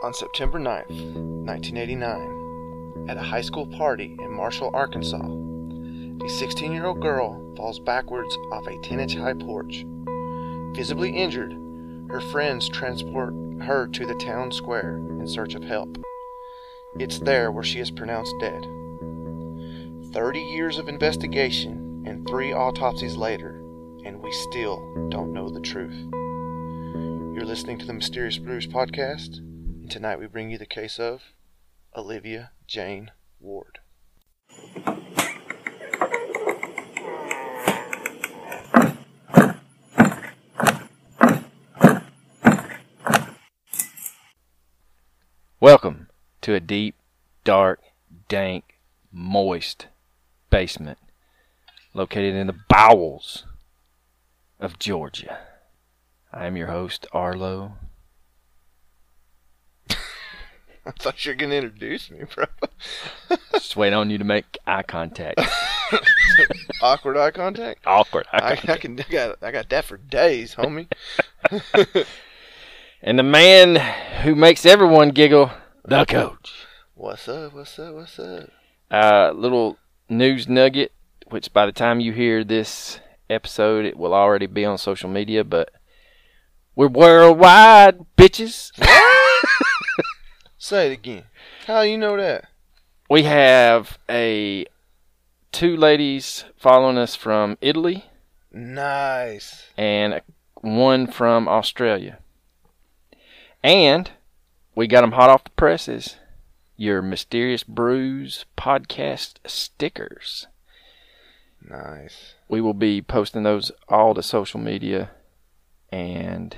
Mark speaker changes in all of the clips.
Speaker 1: On September 9th, 1989, at a high school party in Marshall, Arkansas, a 16 year old girl falls backwards off a 10 inch high porch. Visibly injured, her friends transport her to the town square in search of help. It's there where she is pronounced dead. 30 years of investigation and three autopsies later, and we still don't know the truth. You're listening to the Mysterious Brews podcast, tonight we bring you the case of Olivia Jane Ward.
Speaker 2: Welcome to a deep, dark, dank, moist basement located in the bowels of Georgia. I am your host, Arlo.
Speaker 1: I thought you were going to introduce me, bro.
Speaker 2: Just waiting on you to make eye contact.
Speaker 1: Awkward eye contact?
Speaker 2: Awkward eye
Speaker 1: I, I, can, I, got, I got that for days, homie.
Speaker 2: And the man who makes everyone giggle, the coach.
Speaker 1: What's up? What's up? What's up?
Speaker 2: Uh, little news nugget, which by the time you hear this episode, it will already be on social media, but we're worldwide, bitches.
Speaker 1: Say it again. How you know that?
Speaker 2: We have a two ladies following us from Italy
Speaker 1: Nice.
Speaker 2: and one from Australia. And we got them hot off the presses. Your Mysterious Brews podcast stickers.
Speaker 1: Nice.
Speaker 2: We will be posting those all to social media. And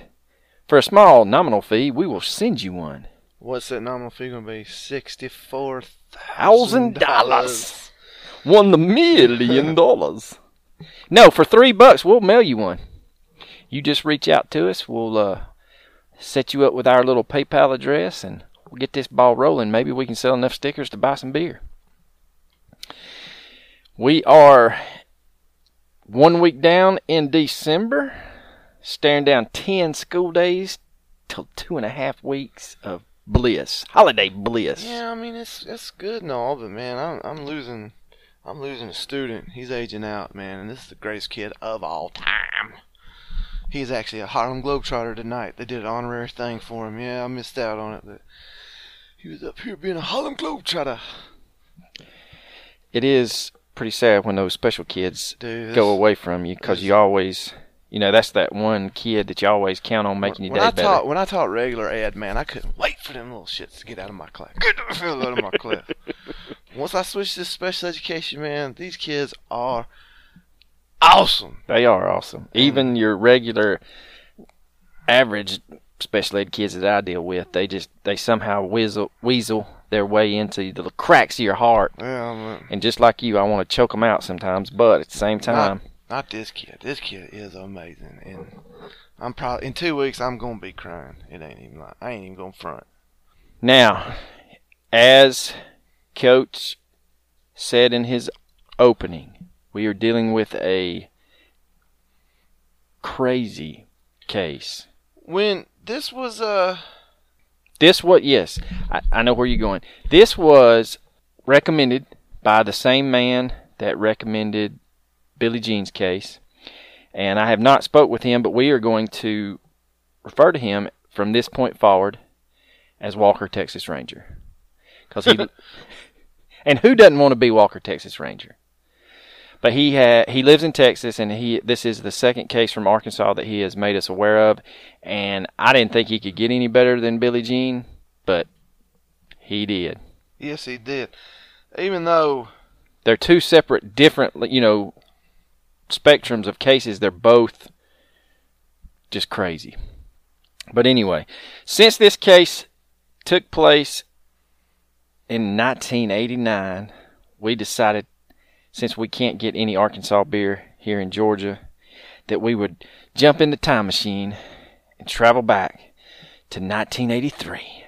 Speaker 2: for a small nominal fee, we will send you one.
Speaker 1: What's that nominal fee going to be? Sixty-four
Speaker 2: Thousand dollars. Won the million dollars. No, for three bucks, we'll mail you one. You just reach out to us. We'll uh, set you up with our little PayPal address, and we'll get this ball rolling. Maybe we can sell enough stickers to buy some beer. We are one week down in December, staring down ten school days till two and a half weeks of bliss, holiday bliss.
Speaker 1: Yeah, I mean it's it's good and all, but man, I'm I'm losing I'm losing a student. He's aging out, man, and this is the greatest kid of all time. He's actually a Harlem Globetrotter tonight. They did an honorary thing for him. Yeah, I missed out on it, but he was up here being a Harlem Globetrotter.
Speaker 2: it is pretty sad when those special kids
Speaker 1: Dude,
Speaker 2: go away from you because you always, you know, that's that one kid that you always count on making your
Speaker 1: when
Speaker 2: day
Speaker 1: I
Speaker 2: better.
Speaker 1: taught when I taught regular ed, man, I couldn't wait for them little shits to get out of my class. Get the hell out of my class. Once I switched to special education, man, these kids are awesome.
Speaker 2: They are awesome. Even your regular, average special ed kids that I deal with, they just they somehow weasel weasel their way into the cracks of your heart.
Speaker 1: Yeah, man.
Speaker 2: And just like you, I want to choke them out sometimes, but at the same time,
Speaker 1: Not this kid. This kid is amazing, and I'm probably in two weeks I'm gonna be crying. It ain't even like I ain't even gonna front.
Speaker 2: Now, as Coach said in his opening, we are dealing with a crazy case.
Speaker 1: When this was uh
Speaker 2: This was, yes, I, I know where you're going. This was recommended by the same man that recommended Billie Jean's case. And I have not spoke with him, but we are going to refer to him from this point forward as Walker Texas Ranger. Cause he, and who doesn't want to be Walker Texas Ranger? But he ha- he lives in Texas, and he this is the second case from Arkansas that he has made us aware of. And I didn't think he could get any better than Billy Jean, but he did.
Speaker 1: yes he did. Even though
Speaker 2: They're two separate, different, you know, spectrums of cases. They're both just crazy. But anyway, since this case took place in 1989, we decided, since we can't get any Arkansas beer here in Georgia, that we would jump in the time machine and travel back to 1983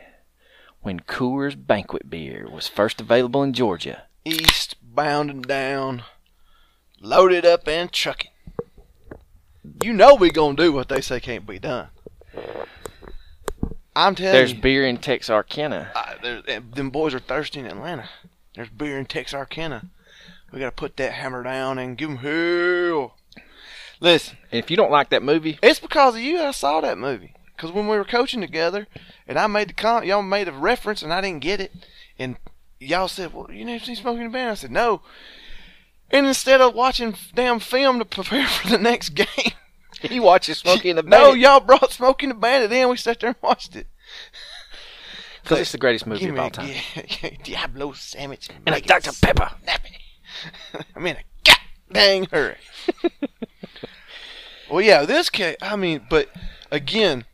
Speaker 2: when Coors Banquet beer was first available in Georgia.
Speaker 1: east and down, loaded up and trucking. You know we gonna do what they say can't be done. I'm telling
Speaker 2: There's
Speaker 1: you,
Speaker 2: beer in Texarkana.
Speaker 1: uh, there, uh, them boys are thirsty in Atlanta. There's beer in Texarkana. We gotta put that hammer down and give them hell. Listen,
Speaker 2: If you don't like that movie,
Speaker 1: it's because of you I saw that movie. Because when we were coaching together, and I made the con, y'all made a reference, and I didn't get it, and y'all said, "Well, you never seen Smokey and the Bandit?" I said, "No." And instead of watching damn film to prepare for the next game,
Speaker 2: he watches Smokey and the Bandit.
Speaker 1: no, y'all brought Smokey and the Bandit in. We sat there and watched it.
Speaker 2: because it's the greatest movie of all time.
Speaker 1: Diablo sandwich
Speaker 2: And a Dr. Pepper.
Speaker 1: snappy. I'm in a god dang hurry. well, yeah, this case, I mean, but again,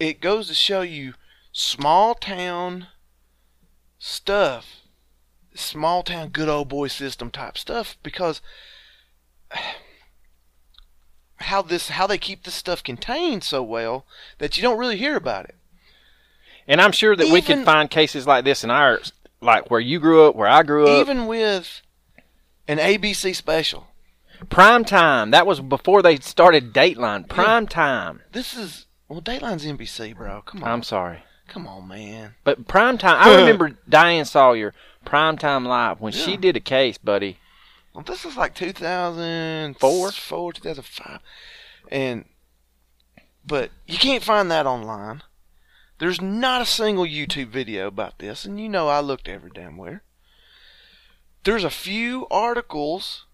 Speaker 1: it goes to show you small town stuff, small town good old boy system type stuff because how this how they keep this stuff contained so well that you don't really hear about it.
Speaker 2: And I'm sure that we could find cases like this in our, like where you grew up, where I grew up.
Speaker 1: Even with an ABC special.
Speaker 2: Prime time. That was before they started Dateline. Prime time.
Speaker 1: This is well, Dateline's NBC, bro. Come on,
Speaker 2: I'm sorry.
Speaker 1: come on, man.
Speaker 2: But prime time. I remember Diane Sawyer, prime time live, when she did a case, buddy.
Speaker 1: Well, this is like 2004,
Speaker 2: Four?
Speaker 1: 4, 2005, and but you can't find that online. There's not a single YouTube video about this, and you know I looked every damn where. There's a few articles.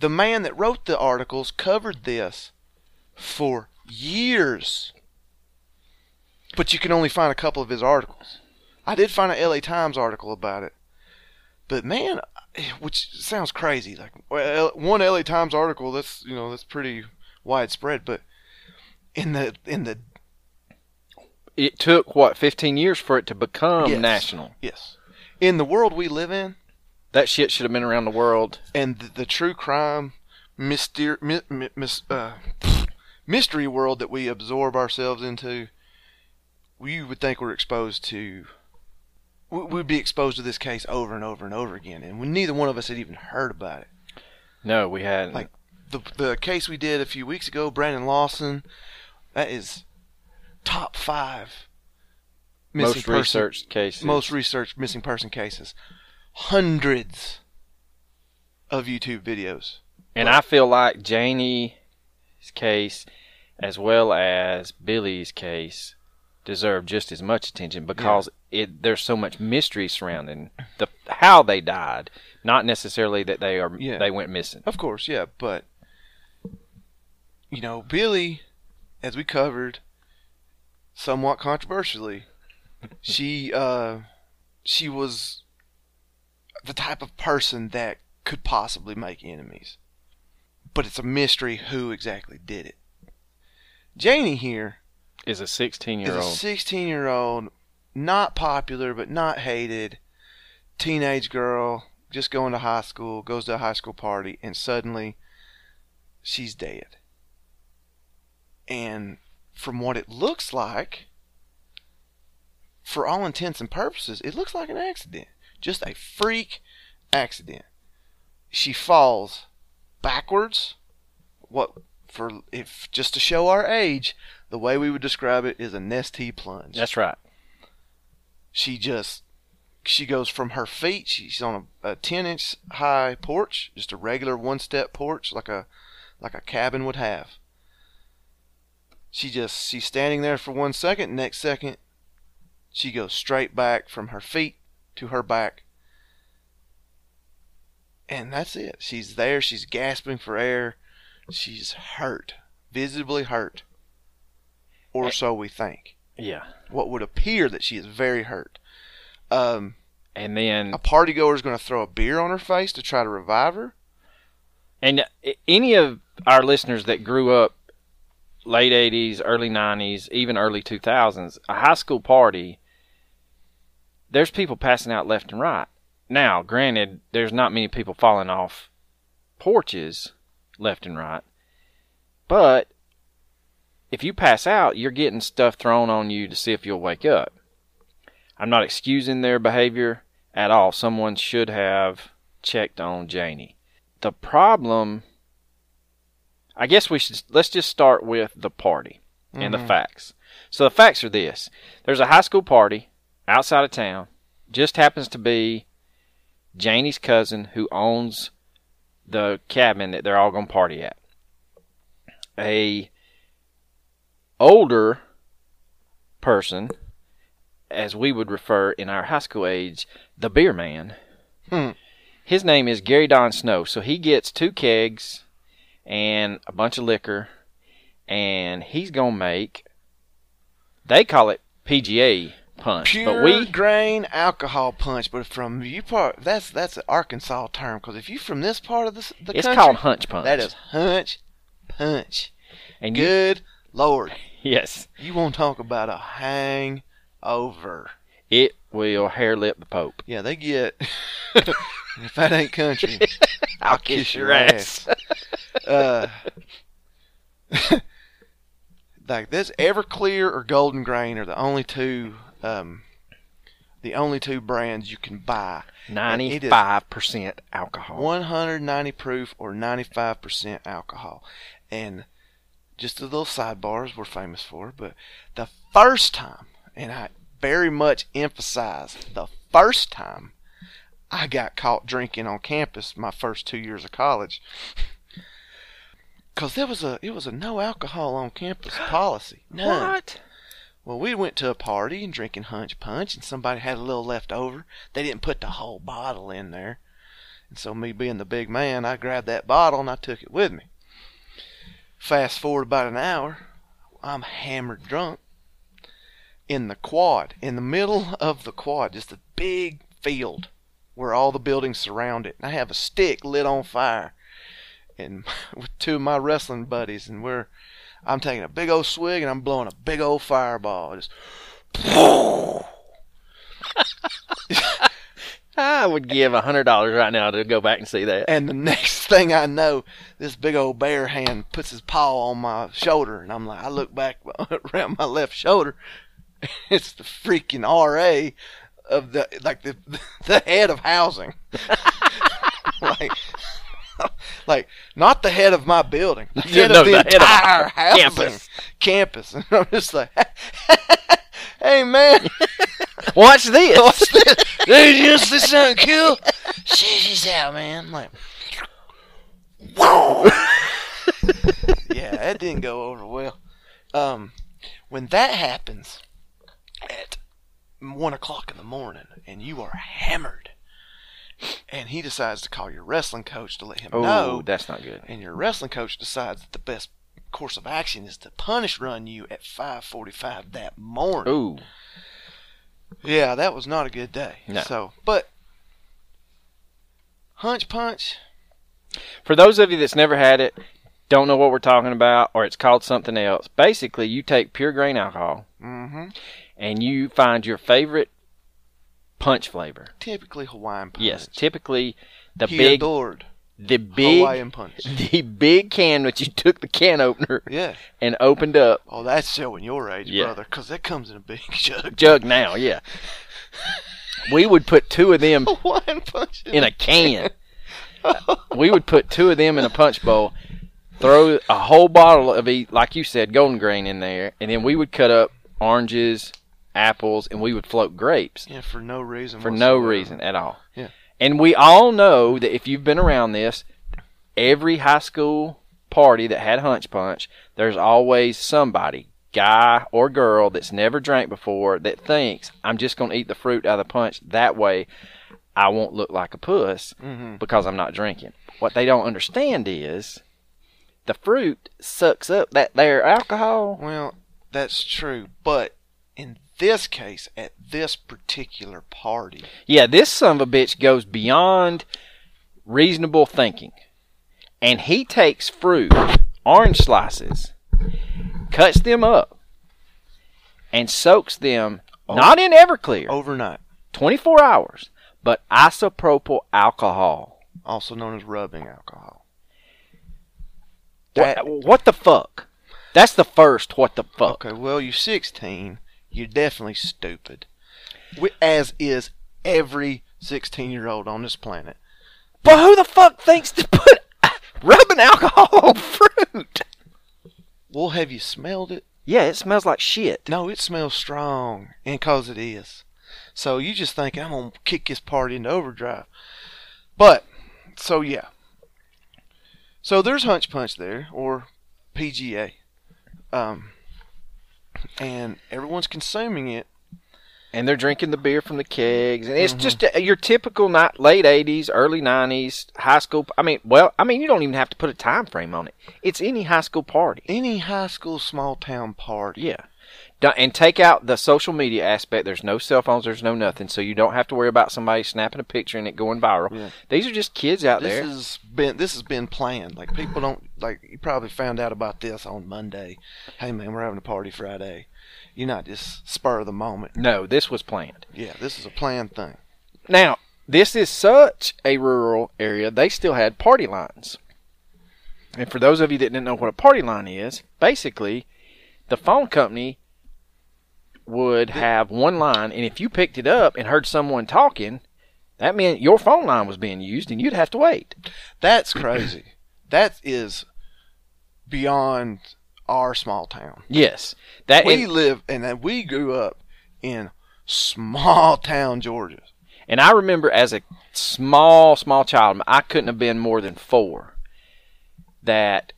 Speaker 1: The man that wrote the articles covered this for years. But you can only find a couple of his articles. I did find an LA Times article about it. But man, which sounds crazy. Like well, one LA Times article that's, you know, that's pretty widespread, but in the in the
Speaker 2: It took what 15 years for it to become
Speaker 1: Yes.
Speaker 2: national.
Speaker 1: yes, in the world we live in,
Speaker 2: That shit should have been around the world.
Speaker 1: and the, the true crime myster- mi- mis- uh, mystery world that we absorb ourselves into, we would think we're exposed to. We- We'd be exposed to this case over and over and over again, and we, neither one of us had even heard about it.
Speaker 2: No, we hadn't.
Speaker 1: Like the the case we did a few weeks ago, Brandon Lawson, that is top five missing
Speaker 2: most
Speaker 1: person-
Speaker 2: researched cases.
Speaker 1: most researched missing person cases. Hundreds of YouTube videos.
Speaker 2: And I feel like Janie's case, as well as Billy's case, deserve just as much attention because it there's so much mystery surrounding the how they died, not necessarily that they are
Speaker 1: Yeah.
Speaker 2: they went missing.
Speaker 1: Of course, yeah, but you know, Billy, as we covered, somewhat controversially, she uh she was the type of person that could possibly make enemies. But it's a mystery who exactly did it. Janie here
Speaker 2: Is a 16 year
Speaker 1: is
Speaker 2: year
Speaker 1: a
Speaker 2: old.
Speaker 1: 16 year old, not popular but not hated, teenage girl, just going to high school, goes to a high school party, and suddenly she's dead. And from what it looks like, for all intents and purposes, it looks like an accident. Just a freak accident. She falls backwards. What for if just to show our age, the way we would describe it is a Nestea plunge.
Speaker 2: That's right.
Speaker 1: She just she goes from her feet. She's on a, a ten inch high porch, just a regular one step porch, like a like a cabin would have. She just she's standing there for one second. Next second, she goes straight back from her feet to her back, and that's it. She's there. She's gasping for air. She's hurt, visibly hurt, or so we think
Speaker 2: Yeah.
Speaker 1: what would appear that she is very hurt. Um,
Speaker 2: And then
Speaker 1: a party goer is going to throw a beer on her face to try to revive her.
Speaker 2: And uh, any of our listeners that grew up late 80s, early 90s, even early 2000s, a high school party, there's people passing out left and right. Now, granted, there's not many people falling off porches left and right. But if you pass out, you're getting stuff thrown on you to see if you'll wake up. I'm not excusing their behavior at all. Someone should have checked on Janie the problem I guess we should let's just start with the party and the
Speaker 1: Mhm.
Speaker 2: facts. So the facts are this: there's a high school party outside of town. Just happens to be Janie's cousin who owns the cabin that they're all going to party at. A older person, as we would refer in our high school age, the beer man.
Speaker 1: Hmm.
Speaker 2: His name is Gary Don Snow. So he gets two kegs and a bunch of liquor, and he's gonna make. They call it PGA punch,
Speaker 1: Pure
Speaker 2: but we
Speaker 1: grain alcohol punch, but from you part that's that's an Arkansas term because if you from this part of the, the
Speaker 2: it's
Speaker 1: country,
Speaker 2: called hunch punch.
Speaker 1: that is hunch punch.
Speaker 2: and you,
Speaker 1: Good lord,
Speaker 2: yes,
Speaker 1: you won't talk about a hangover.
Speaker 2: it will hair lip the Pope.
Speaker 1: Yeah, they get. if that ain't country, I'll kiss your ass. uh, like this Everclear or Golden Grain are the only two, um, the only two brands you can buy.
Speaker 2: Ninety-five percent alcohol.
Speaker 1: 190 proof or 95% alcohol. And just a little sidebars we're famous for, but the first time, and I very much emphasize the first time I got caught drinking on campus my first two years of college. Cause there was a it was a no alcohol on campus policy. None.
Speaker 2: What?
Speaker 1: Well, we went to a party and drinking hunch punch, and somebody had a little left over. They didn't put the whole bottle in there. And so, me being the big man, I grabbed that bottle and I took it with me. Fast forward about an hour, I'm hammered drunk in the quad, in the middle of the quad, just a big field where all the buildings surround it. And I have a stick lit on fire, and with two of my wrestling buddies, and we're I'm taking a big old swig and I'm blowing a big old fireball. Just
Speaker 2: I would give a hundred dollars right now to go back and see that.
Speaker 1: and the next thing I know, this big old bear hand puts his paw on my shoulder, and I'm like, I look back around my left shoulder, it's the freaking RA of the like the the head of housing, like. Like not the head of my building, the head
Speaker 2: no,
Speaker 1: of the,
Speaker 2: the head of
Speaker 1: entire housing
Speaker 2: campus.
Speaker 1: campus, and I'm just like, "Hey man,
Speaker 2: Watch this.
Speaker 1: What's this? Dude, you see something cool? Shit, she's out, man. I'm like, whoa. yeah, that didn't go over well. Um, when that happens at one o'clock in the morning and you are hammered, and he decides to call your wrestling coach to let him
Speaker 2: Oh,
Speaker 1: know,
Speaker 2: that's not good.
Speaker 1: and your wrestling coach decides that the best course of action is to punish run you at 5:45 that morning.
Speaker 2: Ooh,
Speaker 1: Yeah, that was not a good day.
Speaker 2: No.
Speaker 1: So, but Hunch Punch,
Speaker 2: for those of you that's never had it, don't know what we're talking about, or it's called something else. Basically, you take pure grain alcohol
Speaker 1: mm-hmm.
Speaker 2: and you find your favorite punch flavor.
Speaker 1: typically Hawaiian Punch.
Speaker 2: Yes, typically the
Speaker 1: he
Speaker 2: big,
Speaker 1: adored
Speaker 2: the big,
Speaker 1: Hawaiian Punch.
Speaker 2: the big can that you took the can opener
Speaker 1: Yeah.
Speaker 2: and opened up.
Speaker 1: Oh, that's showing your age,
Speaker 2: Yeah.
Speaker 1: brother, because that comes in a big jug.
Speaker 2: Jug now, yeah. We would put two of them
Speaker 1: Hawaiian Punch
Speaker 2: in a can. we would put two of them in a punch bowl, throw a whole bottle of each, like you said, golden grain in there, and then we would cut up oranges, apples, and we would float grapes
Speaker 1: Yeah, for no reason.
Speaker 2: for no reason at all.
Speaker 1: Yeah.
Speaker 2: And we all know that if you've been around this, every high school party that had hunch punch, there's always somebody, guy or girl, that's never drank before that thinks I'm just going to eat the fruit out of the punch. That way, I won't look like a puss
Speaker 1: Mhm.
Speaker 2: because I'm not drinking. What they don't understand is the fruit sucks up that there alcohol.
Speaker 1: Well, that's true, but this case, at this particular party,
Speaker 2: Yeah, this son of a bitch goes beyond reasonable thinking. And he takes fruit, orange slices, cuts them up, and soaks them oh. not in Everclear,
Speaker 1: overnight,
Speaker 2: 24 hours, but isopropyl alcohol.
Speaker 1: also known as rubbing alcohol.
Speaker 2: What, what the fuck? That's the first what the fuck.
Speaker 1: Okay, well, you're 16. You're definitely stupid. As is every 16 year old on this planet.
Speaker 2: But who the fuck thinks to put rubbing alcohol on fruit?
Speaker 1: Well, have you smelled it?
Speaker 2: Yeah, it smells like shit.
Speaker 1: No, it smells strong, and cause it is. So you just think I'm gonna kick this party into overdrive. But so yeah. So there's Hunch Punch there, or PGA, um, and everyone's consuming it.
Speaker 2: And they're drinking the beer from the kegs, and it's just uh, your typical not late '80s, early '90s high school. I mean, well, I mean, you don't even have to put a time frame on it. It's any high school party.
Speaker 1: Any high school small town party.
Speaker 2: Yeah. And take out the social media aspect. There's no cell phones. There's no nothing. So you don't have to worry about somebody snapping a picture and it going viral.
Speaker 1: Yeah.
Speaker 2: These are just kids out
Speaker 1: This
Speaker 2: there.
Speaker 1: has been this has been planned. Like people don't like you probably found out about this on Monday. Hey man, we're having a party Friday. You're not just spur of the moment.
Speaker 2: no, this was planned.
Speaker 1: Yeah, this is a planned thing.
Speaker 2: Now, this is such a rural area, they still had party lines. And for those of you that didn't know what a party line is, basically, the phone company would have one line, and if you picked it up and heard someone talking, that meant your phone line was being used and you'd have to wait.
Speaker 1: That's crazy. that is beyond our small town.
Speaker 2: Yes. That
Speaker 1: We
Speaker 2: and,
Speaker 1: live and that we grew up in small town Georgia.
Speaker 2: and I remember as a small, small child, I couldn't have been more than four, that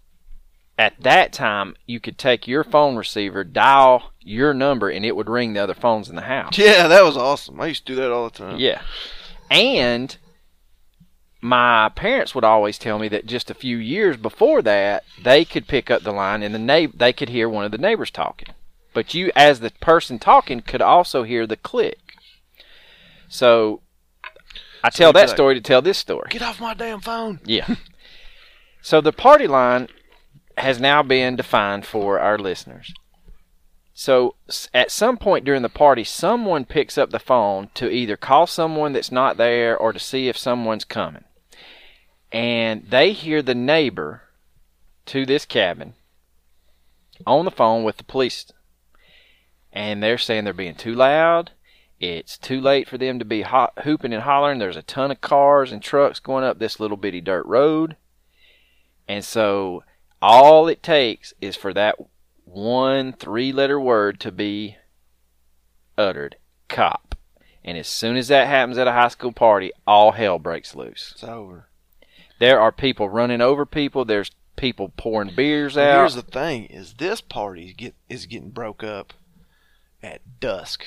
Speaker 2: at that time you could take your phone receiver, dial your number, and it would ring the other phones in the house.
Speaker 1: Yeah, that was awesome. I used to do that all the time.
Speaker 2: Yeah. And my parents would always tell me that just a few years before that, they could pick up the line and the neigh- they could hear one of the neighbors talking. But you, as the person talking, could also hear the click. So I
Speaker 1: So
Speaker 2: tell that
Speaker 1: like-
Speaker 2: story to tell this story.
Speaker 1: Get off my damn phone.
Speaker 2: Yeah. so the party line has now been defined for our listeners. So at some point during the party, someone picks up the phone to either call someone that's not there or to see if someone's coming. And they hear the neighbor to this cabin on the phone with the police. And they're saying they're being too loud. It's too late for them to be ho- hooping and hollering. There's a ton of cars and trucks going up this little bitty dirt road. And so all it takes is for that one three letter word to be uttered cop. And as soon as that happens at a high school party, all hell breaks loose.
Speaker 1: It's over.
Speaker 2: There are people running over people. There's people pouring beers out.
Speaker 1: Here's the thing: is this party get is getting broke up at dusk.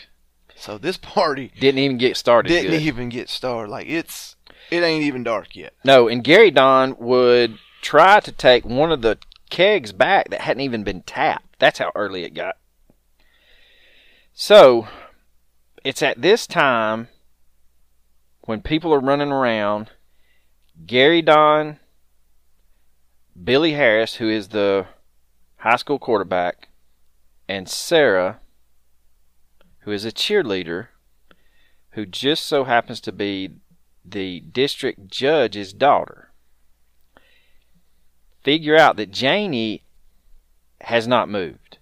Speaker 1: So this party
Speaker 2: Didn't even get started.
Speaker 1: didn't
Speaker 2: good.
Speaker 1: even get started. Like it's it ain't even dark yet.
Speaker 2: No, and Gary Don would try to take one of the kegs back that hadn't even been tapped. That's how early it got. So, it's at this time when people are running around. Gary Don, Billy Harris, who is the high school quarterback, and Sarah, who is a cheerleader, who just so happens to be the district judge's daughter figure out that Janie has not moved.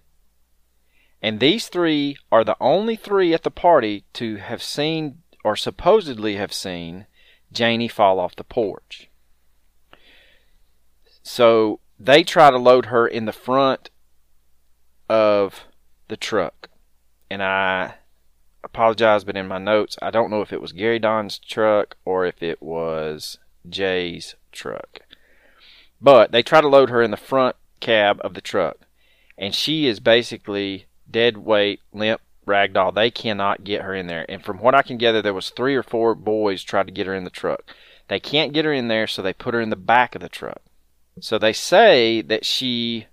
Speaker 2: And these three are the only three at the party to have seen or supposedly have seen Janie fall off the porch. So they try to load her in the front of the truck. And I apologize, but in my notes, I don't know if it was Gary Don's truck or if it was Jay's truck. But they try to load her in the front cab of the truck. And she is basically dead weight, limp, ragdoll. They cannot get her in there. And from what I can gather, there was three or four boys tried to get her in the truck. They can't get her in there, so they put her in the back of the truck. So they say that she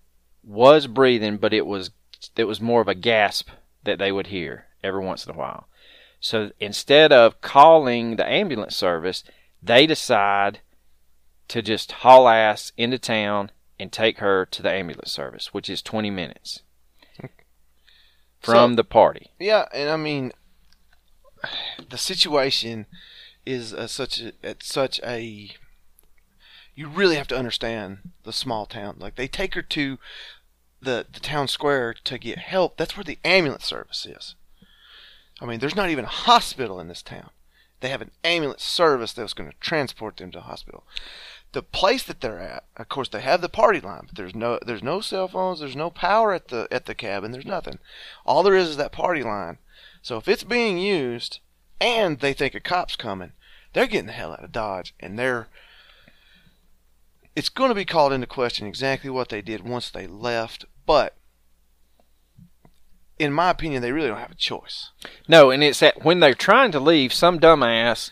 Speaker 2: was breathing, but it was it was more of a gasp that they would hear every once in a while. So instead of calling the ambulance service, they decide to just haul ass into town and take her to the ambulance service, which is 20 minutes from
Speaker 1: So-
Speaker 2: the party.
Speaker 1: Yeah, and I mean, the situation is uh, such a, at such a. You really have to understand the small town. Like they take her to the the town square to get help. That's where the ambulance service is. I mean, there's not even a hospital in this town. They have an ambulance service that was going to transport them to a hospital. The place that they're at, of course, they have the party line, but there's no there's no cell phones, there's no power at the at the cabin, there's nothing. All there is is that party line. So if it's being used, and they think a cop's coming, they're getting the hell out of Dodge, and they're it's going to be called into question exactly what they did once they left, but in my opinion, they really don't have a choice.
Speaker 2: No, and it's that when they're trying to leave, some dumbass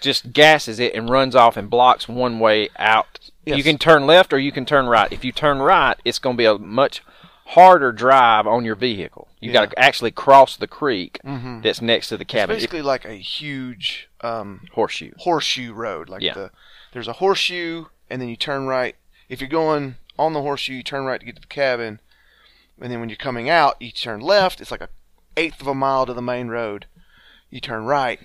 Speaker 2: just gasses it and runs off and blocks one way out.
Speaker 1: Yes.
Speaker 2: You can turn left or you can turn right. If you turn right, it's going to be a much harder drive on your vehicle. You got to actually cross the creek
Speaker 1: Mm-hmm.
Speaker 2: that's next to the
Speaker 1: It's
Speaker 2: cabin. It-
Speaker 1: basically like a huge um,
Speaker 2: horseshoe.
Speaker 1: horseshoe road. Like
Speaker 2: Yeah.
Speaker 1: the there's a horseshoe, and then you turn right. If you're going on the horseshoe, you turn right to get to the cabin, and then when you're coming out, you turn left. It's like a eighth of a mile to the main road. You turn right.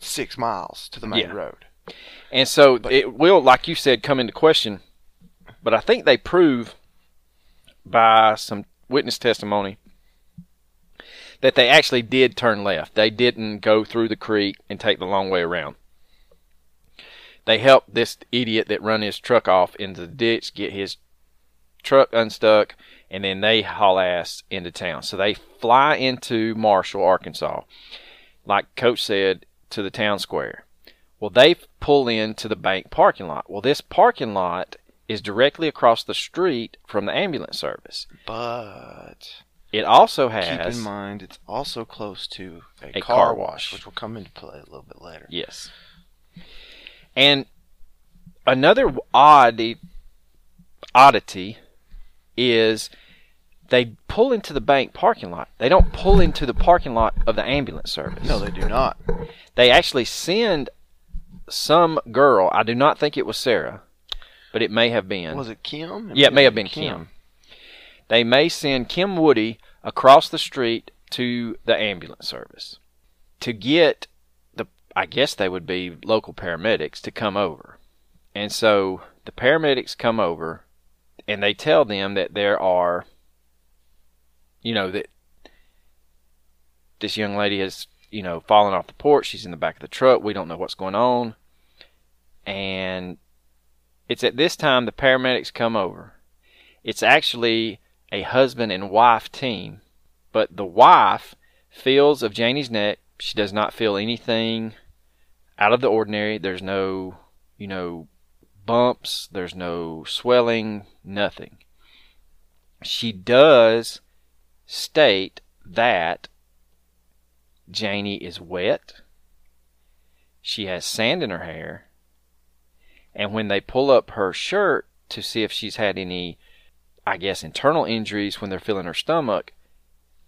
Speaker 1: Six miles to the main
Speaker 2: Yeah.
Speaker 1: road.
Speaker 2: And so it will, like you said, come into question. But I think they prove by some witness testimony that they actually did turn left. They didn't go through the creek and take the long way around. They helped this idiot that run his truck off into the ditch get his truck unstuck, and then they haul ass into town. So they fly into Marshall, Arkansas, like Coach said, to the town square. Well, they pull into the bank parking lot. Well, this parking lot is directly across the street from the ambulance service.
Speaker 1: But
Speaker 2: It also has.
Speaker 1: keep in mind, it's also close to a,
Speaker 2: A
Speaker 1: car,
Speaker 2: car
Speaker 1: wash,
Speaker 2: wash.
Speaker 1: which will come into play a little bit later.
Speaker 2: yes. And another oddity oddity is they pull into the bank parking lot. They don't pull into the parking lot of the ambulance service.
Speaker 1: No, they do not.
Speaker 2: they actually send some girl. I do not think it was Sarah, but it may have been.
Speaker 1: Was it Kim?
Speaker 2: Yeah, it may have been Kim. They may send Kim Woody across the street to the ambulance service to get the I guess they would be local paramedics to come over. And so the paramedics come over and they tell them that there are you know that this young lady has, you know, fallen off the porch, she's in the back of the truck, we don't know what's going on. And it's at this time the paramedics come over. It's actually a husband and wife team, but the wife feels of Janie's neck. She does not feel anything out of the ordinary. There's no, you know, bumps, there's no swelling, nothing. She does state that Janie is wet. She has sand in her hair. And when they pull up her shirt to see if she's had any, I guess, internal injuries when they're feeling her stomach,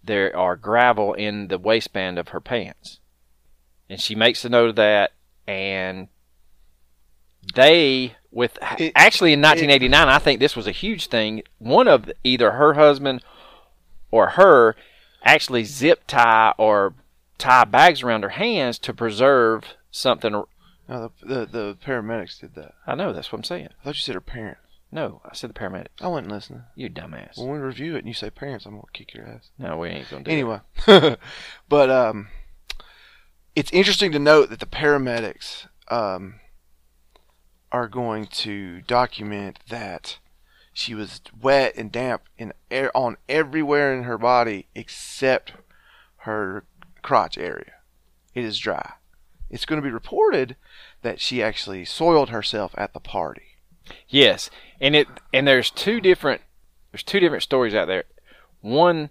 Speaker 2: there are gravel in the waistband of her pants. And she makes a note of that. And they, with
Speaker 1: It-
Speaker 2: actually in 1989, I think this was a huge thing. One of either her husband or her actually zip tie or tie bags around her hands to preserve something.
Speaker 1: No, the, the the paramedics did that.
Speaker 2: I know that's what I'm saying.
Speaker 1: I thought you said her parents.
Speaker 2: No, I said the paramedic.
Speaker 1: I wasn't listening.
Speaker 2: You dumbass.
Speaker 1: When we review it and you say parents, I'm gonna kick your ass.
Speaker 2: No, we ain't gonna do
Speaker 1: Anyway, but um, it's interesting to note that the paramedics um are going to document that she was wet and damp in air on everywhere in her body except her crotch area. It is dry. It's going to be reported that she actually soiled herself at the party.
Speaker 2: Yes, and it and there's two different there's two different stories out there. One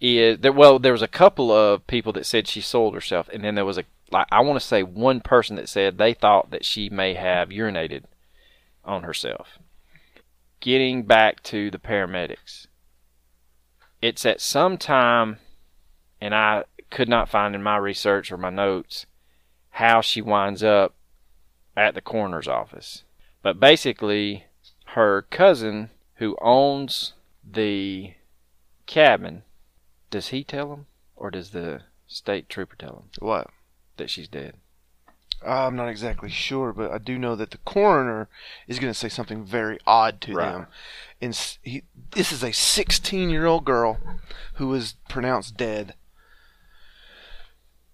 Speaker 2: is that well, there was a couple of people that said she sold herself, and then there was a like I want to say one person that said they thought that she may have urinated on herself. Getting back to the paramedics, it's at some time, and I could not find in my research or my notes how she winds up at the coroner's office. But basically, her cousin who owns the cabin, does he tell him or does the state trooper tell him
Speaker 1: What?
Speaker 2: that she's dead?
Speaker 1: I'm not exactly sure, but I do know that the coroner is going to say something very odd to
Speaker 2: Right.
Speaker 1: them. And he, this is a 16 year old girl who was pronounced dead.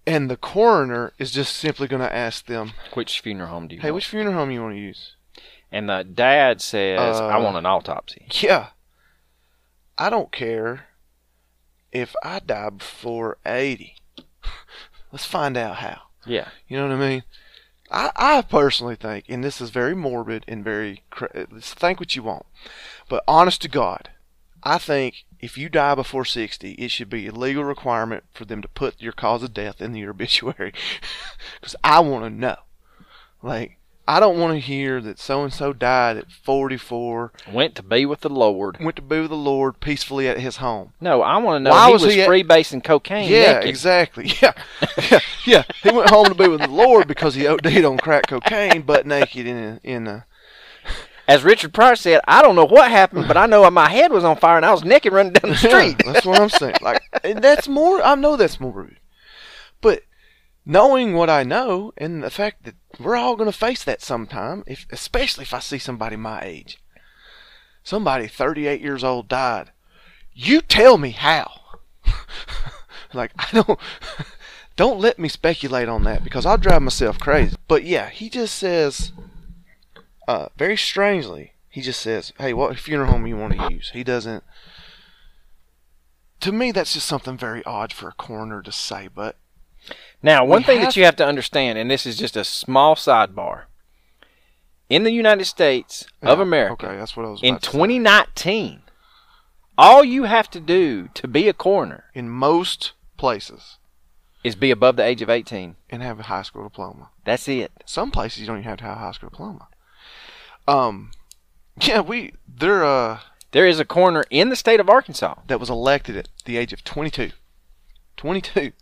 Speaker 1: and the coroner is just simply going to ask them,
Speaker 2: Which funeral home do you
Speaker 1: "Hey,
Speaker 2: want?
Speaker 1: which funeral home you want to use?"
Speaker 2: and the dad says, I
Speaker 1: Uh,
Speaker 2: want an autopsy.
Speaker 1: Yeah. I don't care if I die before 80. Let's find out how.
Speaker 2: Yeah.
Speaker 1: You know what I mean? I, I personally think, and this is very morbid and very, think what you want, but honest to God, I think if you die before 60, it should be a legal requirement for them to put your cause of death in your obituary. Because I want to know. Like, I don't want to hear that so and so died at 44,
Speaker 2: Went to be with the Lord.
Speaker 1: went to be with the Lord peacefully at his home.
Speaker 2: No, I want to know
Speaker 1: Why
Speaker 2: he
Speaker 1: was
Speaker 2: was,
Speaker 1: he at-
Speaker 2: freebasing cocaine
Speaker 1: Yeah,
Speaker 2: naked.
Speaker 1: exactly. Yeah. yeah, yeah. He went home to be with the Lord because he OD'd on crack cocaine, butt naked in a, in a.
Speaker 2: As Richard Pryor said, I don't know what happened, but I know my head was on fire and I was naked running down the street.
Speaker 1: Yeah, that's what I'm saying. Like, and that's more. I know that's more rude, but knowing what I know and the fact that we're all going to face that sometime, if especially if I see somebody my age, somebody 38 years old died, you tell me how. like I don't. Don't let me speculate on that because I'll drive myself crazy. But yeah, he just says, uh, very strangely, he just says, "Hey, what funeral home you want to use?" He doesn't. To me, that's just something very odd for a coroner to say. But
Speaker 2: Now, one
Speaker 1: We
Speaker 2: thing that you have to understand, and this is just a small sidebar, in the United States of America,
Speaker 1: okay, that's what I was.
Speaker 2: in
Speaker 1: about to say.
Speaker 2: 2019, all you have to do to be a coroner
Speaker 1: in most places,
Speaker 2: is be above the age of 18.
Speaker 1: and have a high school diploma.
Speaker 2: That's it.
Speaker 1: Some places you don't even have to have a high school diploma. Um, yeah, we there uh
Speaker 2: There is a coroner in the state of Arkansas,
Speaker 1: that was elected at the age of 22. 22.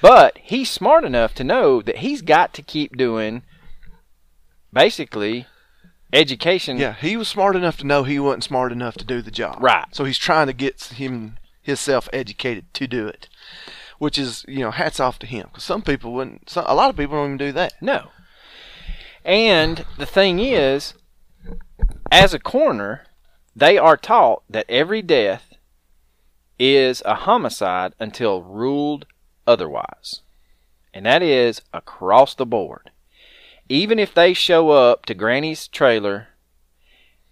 Speaker 2: But he's smart enough to know that he's got to keep doing basically education.
Speaker 1: Yeah, he was smart enough to know he wasn't smart enough to do the job.
Speaker 2: Right.
Speaker 1: So he's trying to get him himself educated to do it, which is you know hats off to him because some people wouldn't. Some, a lot of people don't even do that.
Speaker 2: No. And the thing is, as a coroner, they are taught that every death is a homicide until ruled otherwise. And that is across the board. Even if they show up to Granny's trailer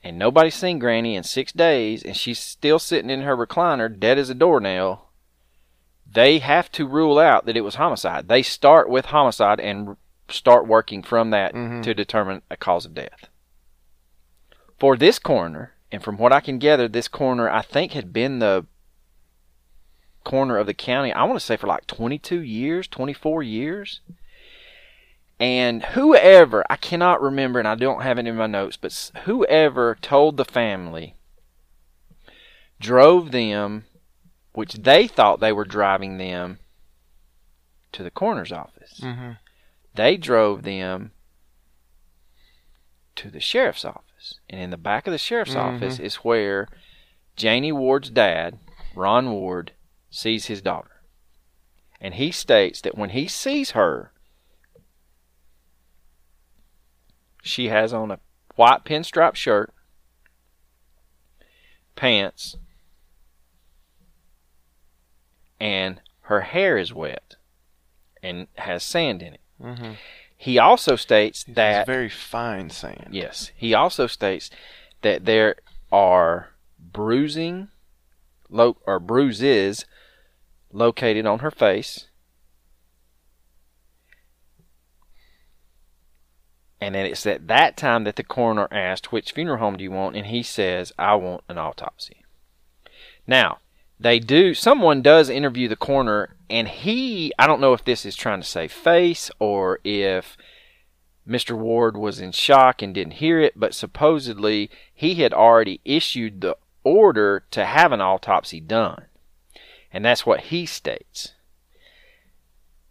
Speaker 2: and nobody's seen Granny in six days and she's still sitting in her recliner dead as a doornail, they have to rule out that it was homicide. They start with homicide and start working from that
Speaker 1: Mhm.
Speaker 2: to determine a cause of death. For this coroner, and from what I can gather, this coroner I think had been the coroner of the county, I want to say for like 22 years, 24 years. And whoever, I cannot remember, and I don't have it in my notes, but whoever told the family drove them, which they thought they were driving them to the coroner's office.
Speaker 1: Mm-hmm.
Speaker 2: They drove them to the sheriff's office. And in the back of the sheriff's
Speaker 1: Mhm.
Speaker 2: office is where Janie Ward's dad, Ron Ward, sees his daughter. And he states that when he sees her, she has on a white pinstripe shirt, pants, and her hair is wet and has sand in it.
Speaker 1: Mm-hmm.
Speaker 2: He also states
Speaker 1: That
Speaker 2: that
Speaker 1: very fine sand.
Speaker 2: Yes. He also states that there are bruising lo- or bruises located on her face. And then it's at that time that the coroner asked, Which funeral home do you want? And he says, I want an autopsy. Now, they do, someone does interview the coroner, and he, I don't know if this is trying to save face or if Mr. Ward was in shock and didn't hear it, but supposedly he had already issued the order to have an autopsy done. And that's what he states.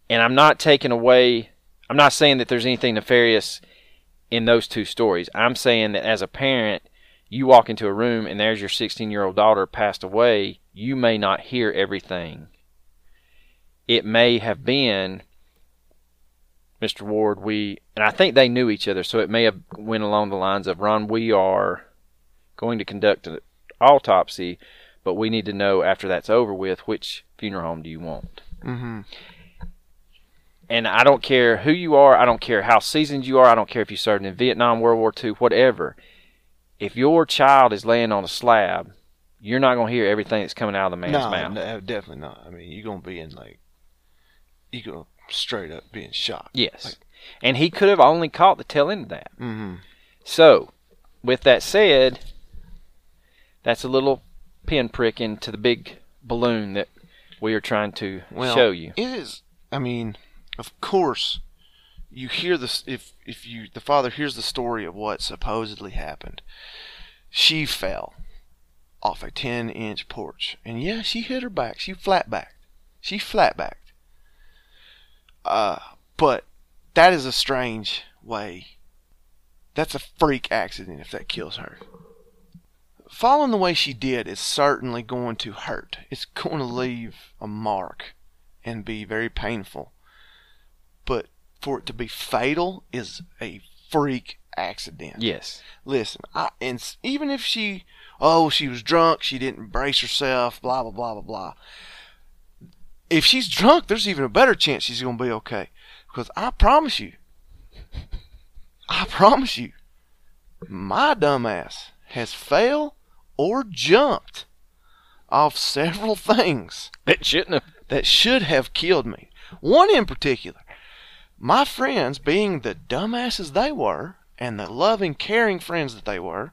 Speaker 2: And I'm not taking away, I'm not saying that there's anything nefarious in those two stories. I'm saying that as a parent, you walk into a room and there's your 16 year old daughter passed away, you may not hear everything. It may have been Mr. Ward, we and I think they knew each other, so it may have went along the lines of Ron, we are going to conduct an autopsy, but we need to know after that's over with which funeral home do you want.
Speaker 1: Mm-hmm.
Speaker 2: and I don't care who you are, I don't care how seasoned you are, I don't care if you served in Vietnam, World War II, whatever. If your child is laying on a slab, you're not going to hear everything that's coming out of the man's
Speaker 1: no,
Speaker 2: mouth.
Speaker 1: no, definitely not. I mean, you're gonna be in like, you're gonna straight up being shocked.
Speaker 2: Yes.
Speaker 1: Like-
Speaker 2: and he could have only caught the tail end of that.
Speaker 1: Mm-hmm.
Speaker 2: So, with that said, that's a little pinprick into the big balloon that we are trying to
Speaker 1: Well,
Speaker 2: show you.
Speaker 1: It is. I mean, of course, you hear this. If if you the father hears the story of what supposedly happened, she fell off a ten inch porch, and yeah, she hit her back. She flat backed. She flat backed. Uh, but that is a strange way. That's a freak accident if that kills her. Falling the way she did is certainly going to hurt. It's going to leave a mark and be very painful. But for it to be fatal is a freak accident.
Speaker 2: Yes.
Speaker 1: Listen, I, and even if she, oh, she was drunk, she didn't brace herself, blah blah blah blah blah. If she's drunk, there's even a better chance she's gonna be okay. Because I promise you, I promise you, my dumbass has fell or jumped off several things
Speaker 2: It shouldn't have.
Speaker 1: that should have killed me. One in particular. My friends, being the dumbasses they were, and the loving, caring friends that they were,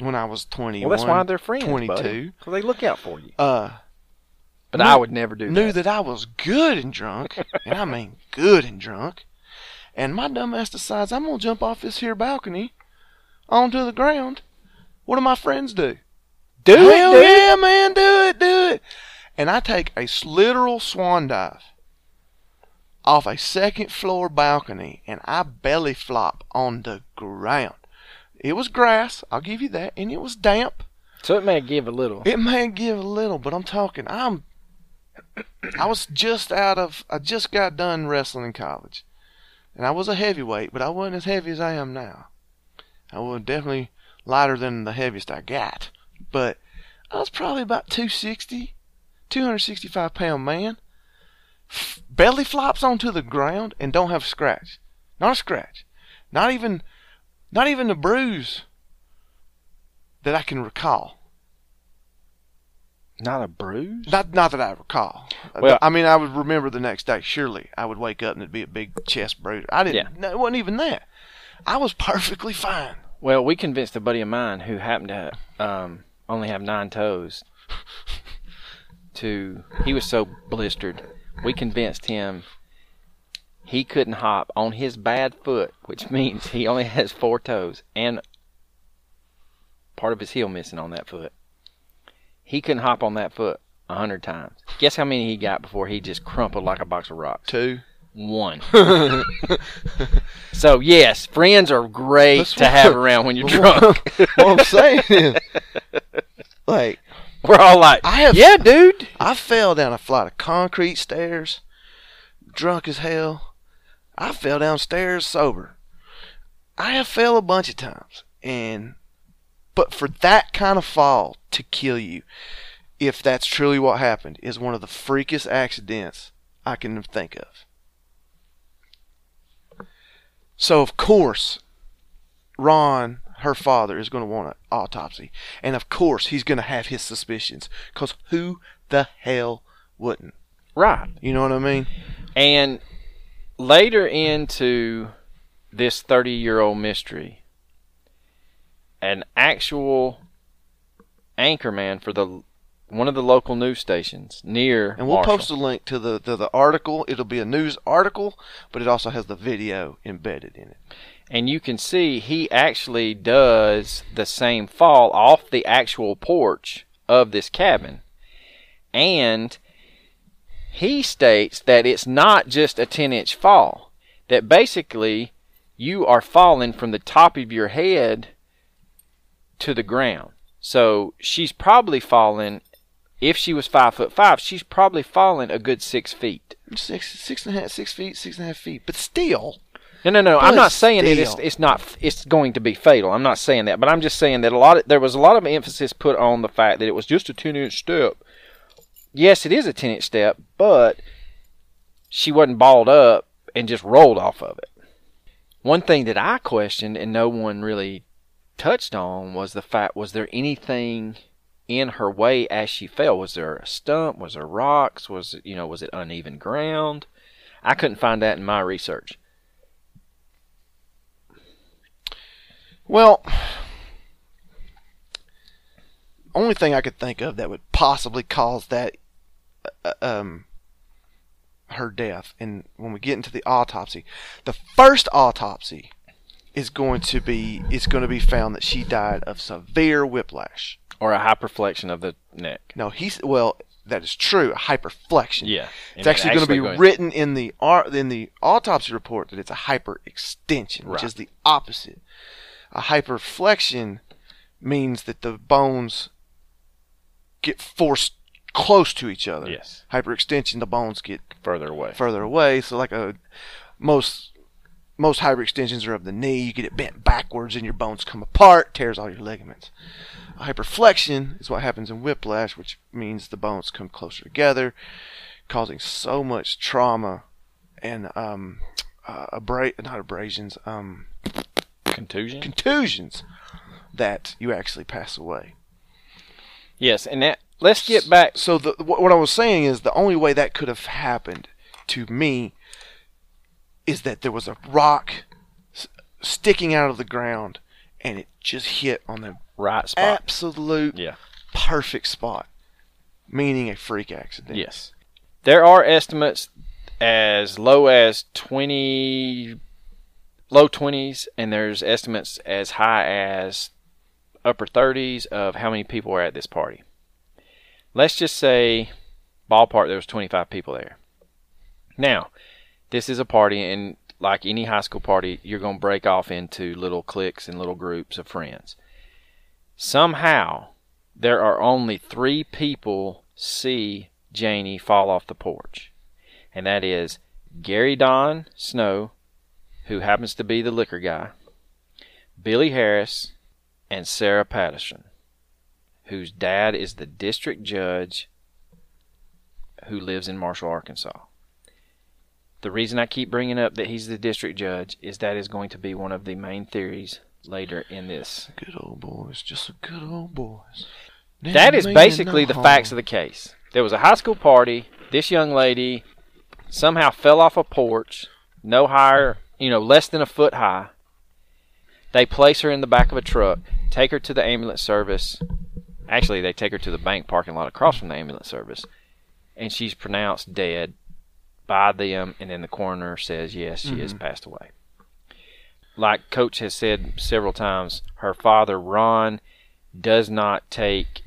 Speaker 1: when I was 21,
Speaker 2: Well, that's why they're friends,
Speaker 1: 22,
Speaker 2: Because they look out for you.
Speaker 1: uh,
Speaker 2: But
Speaker 1: knew-
Speaker 2: I would never do that.
Speaker 1: knew
Speaker 2: that.
Speaker 1: that I was good and drunk, and I mean good and drunk, and my dumbass decides I'm gonna jump off this here balcony onto the ground. What do my friends do?
Speaker 2: Do
Speaker 1: Hell
Speaker 2: it, dude.
Speaker 1: yeah, man, do it, do it. And I take a literal swan dive off a second floor balcony and I belly flop on the ground. It was grass, I'll give you that, and it was damp.
Speaker 2: So it may give a little.
Speaker 1: It may give a little, but I'm talking I'm I was just out of I just got done wrestling in college. And I was a heavyweight, but I wasn't as heavy as I am now. I was definitely lighter than the heaviest I got. But I was probably about 260, 265 pound man. F- belly flops onto the ground and don't have a scratch. Not a scratch. Not even not even a bruise that I can recall.
Speaker 2: Not a bruise?
Speaker 1: Not not that I recall.
Speaker 2: Well-
Speaker 1: I mean, I would remember the next day. Surely, I would wake up and it'd be a big chest bruise. I didn't.
Speaker 2: Yeah.
Speaker 1: No, it wasn't even that. I was perfectly fine.
Speaker 2: Well, we convinced a buddy of mine who happened to um, only have nine toes to. He was so blistered. We convinced him he couldn't hop on his bad foot, which means he only has four toes and part of his heel missing on that foot. He couldn't hop on that foot a hundred times. Guess how many he got before he just crumpled like a box of rocks?
Speaker 1: Two.
Speaker 2: One. so yes, friends are great
Speaker 1: That's
Speaker 2: to
Speaker 1: what-
Speaker 2: have around when you're drunk.
Speaker 1: what I'm saying is, like,
Speaker 2: We're all like,
Speaker 1: I have.
Speaker 2: yeah, dude.
Speaker 1: I fell down a flight of concrete stairs, drunk as hell. I fell downstairs sober. I have fell a bunch of times, and but for that kind of fall to kill you, if that's truly what happened, is one of the freakiest accidents I can think of. So of course, Ron, her father, is going to want an autopsy, and of course he's going to have his suspicions, because who the hell wouldn't?
Speaker 2: Right.
Speaker 1: You know what I mean?
Speaker 2: And later into this 30 year old mystery, an actual anchorman for the one of the local news stations near
Speaker 1: And we'll
Speaker 2: Marshall.
Speaker 1: post a link to the to the article. It'll be a news article, but it also has the video embedded in it.
Speaker 2: and you can see he actually does the same fall off the actual porch of this cabin. And he states that it's not just a 10 inch fall, that basically you are falling from the top of your head to the ground. So she's probably falling, if she was five foot five, she's probably falling a good six feet.
Speaker 1: Six six and a half six feet, six and a half feet. But still,
Speaker 2: No, no, no. I'm not saying it it's, it's not it's going to be fatal. I'm not saying that, but I'm just saying that a lot of, there was a lot of emphasis put on the fact that it was just a 10 inch step. Yes, it is a 10 inch step, but she wasn't balled up and just rolled off of it. One thing that I questioned and no one really touched on was the fact was there anything in her way as she fell? Was there a stump? Was there rocks? Was it you know was it uneven ground? I couldn't find that in my research.
Speaker 1: Well, only thing I could think of that would possibly cause that uh, um her death and when we get into the autopsy the first autopsy is going to be it's going to be found that she died of severe whiplash
Speaker 2: Or a hyperflexion of the neck.
Speaker 1: no he's well that is true a hyperflexion
Speaker 2: Yeah.
Speaker 1: it's actually, going to be
Speaker 2: going-
Speaker 1: written in the in the autopsy report that it's a hyperextension, which is the opposite. A hyperflexion means that the bones get forced close to each other.
Speaker 2: Yes.
Speaker 1: Hyperextension, the bones get
Speaker 2: further away.
Speaker 1: further away. So like a most most hyperextensions are of the knee. You get it bent backwards and your bones come apart, tears all your ligaments. Hyperflexion is what happens in whiplash, which means the bones come closer together, causing so much trauma and um, uh, abra- not abrasions, um,
Speaker 2: Contusion.
Speaker 1: contusions that you actually pass away.
Speaker 2: yes, and that. Let's get back.
Speaker 1: So the what what I was saying is the only way that could have happened to me is that there was a rock s- sticking out of the ground and it just hit on the
Speaker 2: Right spot.
Speaker 1: absolute
Speaker 2: Yeah.
Speaker 1: perfect spot, meaning a freak accident.
Speaker 2: Yes. There are estimates as low as 20 low 20s and there's estimates as high as upper 30s of how many people were at this party. Let's just say ballpark there was 25 people there. Now, this is a party and like any high school party, you're going to break off into little cliques and little groups of friends. Somehow, there are only three people see Janie fall off the porch, and that is Gary Don Snow, who happens to be the liquor guy, Billy Harris, and Sarah Patterson, whose dad is the district judge who lives in Marshall, Arkansas. The reason I keep bringing up that he's the district judge is that is going to be one of the main theories later in this
Speaker 1: Good old boys, just a good old boys.
Speaker 2: that is basically the facts of the case. There was a high school party. This young lady somehow fell off a porch, no higher, you know, less than a foot high. They place her in the back of a truck, take her to the ambulance service. Actually, they take her to the bank parking lot across from the ambulance service, and she's pronounced dead by them. And then the coroner says, yes, she has mm-hmm. passed away. Like Coach has said several times, her father, Ron, does not take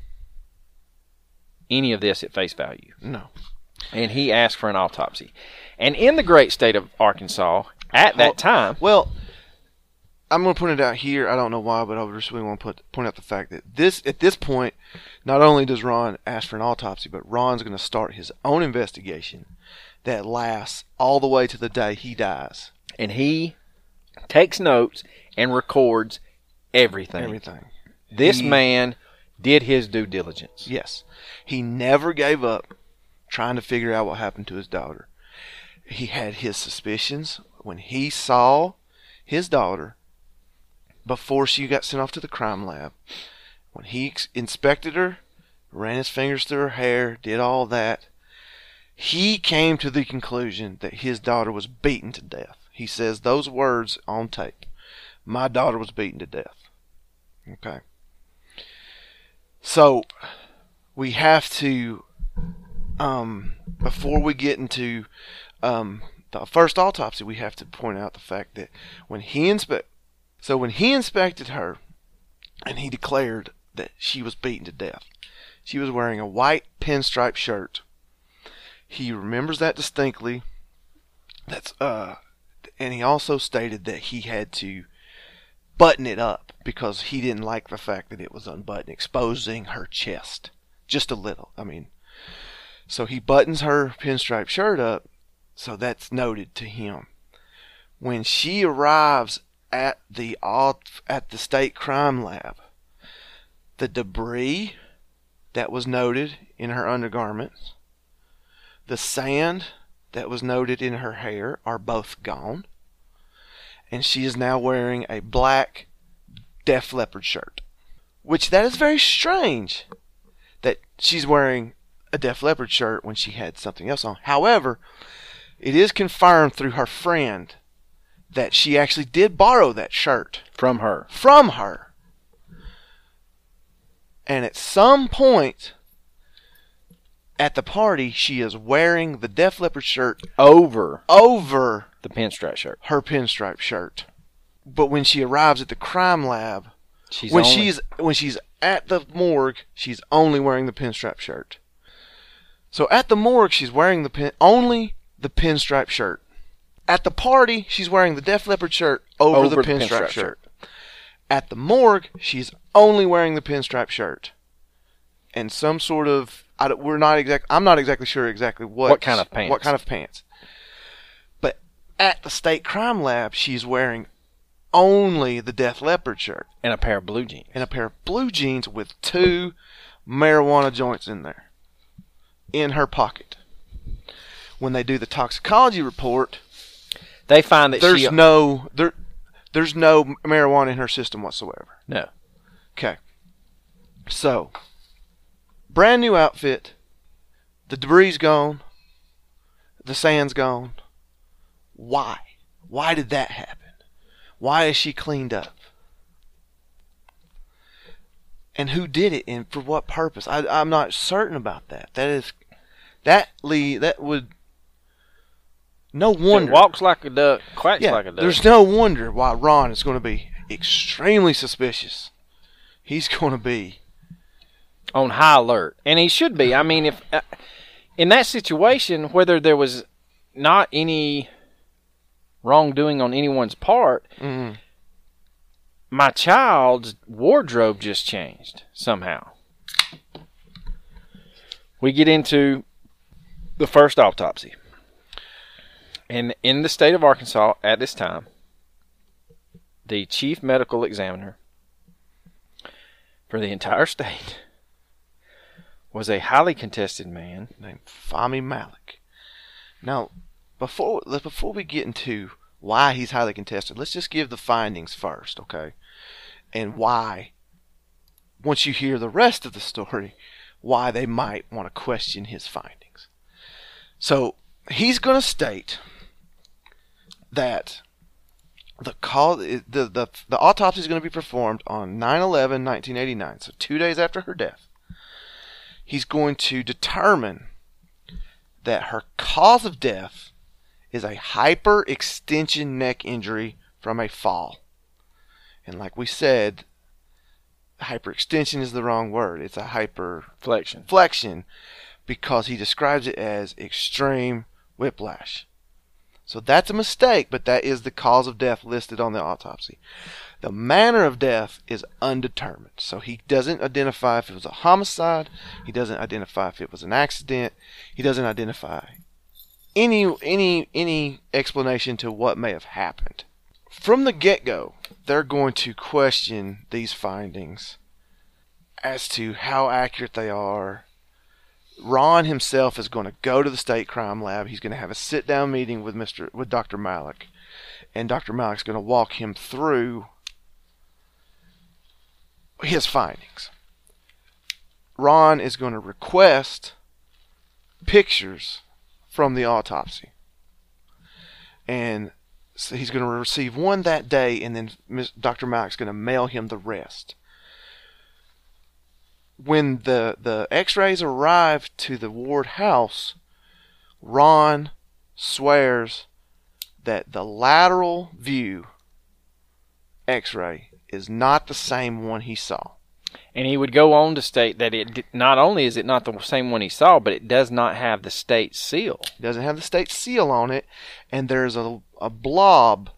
Speaker 2: any of this at face value.
Speaker 1: No.
Speaker 2: And he asked for an autopsy. And in the great state of Arkansas, at that
Speaker 1: Well-
Speaker 2: time,
Speaker 1: Well, I'm going to point it out here. I don't know why, but I just really want to put, point out the fact that this, at this point, not only does Ron ask for an autopsy, but Ron's going to start his own investigation that lasts all the way to the day he dies.
Speaker 2: and he takes notes and records everything.
Speaker 1: Everything.
Speaker 2: This
Speaker 1: He-
Speaker 2: man did his due diligence.
Speaker 1: Yes. He never gave up trying to figure out what happened to his daughter. He had his suspicions when he saw his daughter before she got sent off to the crime lab. When he inspected her, ran his fingers through her hair, did all that, he came to the conclusion that his daughter was beaten to death. He says those words on tape. My daughter was beaten to death. Okay. So we have to um before we get into um the first autopsy we have to point out the fact that when he inspect so when he inspected her and he declared that she was beaten to death she was wearing a white pinstripe shirt he remembers that distinctly that's uh and he also stated that he had to button it up because he didn't like the fact that it was unbuttoned, exposing her chest just a little. I mean, so he buttons her pinstripe shirt up, so that's noted to him. When she arrives at the at the state crime lab, the debris that was noted in her undergarments, the sand that was noted in her hair are both gone. And she is now wearing a black Def Leppard shirt. Which that is very strange that she's wearing a Def Leppard shirt when she had something else on. However, it is confirmed through her friend that she actually did borrow that shirt
Speaker 2: From her.
Speaker 1: from her. And at some point at the party, she is wearing the Def Leppard shirt
Speaker 2: Over
Speaker 1: over
Speaker 2: the pinstripe shirt.
Speaker 1: her pinstripe shirt. But when she arrives at the crime lab,
Speaker 2: She's
Speaker 1: when
Speaker 2: only-
Speaker 1: she's when she's at the morgue, she's only wearing the pinstripe shirt. So at the morgue, she's wearing the pin only the pinstripe shirt. At the party, she's wearing the Def Leppard shirt over, the, pinstripe, shirt. At the morgue, she's only wearing the pinstripe shirt, and some sort of I we're not exact. I'm not exactly sure exactly what
Speaker 2: What kind of pants.
Speaker 1: What kind of pants? But at the state crime lab, she's wearing only the Def Leppard shirt
Speaker 2: and a pair of blue jeans.
Speaker 1: and a pair of blue jeans with two marijuana joints in there in her pocket. When they do the toxicology report,
Speaker 2: They find that
Speaker 1: there's
Speaker 2: she uh,
Speaker 1: no there there's no marijuana in her system whatsoever.
Speaker 2: no.
Speaker 1: Okay. So, brand new outfit. The debris gone. The sand's gone. Why? Why did that happen? Why is she cleaned up? And who did it and for what purpose? I, I'm not certain about that. That is, that Lee, that would, no wonder.
Speaker 2: walks like a duck, quacks
Speaker 1: Yeah,
Speaker 2: like a duck.
Speaker 1: there's no wonder why Ron is going to be extremely suspicious. He's going to be
Speaker 2: on high alert, and he should be. I mean, if uh, in that situation, whether there was not any wrongdoing on anyone's part,
Speaker 1: mm,
Speaker 2: my child's wardrobe just changed somehow. We get into the first autopsy. And in the state of Arkansas at this time, the chief medical examiner for the entire state was a highly contested man.
Speaker 1: named Fahmy Malak. Now, before before we get into why he's highly contested, let's just give the findings first, okay? And why, once you hear the rest of the story, why they might want to question his findings. So he's going to state that the call the the, the autopsy is going to be performed on 9/11/1989, so 2 days after her death. He's going to determine that her cause of death is a hyperextension neck injury from a fall. And like we said, hyperextension is the wrong word. It's a hyperflexion
Speaker 2: Flexion.
Speaker 1: because he describes it as extreme whiplash. So that's a mistake, but that is the cause of death listed on the autopsy. The manner of death is undetermined. So he doesn't identify if it was a homicide, he doesn't identify if it was an accident, he doesn't identify any any any explanation to what may have happened. From the get-go, they're going to question these findings as to how accurate they are, Ron himself is going to go to the state crime lab. He's going to have a sit down meeting with Mr. with Dr. Malak, and Dr. Malak's going to walk him through his findings. Ron is going to request pictures from the autopsy, and so he's going to receive one that day, and then Dr. Malak's going to mail him the rest when the the x-rays arrive to the ward house ron swears that the lateral view x-ray is not the same one he saw.
Speaker 2: And he would go on to state that it not only is it not the same one he saw, but it does not have the state seal.
Speaker 1: it doesn't have the state seal on it and there's a, a blob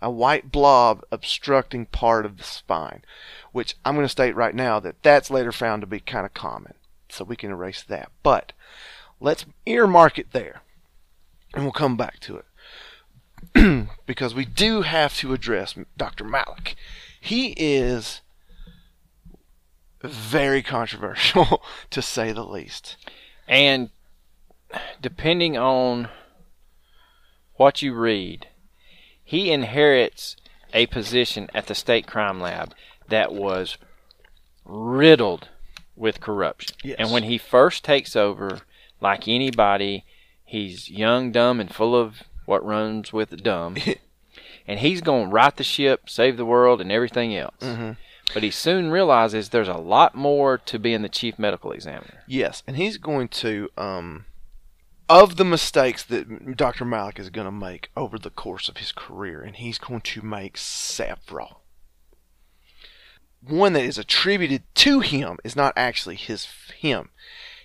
Speaker 1: a white blob obstructing part of the spine which i'm going to state right now that that's later found to be kind of common so we can erase that. But let's earmark it there and we'll come back to it. Because we do have to address dr malak he is very controversial to say the least
Speaker 2: And depending on what you read, he inherits a position at the state crime lab that was riddled with corruption.
Speaker 1: Yes.
Speaker 2: And when he first takes over, like anybody, he's young, dumb, and full of what runs with dumb. and he's going to right the ship, save the world, and everything else.
Speaker 1: Mhm.
Speaker 2: But he soon realizes there's a lot more to being the chief medical examiner.
Speaker 1: Yes, and he's going to um of the mistakes that Dr. Malak is going to make over the course of his career, and he's going to make several. One that is attributed to him is not actually his him.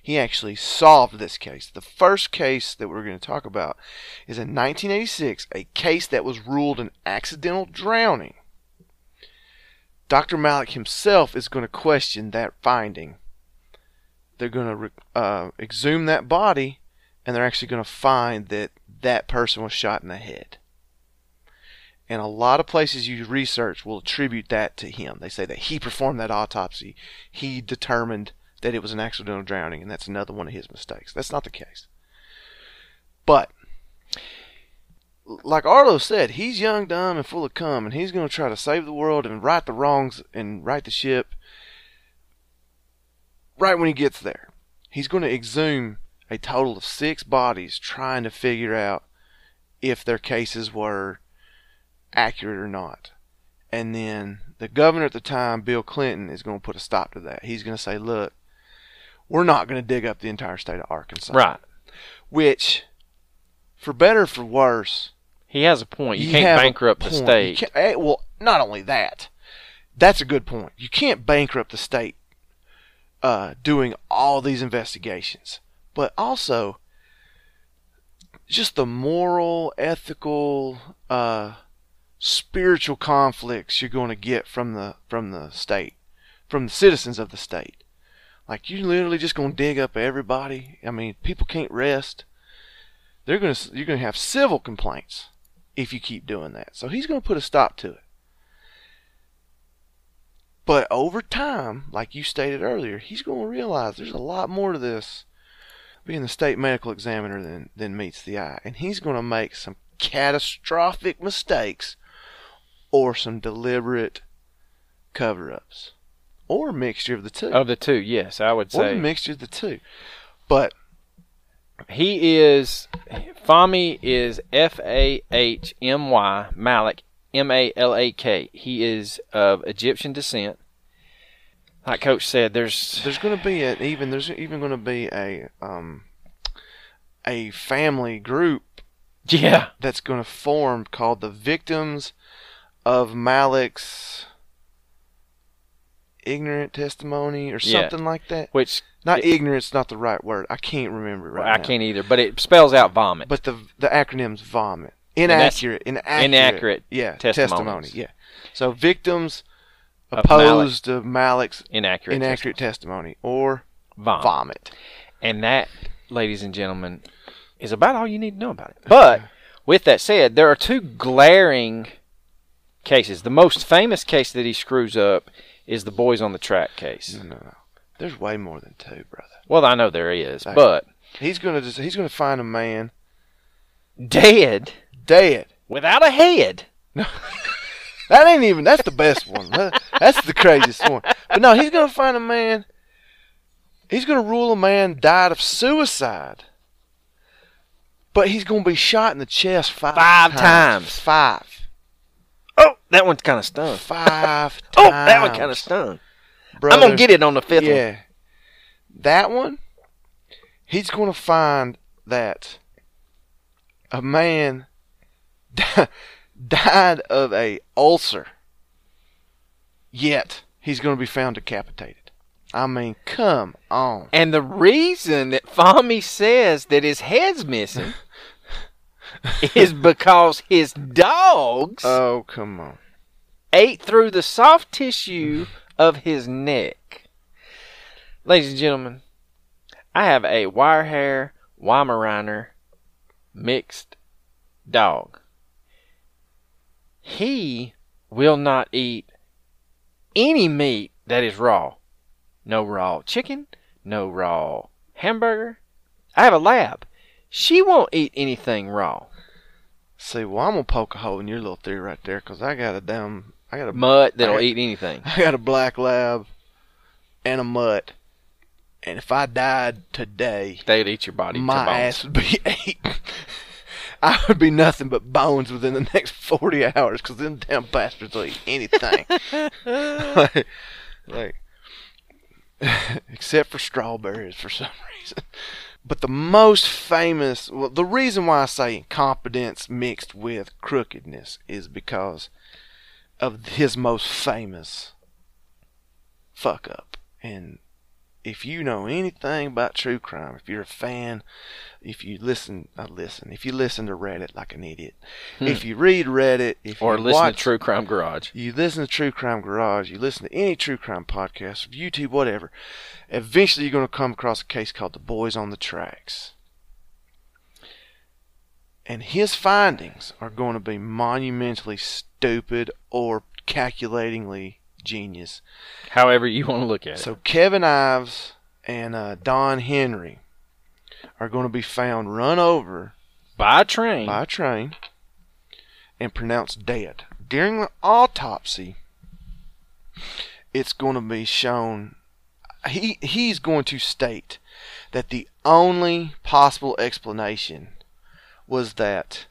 Speaker 1: He actually solved this case. The first case that we're going to talk about is in 1986, a case that was ruled an accidental drowning. Dr. Malak himself is going to question that finding. They're going to uh, exhume that body, and they're actually going to find that that person was shot in the head. And a lot of places you research will attribute that to him. They say that he performed that autopsy. He determined that it was an accidental drowning, and that's another one of his mistakes. That's not the case. But, like Arlo said, he's young, dumb, and full of cum, and he's going to try to save the world and right the wrongs and right the ship right when he gets there. He's going to exhume a total of six bodies trying to figure out if their cases were accurate or not. And then the governor at the time, Bill Clinton, is going to put a stop to that. He's going to say, look, we're not going to dig up the entire state of Arkansas.
Speaker 2: Right.
Speaker 1: Which, for better or for worse,
Speaker 2: He has a point. You,
Speaker 1: have
Speaker 2: can't bankrupt the state.
Speaker 1: eh, well, not only that, that's a good point. You can't bankrupt the state uh, doing all these investigations, but also just the moral, ethical, uh, spiritual conflicts you're going to get from the from the state, from the citizens of the state. Like you're literally just to dig up everybody. I mean, people can't rest. They're to you're to have civil complaints if you keep doing that. So he's to put a stop to it. But over time, like you stated earlier, he's to realize there's a lot more to this being the state medical examiner than, than meets the eye. And he's to make some catastrophic mistakes or some deliberate cover ups or a mixture of the two.
Speaker 2: Of the two, yes, I would say.
Speaker 1: or a mixture of the two. But
Speaker 2: he is. Fahmy is F A H M Y Malak M A L A K. He is of Egyptian descent. Like Coach said, there's
Speaker 1: there's going to be an even there's even going to be a um a family group
Speaker 2: yeah,
Speaker 1: that's going to form called the Victims of Malak's Ignorant Testimony or
Speaker 2: Yeah.
Speaker 1: something like that.
Speaker 2: which
Speaker 1: Not ignorant's not the right word. I can't remember it right
Speaker 2: I
Speaker 1: now.
Speaker 2: can't either, but it spells out vomit.
Speaker 1: But the the acronym's vomit.
Speaker 2: that's
Speaker 1: Inaccurate. Inaccurate.
Speaker 2: inaccurate
Speaker 1: Yeah.
Speaker 2: testimonies.
Speaker 1: Testimony. Yeah. So victims
Speaker 2: Of
Speaker 1: opposed to Malak's
Speaker 2: inaccurate,
Speaker 1: inaccurate testimony or
Speaker 2: vomit.
Speaker 1: vomit.
Speaker 2: And that, ladies and gentlemen, is about all you need to know about it. But with that said, there are two glaring cases. The most famous case that he screws up is the boys on the track case.
Speaker 1: No, no, no. There's way more than two, brother.
Speaker 2: Well, I know there is,
Speaker 1: Hey.
Speaker 2: but
Speaker 1: He's gonna just he's gonna find a man
Speaker 2: dead
Speaker 1: dead.
Speaker 2: without a head. No.
Speaker 1: That ain't even that's the best one. That's the craziest one. But no, he's gonna find a man he's gonna rule a man died of suicide. But he's gonna be shot in the chest five,
Speaker 2: Five
Speaker 1: times.
Speaker 2: times.
Speaker 1: Five.
Speaker 2: Oh, that one's kind of stung.
Speaker 1: Five
Speaker 2: Oh, that one kind of stung. I'm gonna get it on the fifth one.
Speaker 1: Yeah. That one, he's going to find that a man di- died of a ulcer. Yet he's going to be found decapitated. I mean, come on.
Speaker 2: And the reason that Fahmy says that his head's missing is because his dogs
Speaker 1: Oh, come on.
Speaker 2: ate through the soft tissue of his neck. Ladies and gentlemen, I have a wire hair Weimaraner mixed dog. He will not eat any meat that is raw. No raw chicken, no raw hamburger. I have a lab. She won't eat anything raw.
Speaker 1: See, well, I'm gonna poke a hole in your little theory right there, cause I got a damn, I got a,
Speaker 2: Mutt that'll
Speaker 1: I-
Speaker 2: eat anything.
Speaker 1: I got a black lab and a mutt, and if I died today,
Speaker 2: They'd eat your body.
Speaker 1: my ass would be eaten. I would be nothing but bones within the next 40 hours because them damn bastards will eat anything. like, like, except for strawberries for some reason. But the most famous, well, the reason why I say incompetence mixed with crookedness is because of his most famous fuck up. And if you know anything about true crime, if you're a fan, if you listen, I listen, if you listen to Reddit like an idiot, if you read Reddit, if
Speaker 2: Hmm. Or
Speaker 1: you
Speaker 2: listen
Speaker 1: watch,
Speaker 2: to True Crime Garage.
Speaker 1: you listen to True Crime Garage, you listen to any true crime podcast, YouTube, whatever, eventually you're going to come across a case called The Boys on the Tracks. And his findings are going to be monumentally stupid or calculatingly genius.
Speaker 2: However you want to look at it.
Speaker 1: So Kevin Ives and uh, Don Henry are going to be found run over
Speaker 2: By a train.
Speaker 1: by a train and pronounced dead. During the autopsy, it's going to be shown he he's going to state that the only possible explanation was that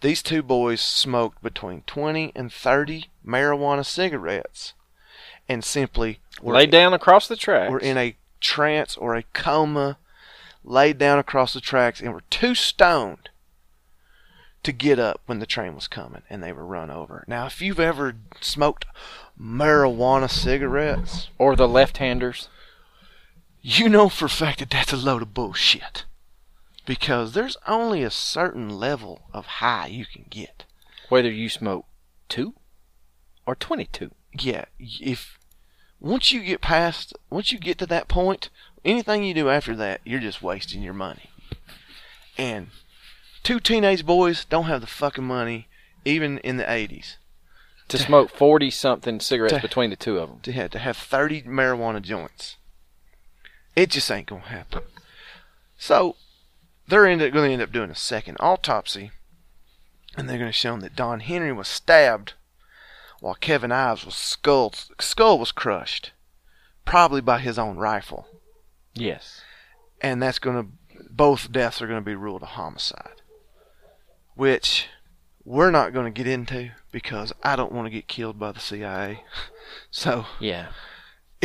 Speaker 1: these two boys smoked between 20 and 30 marijuana cigarettes and simply were,
Speaker 2: Lay down across the tracks.
Speaker 1: were in a trance or a coma laid down across the tracks and were too stoned to get up when the train was coming and they were run over. Now, if you've ever smoked marijuana cigarettes,
Speaker 2: or the left-handers.
Speaker 1: you know for a fact that that's a load of bullshit. Because there's only a certain level of high you can get.
Speaker 2: Whether you smoke two or twenty-two.
Speaker 1: Yeah, if once you get past, once you get to that point, anything you do after that, you're just wasting your money. And two teenage boys don't have the fucking money, even in the 80s,
Speaker 2: To smoke forty something cigarettes
Speaker 1: To-
Speaker 2: between the two of them.
Speaker 1: to have to have 30 marijuana joints. It just ain't gonna happen. So they're end up, gonna end up doing a second autopsy, and they're gonna show them that Don Henry was stabbed while Kevin Ives was skull skull was crushed, probably by his own rifle.
Speaker 2: Yes.
Speaker 1: and that's going to both deaths are going to be ruled a homicide which we're not going to get into because I don't want to get killed by the CIA so
Speaker 2: Yeah.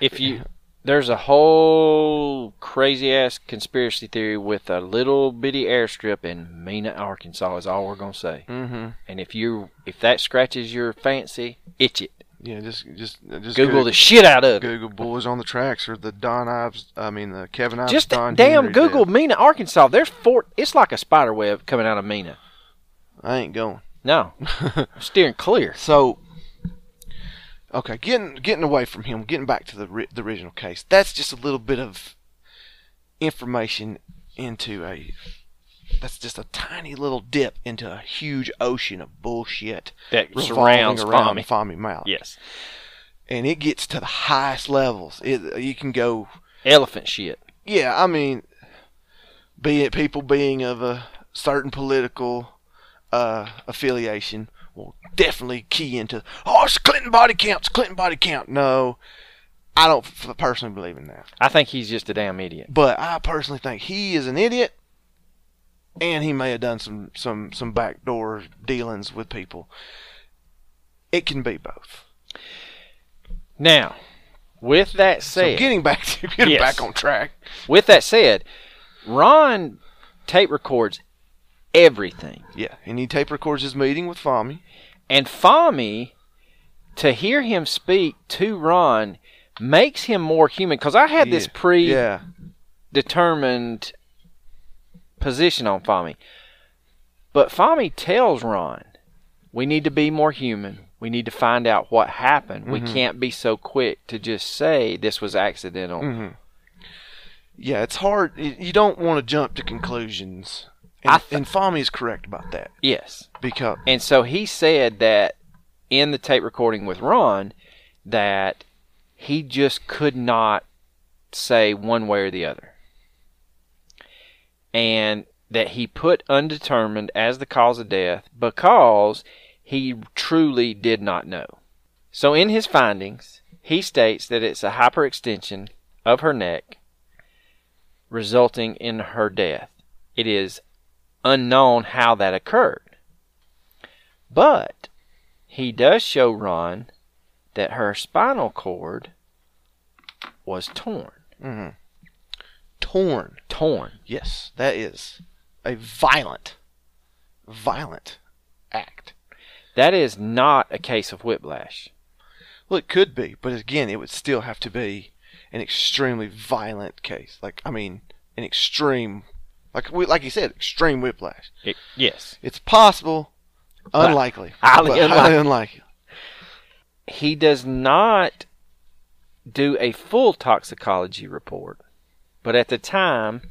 Speaker 2: if you there's a whole crazy ass conspiracy theory with a little bitty airstrip in Mena, Arkansas is all we're gonna say.
Speaker 1: mhm
Speaker 2: And if you if that scratches your fancy, itch it.
Speaker 1: yeah just just just
Speaker 2: Google
Speaker 1: Goo-
Speaker 2: the shit out of it.
Speaker 1: Google boys on the tracks or the Don Ives I mean the Kevin Ives
Speaker 2: Just
Speaker 1: Don
Speaker 2: damn
Speaker 1: Henry
Speaker 2: Google
Speaker 1: death.
Speaker 2: Mena, Arkansas. There's four. It's like a spider web coming out of Mena.
Speaker 1: I ain't going
Speaker 2: No, I'm steering clear.
Speaker 1: So, okay, getting getting away from him, getting back to the the original case. That's just a little bit of information into a. That's just a tiny little dip into a huge ocean of bullshit
Speaker 2: That surrounds
Speaker 1: around
Speaker 2: Fahmy.
Speaker 1: Fahmy Mouth.
Speaker 2: Yes,
Speaker 1: and it gets to the highest levels. It, you can go,
Speaker 2: elephant shit.
Speaker 1: yeah. I mean, be it people being of a certain political uh, affiliation will definitely key into, oh, it's Clinton body count, it's Clinton body count. No, I don't f- personally believe in that.
Speaker 2: I think he's just a damn idiot.
Speaker 1: But I personally think he is an idiot, and he may have done some some some backdoor dealings with people. It can be both.
Speaker 2: Now, with that
Speaker 1: So
Speaker 2: said,
Speaker 1: getting back to getting
Speaker 2: Yes.
Speaker 1: back on track.
Speaker 2: with that said, Ron tape records everything.
Speaker 1: Yeah, and he tape records his meeting with Fahmy.
Speaker 2: And Fahmy, to hear him speak to Ron, makes him more human. Because I had this
Speaker 1: Yeah.
Speaker 2: predetermined position on Fahmy. But Fahmy tells Ron, we need to be more human. We need to find out what happened. We
Speaker 1: Mhm.
Speaker 2: can't be so quick to just say this was accidental.
Speaker 1: hmm Yeah, it's hard. You don't want to jump to conclusions. And,
Speaker 2: th-
Speaker 1: and Fahmy is correct about that
Speaker 2: Yes.
Speaker 1: because
Speaker 2: And so he said that in the tape recording with Ron that he just could not say one way or the other. And that he put undetermined as the cause of death because he truly did not know. So, in his findings, he states that it's a hyperextension of her neck resulting in her death. It is unknown how that occurred. But he does show Ron that her spinal cord was torn.
Speaker 1: Mm-hmm. Torn.
Speaker 2: Torn.
Speaker 1: Yes, that is a violent, violent act.
Speaker 2: That is not a case of whiplash.
Speaker 1: Well, it could be, but again, it would still have to be an extremely violent case. Like, I mean, an extreme, like we, like you said, extreme whiplash.
Speaker 2: It, yes.
Speaker 1: It's possible, unlikely,
Speaker 2: highly
Speaker 1: but
Speaker 2: unlikely.
Speaker 1: highly unlikely.
Speaker 2: He does not do a full toxicology report, but at the time,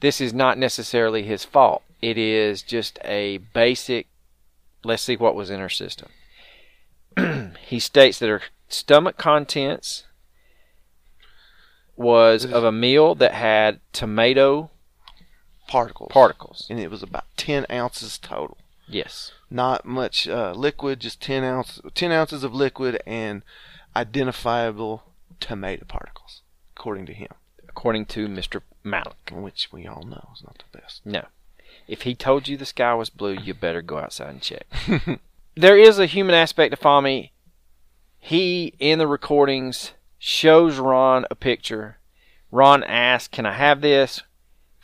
Speaker 2: this is not necessarily his fault. It is just a basic, let's see what was in her system. he states that her stomach contents was of a meal that had tomato
Speaker 1: Particles.
Speaker 2: particles.
Speaker 1: And it was about ten ounces total.
Speaker 2: Yes.
Speaker 1: Not much uh, liquid, just ten ounces, ten ounces of liquid and identifiable tomato particles, according to him,
Speaker 2: According to Mr. Malak.
Speaker 1: which we all know is not the best.
Speaker 2: No. If he told you the sky was blue, you better go outside and check. there is a human aspect to Fahmy. He, in the recordings, shows Ron a picture. Ron asks, Can I have this?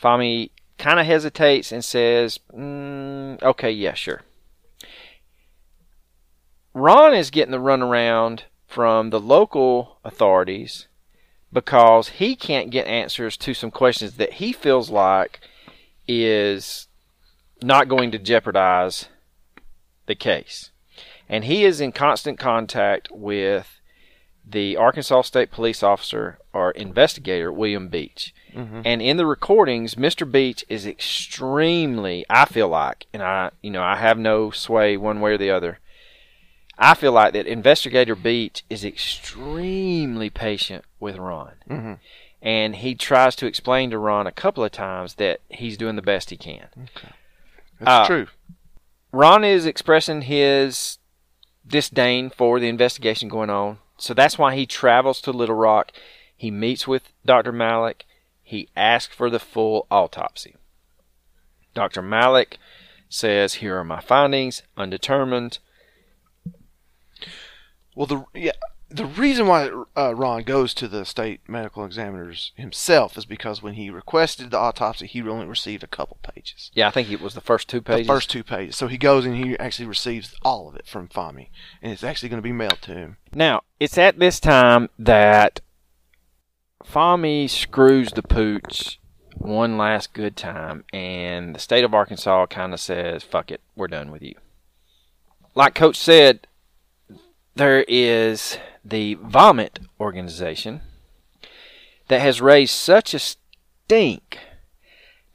Speaker 2: Fahmy kind of hesitates and says, mm, Okay, yeah, sure. Ron is getting the runaround from the local authorities because he can't get answers to some questions that he feels like is not going to jeopardize the case. And he is in constant contact with the Arkansas State Police officer or investigator, William Beach.
Speaker 1: Mhm.
Speaker 2: And in the recordings, Mr. Beach is extremely, I feel like, and I, you know, I have no sway one way or the other. I feel like that Investigator Beach is extremely patient with Ron
Speaker 1: hmm
Speaker 2: and he tries to explain to Ron a couple of times that he's doing the best he can.
Speaker 1: That's
Speaker 2: Uh,
Speaker 1: true.
Speaker 2: Ron is expressing his disdain for the investigation going on, so that's why he travels to Little Rock. He meets with Dr. Malak. He asks for the full autopsy. Dr. Malak says, "Here are my findings, undetermined."
Speaker 1: Well, the yeah, the reason why uh, Ron goes to the state medical examiners himself is because when he requested the autopsy, he only received a couple pages,
Speaker 2: Yeah, I think it was the first two pages.
Speaker 1: the first two pages. So he goes and he actually receives all of it from Fahmy, and it's actually going to be mailed to him.
Speaker 2: Now, it's at this time that Fahmy screws the pooch one last good time, and the state of Arkansas kind of says, fuck it, we're done with you. Like Coach said, there is the Vomit organization that has raised such a stink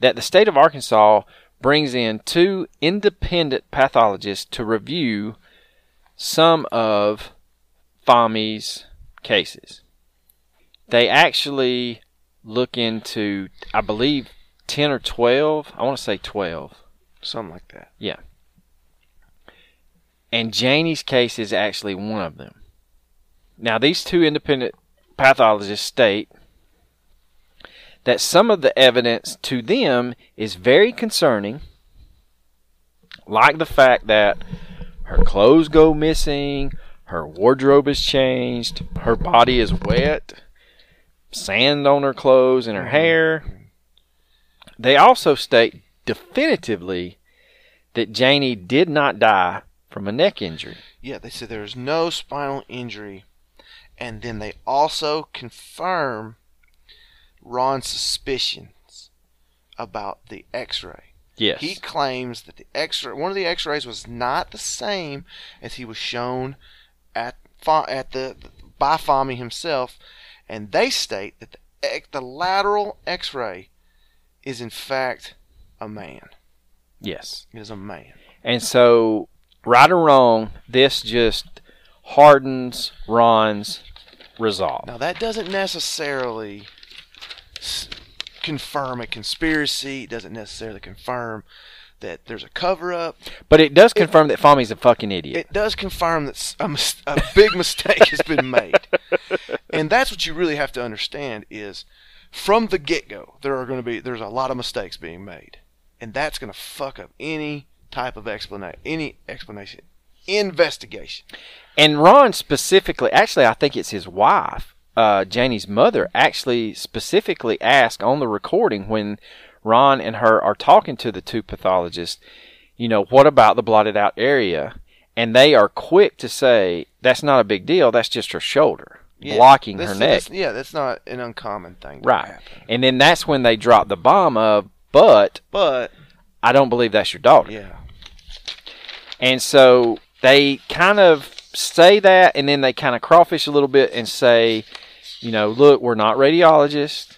Speaker 2: that the state of Arkansas brings in two independent pathologists to review some of Fahmy's cases. They actually look into, I believe, 10 or 12. I want to say 12.
Speaker 1: Something like that.
Speaker 2: Yeah. And Janie's case is actually one of them. Now, these two independent pathologists state that some of the evidence to them is very concerning, like the fact that her clothes go missing, her wardrobe is changed, her body is wet, sand on her clothes and her mm-hmm. hair. They also state definitively that Janie did not die from a neck injury.
Speaker 1: Yeah, they said there's no spinal injury, and then they also confirm Ron's suspicions about the X-ray.
Speaker 2: Yes.
Speaker 1: He claims that the X-ray, one of the X-rays, was not the same as he was shown at at the by Fahmy himself, and they state that the the lateral X-ray is in fact a man.
Speaker 2: yes.
Speaker 1: It is a man.
Speaker 2: And so, right or wrong, this just hardens Ron's resolve.
Speaker 1: Now that doesn't necessarily s- confirm a conspiracy. It doesn't necessarily confirm that there's a cover up.
Speaker 2: But it does confirm that Fahmy's a fucking idiot.
Speaker 1: It does confirm that a, mis- a big mistake has been made. And that's what you really have to understand is from the get go, there are going to be there's a lot of mistakes being made. And that's going to fuck up any type of explanation, any explanation, investigation.
Speaker 2: And Ron specifically, actually, I think it's his wife, uh, Janie's mother, actually specifically asked on the recording when Ron and her are talking to the two pathologists, you know, what about the blotted out area? And they are quick to say, that's not a big deal, that's just her shoulder blocking
Speaker 1: This-
Speaker 2: her neck.
Speaker 1: yeah, that's not an uncommon thing
Speaker 2: Right.
Speaker 1: happen.
Speaker 2: And then that's when they drop the bomb of, but
Speaker 1: But
Speaker 2: I don't believe that's your daughter.
Speaker 1: yeah,
Speaker 2: And so they kind of say that, and then they kind of crawfish a little bit and say, you know, look, we're not radiologists.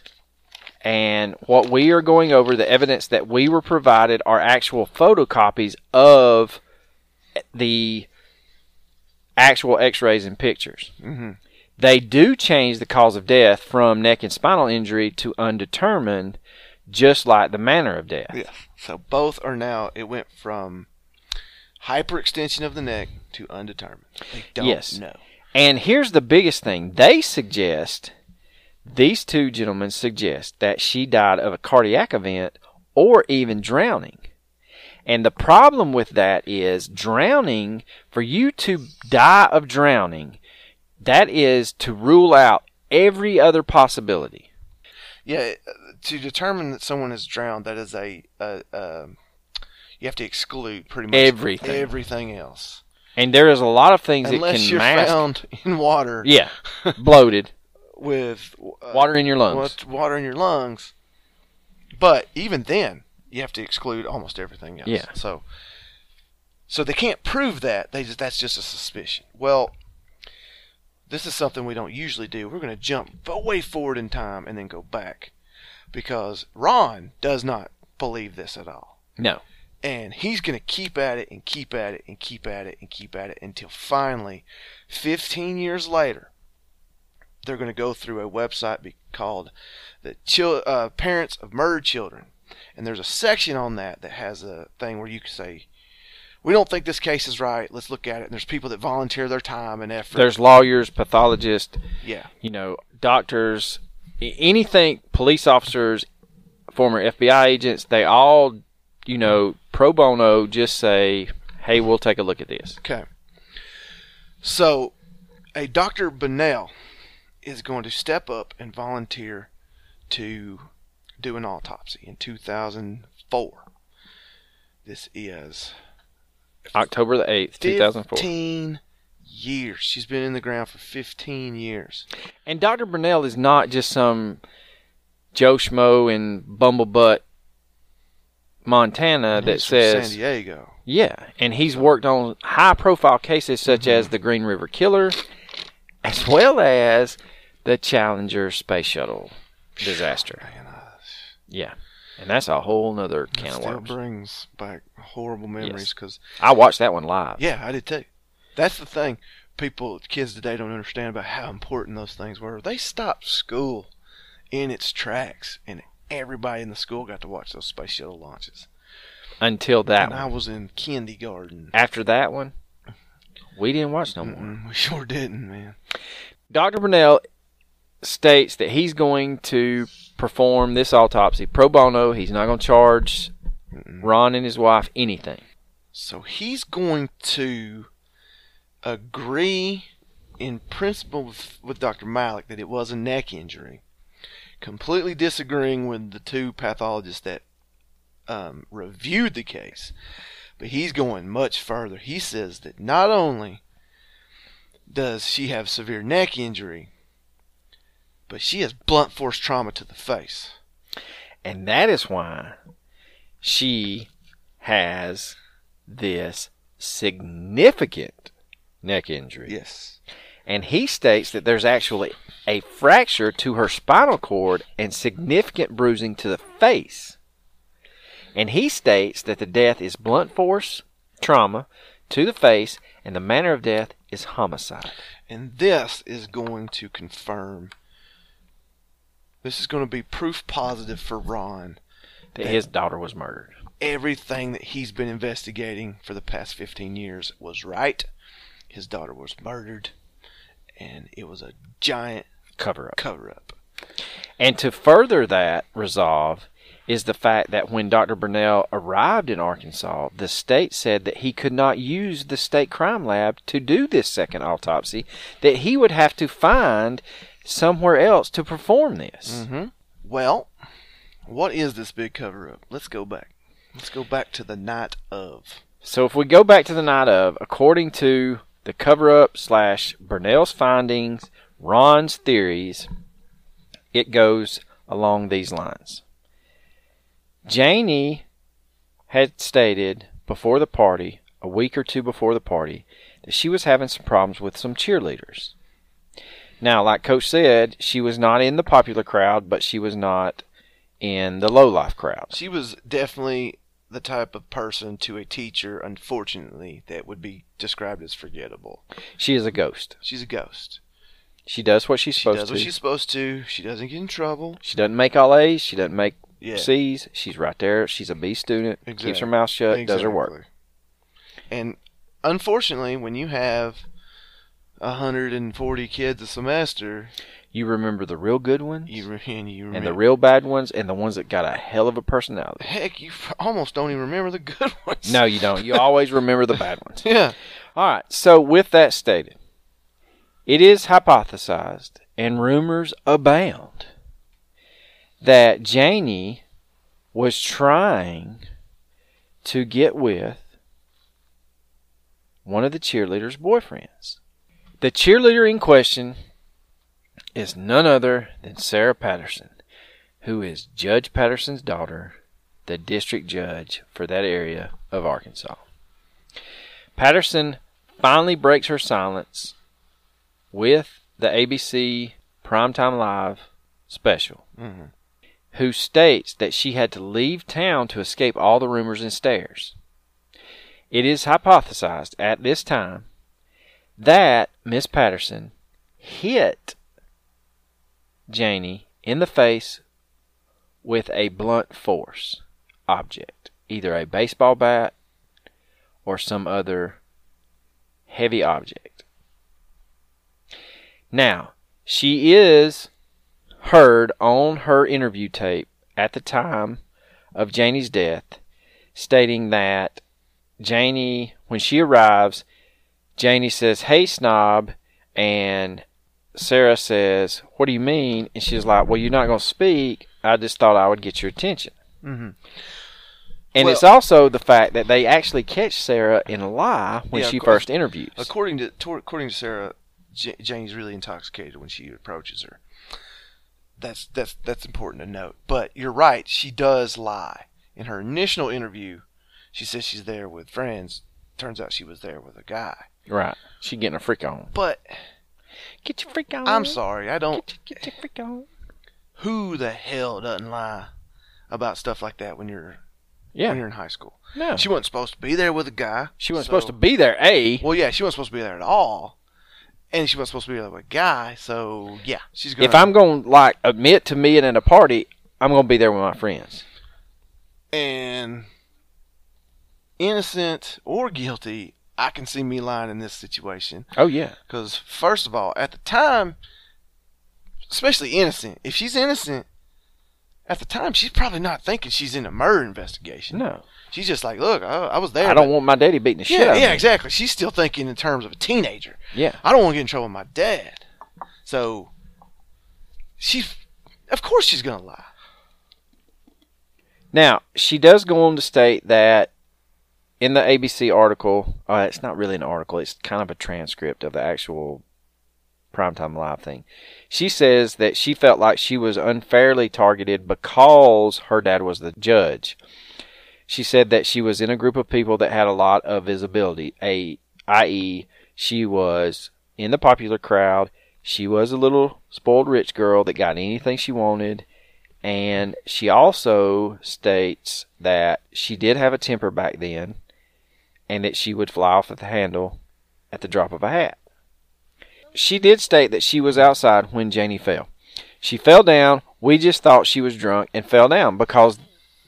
Speaker 2: And what we are going over, the evidence that we were provided, are actual photocopies of the actual x rays and pictures.
Speaker 1: hmm
Speaker 2: They do change the cause of death from neck and spinal injury to undetermined, just like the manner of death.
Speaker 1: yeah. So both are now. It went from hyperextension of the neck to undetermined. They don't
Speaker 2: Yes.
Speaker 1: know.
Speaker 2: And here's the biggest thing they suggest, these two gentlemen suggest that she died of a cardiac event or even drowning. And the problem with that is drowning, for you to die of drowning, that is to rule out every other possibility.
Speaker 1: Yeah, uh, to determine that someone is drowned, that is a, a, um you have to exclude pretty much
Speaker 2: Everything.
Speaker 1: everything else,
Speaker 2: And there is a lot of things that can mask.
Speaker 1: found in water
Speaker 2: Yeah, bloated,
Speaker 1: with uh,
Speaker 2: water in your lungs.
Speaker 1: water in your lungs. But even then, you have to exclude almost everything else.
Speaker 2: Yeah.
Speaker 1: So, so they can't prove that. They just that's just a suspicion. Well, this is something we don't usually do. We're going to jump way forward in time and then go back, because Ron does not believe this at all,
Speaker 2: No.
Speaker 1: And he's going to keep at it and keep at it and keep at it and keep at it until finally, 15 years later, they're going to go through a website be called the Chil- uh, Parents of Murdered Children, and there's a section on that that has a thing where you can say, "We don't think this case is right. Let's look at it." And there's people that volunteer their time and effort.
Speaker 2: There's lawyers, pathologists,
Speaker 1: yeah,
Speaker 2: you know, doctors, anything, police officers, former FBI agents, they all, you know, pro bono just say, hey, we'll take a look at this.
Speaker 1: okay. So, a Dr. Bonnell is going to step up and volunteer to do an autopsy in 2004. This is
Speaker 2: October the 8th, 2004.
Speaker 1: 15 years. She's been in the ground for 15 years.
Speaker 2: And Dr. Burnell is not just some Joe Schmo and Bumblebutt, Montana that says,
Speaker 1: San Diego.
Speaker 2: yeah, and he's worked on high profile cases such mm-hmm. as the Green River Killer, as well as the Challenger space shuttle disaster.
Speaker 1: Man,
Speaker 2: Yeah, and that's a whole nother can of
Speaker 1: still
Speaker 2: worms.
Speaker 1: brings back horrible memories
Speaker 2: Yes.
Speaker 1: because
Speaker 2: I watched that one live.
Speaker 1: yeah, I did too. That's the thing. People, kids today don't understand about how important those things were. They stopped school in its tracks, and everybody in the school got to watch those space shuttle launches.
Speaker 2: Until that
Speaker 1: and I was in kindergarten.
Speaker 2: After that one, we didn't watch no more.
Speaker 1: Mm-mm, we sure didn't, man.
Speaker 2: Dr. Burnell states that he's going to perform this autopsy pro bono. He's not going to charge
Speaker 1: Mm-mm.
Speaker 2: Ron and his wife anything.
Speaker 1: So he's going to agree in principle with, with Dr. Malak that it was a neck injury, completely disagreeing with the two pathologists that um, reviewed the case. But he's going much further. He says that not only does she have severe neck injury, but she has blunt force trauma to the face.
Speaker 2: And that is why she has this significant neck injury.
Speaker 1: Yes.
Speaker 2: And he states that there's actually a fracture to her spinal cord and significant bruising to the face. And he states that the death is blunt force trauma to the face and the manner of death is homicide.
Speaker 1: And this is going to confirm This is going to be proof positive for Ron.
Speaker 2: That his daughter was murdered.
Speaker 1: Everything that he's been investigating for the past 15 years was right. His daughter was murdered, and it was a giant
Speaker 2: Cover up.
Speaker 1: cover up.
Speaker 2: And to further that resolve is the fact that when Dr. Burnell arrived in Arkansas, the state said that he could not use the state crime lab to do this second autopsy, that he would have to find somewhere else to perform this.
Speaker 1: Mm-hmm. Well, what is this big cover up? Let's go back. Let's go back to the night of.
Speaker 2: So if we go back to the night of, according to the cover up slash Burnell's findings, Ron's theories, it goes along these lines. Janie had stated before the party, a week or two before the party, that she was having some problems with some cheerleaders. Now, like Coach said, she was not in the popular crowd, but she was not in the low life crowd.
Speaker 1: She was definitely the type of person to a teacher, unfortunately, that would be described as forgettable.
Speaker 2: She is a ghost.
Speaker 1: She's a ghost.
Speaker 2: She does what she's
Speaker 1: She
Speaker 2: supposed
Speaker 1: does
Speaker 2: to.
Speaker 1: what she's supposed to. She doesn't get in trouble.
Speaker 2: She doesn't make all A's. She doesn't make
Speaker 1: Yeah.
Speaker 2: C's. She's right there. She's a B student. Keeps her mouth shut. Does her work.
Speaker 1: And unfortunately, when you have 140 kids a semester,
Speaker 2: You remember the real good ones
Speaker 1: you re- and you
Speaker 2: and the real bad ones and the ones that got a hell of a personality.
Speaker 1: heck, you f- almost don't even remember the good ones.
Speaker 2: No, you don't. You always remember the bad ones.
Speaker 1: Yeah.
Speaker 2: All right. So with that stated, it is hypothesized and rumors abound that Janie was trying to get with one of the cheerleaders' boyfriends. The cheerleader in question is none other than Sarah Patterson, who is Judge Patterson's daughter, the district judge for that area of Arkansas. Patterson finally breaks her silence with the ABC Primetime Live special,
Speaker 1: Mhm.
Speaker 2: who states that she had to leave town to escape all the rumors and stares. It is hypothesized at this time that Miss Patterson hit Janie in the face with a blunt force object, either a baseball bat or some other heavy object. Now, she is heard on her interview tape at the time of Janie's death stating that Janie, when she arrives, Janie says, Hey, snob. And Sarah says, What do you mean? And she's like, Well, you're not going to speak. I just thought I would get your attention.
Speaker 1: Mhm.
Speaker 2: And
Speaker 1: Well-
Speaker 2: it's also the fact that they actually catch Sarah in a lie when
Speaker 1: Yeah,
Speaker 2: she
Speaker 1: course.
Speaker 2: first interviews.
Speaker 1: According to, to according to Sarah, J- Janie's really intoxicated when she approaches her. That's that's that's important to note. But you're right, she does lie. In her initial interview, she says she's there with friends. Turns out she was there with a guy.
Speaker 2: Right. She getting a freak on.
Speaker 1: But
Speaker 2: Get your freak on.
Speaker 1: I'm sorry, I don't.
Speaker 2: Get, your- get your freak on.
Speaker 1: Who the hell doesn't lie about stuff like that when you're
Speaker 2: Yeah.
Speaker 1: when you're in high school?
Speaker 2: No.
Speaker 1: She wasn't supposed to be there with a guy.
Speaker 2: She wasn't
Speaker 1: so-
Speaker 2: supposed to be there, A.
Speaker 1: Well, yeah, she wasn't supposed to be there at all, and she wasn't supposed to be with a guy. So yeah, she's gonna.
Speaker 2: If I'm going to, like, admit to me at a party, I'm going to be there with my friends.
Speaker 1: and innocent or guilty, I can see me lying in this situation.
Speaker 2: Oh, yeah.
Speaker 1: Because first of all, at the time, especially innocent, if she's innocent, at the time she's probably not thinking she's in a murder investigation.
Speaker 2: No.
Speaker 1: She's just like, look, I, I was there.
Speaker 2: I don't want my daddy beating the shit
Speaker 1: Yeah,
Speaker 2: out of me.
Speaker 1: yeah, exactly. She's still thinking in terms of a teenager.
Speaker 2: Yeah.
Speaker 1: I don't want to get in trouble with my dad. So she's, of course, she's gonna lie.
Speaker 2: Now, she does go on to state that in the ABC article, uh, it's not really an article, it's kind of a transcript of the actual primetime live thing. She says that she felt like she was unfairly targeted because her dad was the judge. She said that she was in a group of people that had a lot of visibility, a, i.e., she was in the popular crowd. She was a little spoiled rich girl that got anything she wanted. And she also states that she did have a temper back then and that she would fly off at the handle at the drop of a hat. She did state that she was outside when Janie fell. She fell down, We just thought she was drunk and fell down because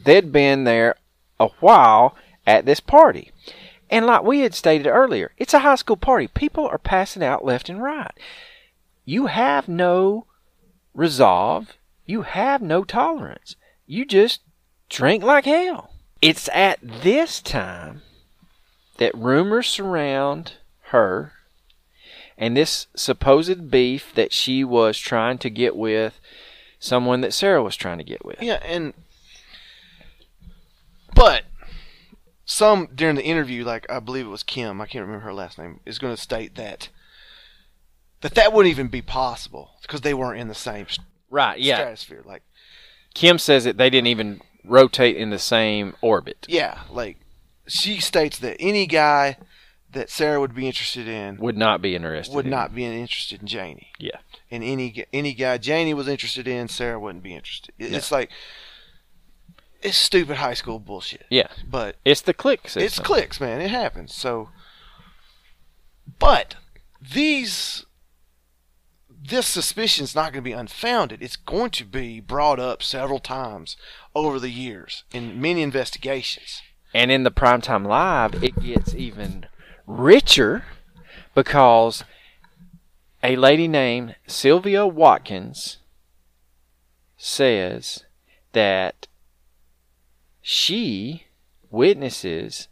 Speaker 2: they'd been there a while at this party. And like we had stated earlier, it's a high school party. People are passing out left and right. You have no resolve. You have no tolerance. You just drink like hell. It's at this time that rumors surround her and this supposed beef that she was trying to get with someone that Sarah was trying to get with.
Speaker 1: Yeah, and but some during the interview, like I believe it was Kim, I can't remember her last name, is going to state that that that wouldn't even be possible because they weren't in the same
Speaker 2: Right, yeah.
Speaker 1: stratosphere. Like,
Speaker 2: Kim says that they didn't even rotate in the same orbit.
Speaker 1: yeah, like she states that any guy that Sarah would be interested in
Speaker 2: Would not be interested.
Speaker 1: would
Speaker 2: in.
Speaker 1: not be interested in Janie,
Speaker 2: Yeah.
Speaker 1: and any any guy Janie was interested in, Sarah wouldn't be interested. It- It's like it's stupid high school bullshit.
Speaker 2: Yeah.
Speaker 1: But
Speaker 2: It's the clique system.
Speaker 1: It's cliques, man. It happens. So, but these this suspicion is not going to be unfounded. It's going to be brought up several times over the years in many investigations.
Speaker 2: And in the primetime live, it gets even richer because a lady named Sylvia Watkins says that she witnesses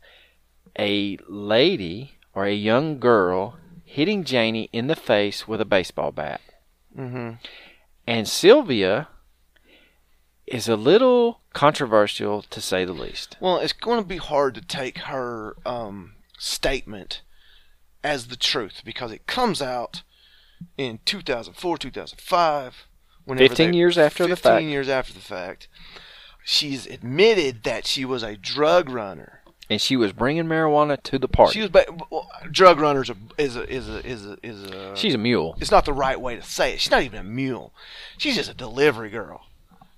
Speaker 2: a lady or a young girl hitting Janie in the face with a baseball bat.
Speaker 1: Mm-hmm.
Speaker 2: And Sylvia is a little controversial to say the least.
Speaker 1: Well, it's going to be hard to take her um, statement as the truth because it comes out in 2004, 2005. whenever
Speaker 2: 15 years after the fact.
Speaker 1: 15 years after the fact. She's admitted that she was a drug runner.
Speaker 2: And she was bringing marijuana to the party.
Speaker 1: She was ba- well, drug runners is a is a is a is a.
Speaker 2: She's a mule.
Speaker 1: it's not the right way to say it. She's not even a mule. She's just a delivery girl.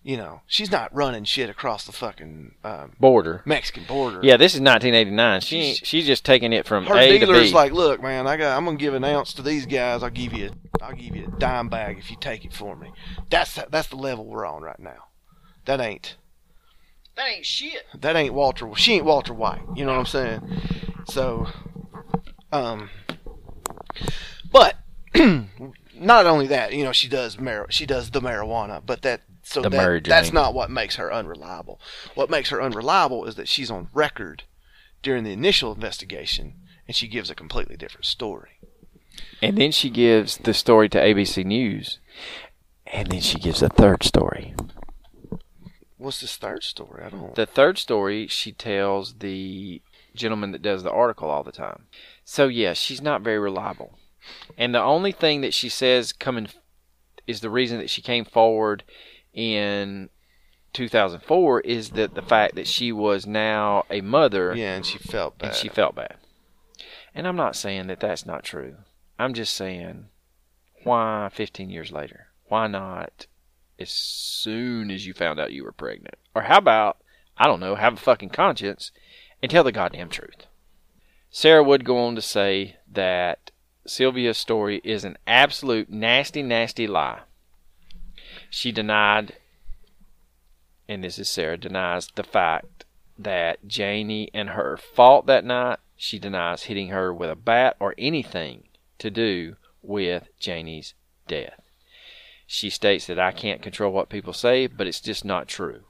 Speaker 1: You know, she's not running shit across the fucking um,
Speaker 2: Border.
Speaker 1: Mexican border.
Speaker 2: Yeah, this is 1989. She ain't, she's just taking it from
Speaker 1: her
Speaker 2: A to
Speaker 1: dealer's
Speaker 2: B.
Speaker 1: like, look, man, I got, I'm gonna give an ounce to these guys. I'll give you, I'll give you a dime bag if you take it for me. That's that's the level we're on right now. That ain't,
Speaker 2: that ain't shit.
Speaker 1: that ain't Walter. She ain't Walter White. You know what I'm saying? So, um, but not only that, you know, she does mar- she does the marijuana, but that so
Speaker 2: The
Speaker 1: that, that's not what makes her unreliable. What makes her unreliable is that she's on record during the initial investigation, and she gives a completely different story.
Speaker 2: And then she gives the story to ABC News. And then she gives a third story.
Speaker 1: What's this third story? I don't.
Speaker 2: The third story, she tells the gentleman that does the article all the time. So, yeah, she's not very reliable. And the only thing that she says coming is the reason that she came forward in 2004 is that the fact that she was now a mother
Speaker 1: yeah, and she felt bad.
Speaker 2: and she felt bad. And I'm not saying that that's not true. I'm just saying, why 15 years later? Why not as soon as you found out you were pregnant? Or how about, I don't know, have a fucking conscience and tell the goddamn truth? Sarah would go on to say that Sylvia's story is an absolute nasty, nasty lie. She denied, and this is Sarah, denies the fact that Janie and her fought that night. She denies hitting her with a bat or anything to do with Janie's death. She states that I can't control what people say, but it's just not true.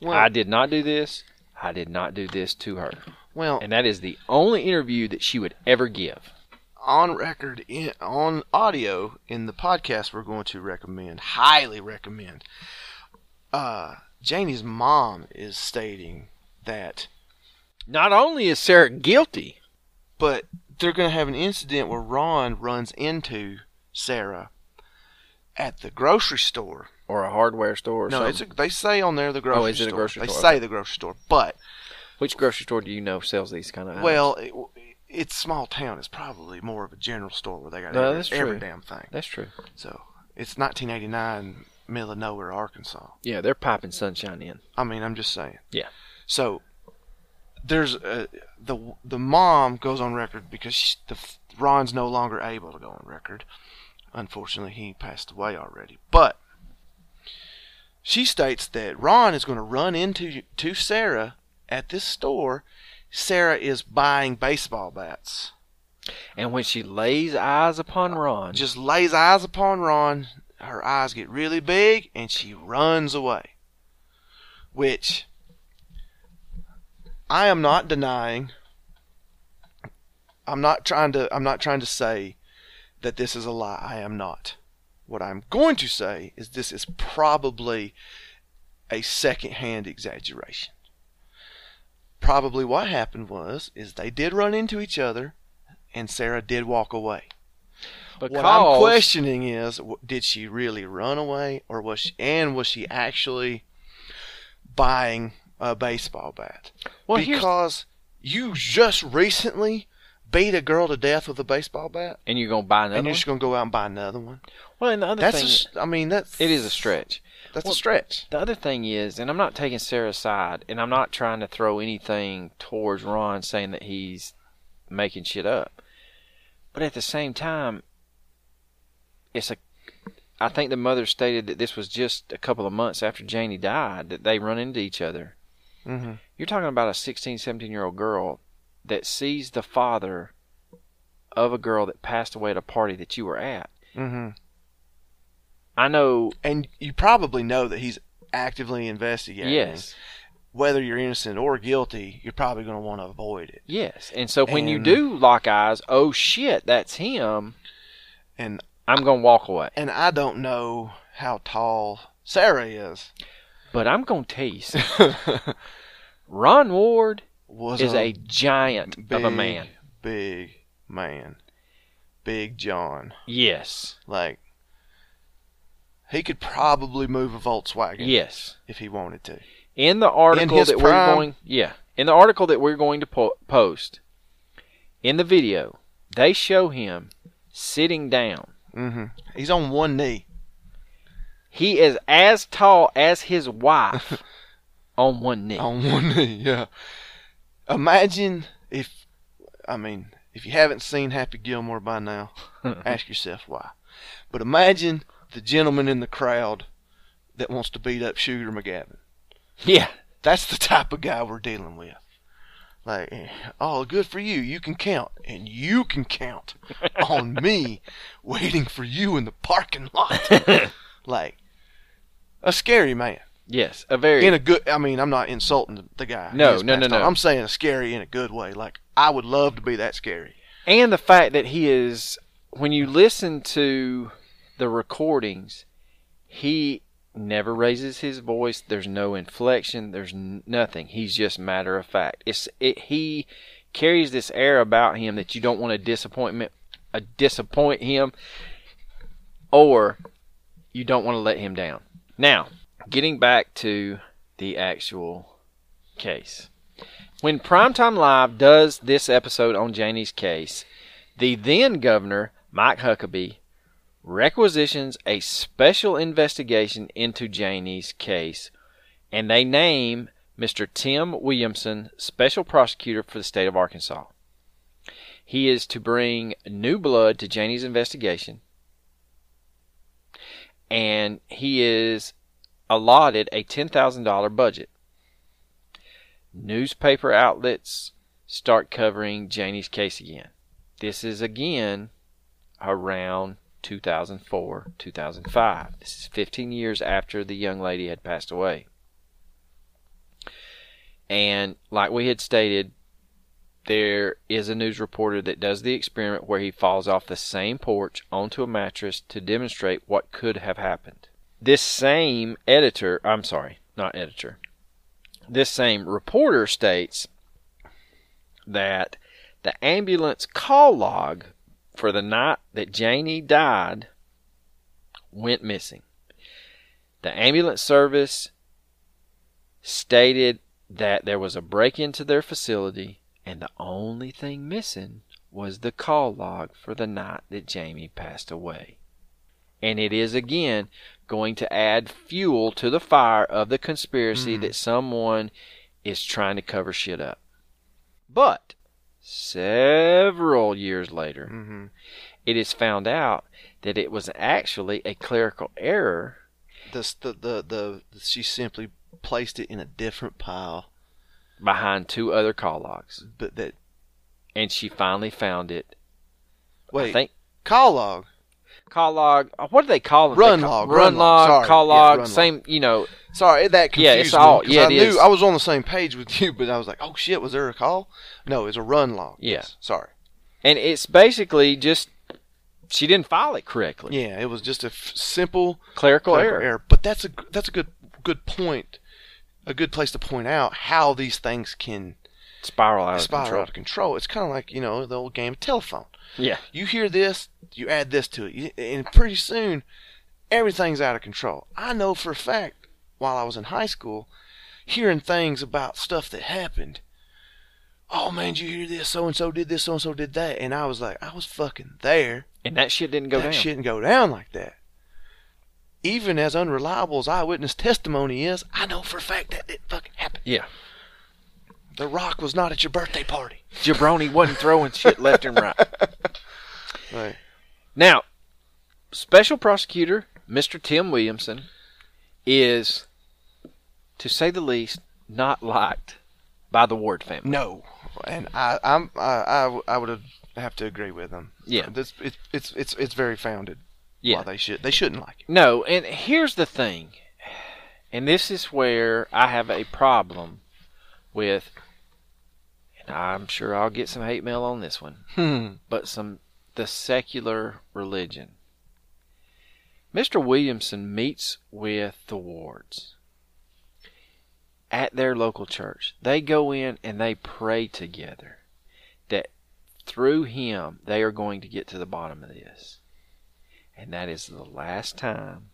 Speaker 1: well,
Speaker 2: I did not do this. I did not do this to her.
Speaker 1: well,
Speaker 2: And that is the only interview that she would ever give.
Speaker 1: On record, in, on audio, in the podcast, we're going to recommend, highly recommend. Uh, Janie's mom is stating that,
Speaker 2: Not only is Sarah guilty,
Speaker 1: but they're going to have an incident where Ron runs into Sarah at the grocery store.
Speaker 2: or a hardware store or
Speaker 1: no, a, they say on there the grocery
Speaker 2: Oh, is it a grocery store.
Speaker 1: they
Speaker 2: store?
Speaker 1: say the grocery store, but
Speaker 2: Which grocery store do you know sells these kind of
Speaker 1: well, it, it's small town. It's probably more of a general store where they got
Speaker 2: No,
Speaker 1: every, every damn thing.
Speaker 2: That's true.
Speaker 1: So it's 1989, middle of nowhere, Arkansas.
Speaker 2: Yeah, they're piping sunshine in.
Speaker 1: I mean, I'm just saying.
Speaker 2: Yeah.
Speaker 1: So there's uh, the the mom goes on record because she, the Ron's no longer able to go on record. Unfortunately, he passed away already. But she states that Ron is going to run into to Sarah at this store. Sarah is buying baseball bats.
Speaker 2: And when she lays eyes upon uh, Ron,
Speaker 1: Just lays eyes upon Ron. Her eyes get really big, and she runs away. Which I am not denying. I'm not trying to. I'm not trying to say that this is a lie. I am not. What I'm going to say is this is probably a second-hand exaggeration. Probably what happened was is they did run into each other, and Sarah did walk away.
Speaker 2: because
Speaker 1: What I'm questioning is, did she really run away, or was she, and was she actually buying a baseball bat?
Speaker 2: well,
Speaker 1: because you just recently beat a girl to death with a baseball bat,
Speaker 2: and you're gonna buy another one.
Speaker 1: and you're
Speaker 2: one.
Speaker 1: just gonna go out and buy another one.
Speaker 2: Well, and the other
Speaker 1: That's,
Speaker 2: thing,
Speaker 1: s I mean, that's
Speaker 2: it is a stretch.
Speaker 1: That's
Speaker 2: Well,
Speaker 1: a stretch.
Speaker 2: The other thing is, and I'm not taking Sarah's side, and I'm not trying to throw anything towards Ron saying that he's making shit up. But at the same time, it's a. I think the mother stated that this was just a couple of months after Janie died that they run into each other.
Speaker 1: hmm
Speaker 2: You're talking about a 16, 17 year old girl that sees the father of a girl that passed away at a party that you were at.
Speaker 1: hmm
Speaker 2: I know,
Speaker 1: And you probably know that he's actively investigating.
Speaker 2: yes,
Speaker 1: Whether you're innocent or guilty, you're probably going to want to avoid it.
Speaker 2: yes. And so when you do lock eyes, oh shit, that's him,
Speaker 1: And
Speaker 2: I'm going to walk away.
Speaker 1: and I don't know how tall Sarah is.
Speaker 2: But I'm going to tell you something. Ron Ward
Speaker 1: Was
Speaker 2: is a giant of a man.
Speaker 1: Big man. Big John.
Speaker 2: Yes.
Speaker 1: Like he could probably move a Volkswagen
Speaker 2: Yes.
Speaker 1: if he wanted to.
Speaker 2: In the article
Speaker 1: his
Speaker 2: that we're going, yeah, in the article that we're going to po- post, in the video, they show him sitting down.
Speaker 1: Mm-hmm. He's on one knee.
Speaker 2: He is as tall as his wife on one knee.
Speaker 1: On one knee, yeah. Imagine if, I mean, if you haven't seen Happy Gilmore by now, ask yourself why. But imagine the gentleman in the crowd that wants to beat up Shooter McGavin.
Speaker 2: yeah.
Speaker 1: That's the type of guy we're dealing with. Like, oh, good for you. You can count. And you can count on me waiting for you in the parking lot. like, a scary man.
Speaker 2: Yes, a very
Speaker 1: In a good, I mean, I'm not insulting the guy.
Speaker 2: No, no, no,
Speaker 1: on.
Speaker 2: no.
Speaker 1: I'm saying a scary in a good way. Like, I would love to be that scary.
Speaker 2: and the fact that he is when you listen to the recordings he never raises his voice. There's no inflection. There's nothing. He's just matter of fact. It's it, he carries this air about him that you don't want to disappointment disappoint him or you don't want to let him down. Now getting back to the actual case. When Primetime Live does this episode on Janie's case, the then governor, Mike Huckabee, requisitions a special investigation into Janie's case, and they name Mr. Tim Williamson special prosecutor for the state of Arkansas. He is to bring new blood to Janie's investigation, and he is allotted a $10,000 budget newspaper outlets start covering Janie's case again. This is again around 2004, 2005. This is 15 years after the young lady had passed away. And like we had stated, there is a news reporter that does the experiment where he falls off the same porch onto a mattress to demonstrate what could have happened. This same editor, I'm sorry, not editor, this same reporter states that the ambulance call log for the night that Janie died went missing. The ambulance service stated that there was a break into their facility and the only thing missing was the call log for the night that Janie passed away. And it is again going to add fuel to the fire of the conspiracy
Speaker 1: Mhm.
Speaker 2: that someone is trying to cover shit up. But several years later,
Speaker 1: hmm
Speaker 2: it is found out that it was actually a clerical error
Speaker 1: the, the the the she simply placed it in a different pile,
Speaker 2: behind two other call logs,
Speaker 1: but that
Speaker 2: and she finally found it.
Speaker 1: wait
Speaker 2: I think
Speaker 1: call log.
Speaker 2: call log. What do they call them?
Speaker 1: Run
Speaker 2: They call-
Speaker 1: log,
Speaker 2: Run,
Speaker 1: run log.
Speaker 2: Call log.
Speaker 1: log.
Speaker 2: same. You know.
Speaker 1: Sorry, that confused
Speaker 2: Yeah, it's all-
Speaker 1: 'cause
Speaker 2: yeah,
Speaker 1: I
Speaker 2: it
Speaker 1: knew
Speaker 2: is.
Speaker 1: I was on the same page with you, but I was like, oh shit, was there a call? No, it's a run log.
Speaker 2: Yeah.
Speaker 1: Yes, sorry.
Speaker 2: And it's basically just she didn't file it correctly.
Speaker 1: Yeah, it was just a f- simple
Speaker 2: Clerical,
Speaker 1: clerical
Speaker 2: error.
Speaker 1: But that's a that's a good good point, a good place to point out how these things can
Speaker 2: Spiral out of
Speaker 1: spiral
Speaker 2: control.
Speaker 1: out of control. It's kind of like you know the old game of telephone.
Speaker 2: Yeah.
Speaker 1: You hear this, you add this to it, and pretty soon everything's out of control. I know for a fact while I was in high school, hearing things about stuff that happened. Oh man, did you hear this? So and so did this, so and so did that, and I was like, I was fucking there.
Speaker 2: And that shit didn't go
Speaker 1: that
Speaker 2: down.
Speaker 1: shouldn't go down like that. Even as unreliable as eyewitness testimony is, I know for a fact that didn't fucking happen.
Speaker 2: Yeah.
Speaker 1: The Rock was not at your birthday party.
Speaker 2: Jabroni wasn't throwing shit left and right.
Speaker 1: Right.
Speaker 2: Now, special prosecutor Mr. Tim Williamson is, to say the least, not liked by the Ward family.
Speaker 1: No, and I, I'm, I, I, I would have to agree with them.
Speaker 2: Yeah.
Speaker 1: this, it's, it's, it's, it's very founded.
Speaker 2: Yeah.
Speaker 1: Why they should, they shouldn't like it.
Speaker 2: No, and here's the thing, and this is where I have a problem with, and I'm sure I'll get some hate mail on this one,
Speaker 1: Hmm.
Speaker 2: but some the secular religion. Mr. Williamson meets with the wards at their local church. They go in and they pray together that through him they are going to get to the bottom of this. And that is the last time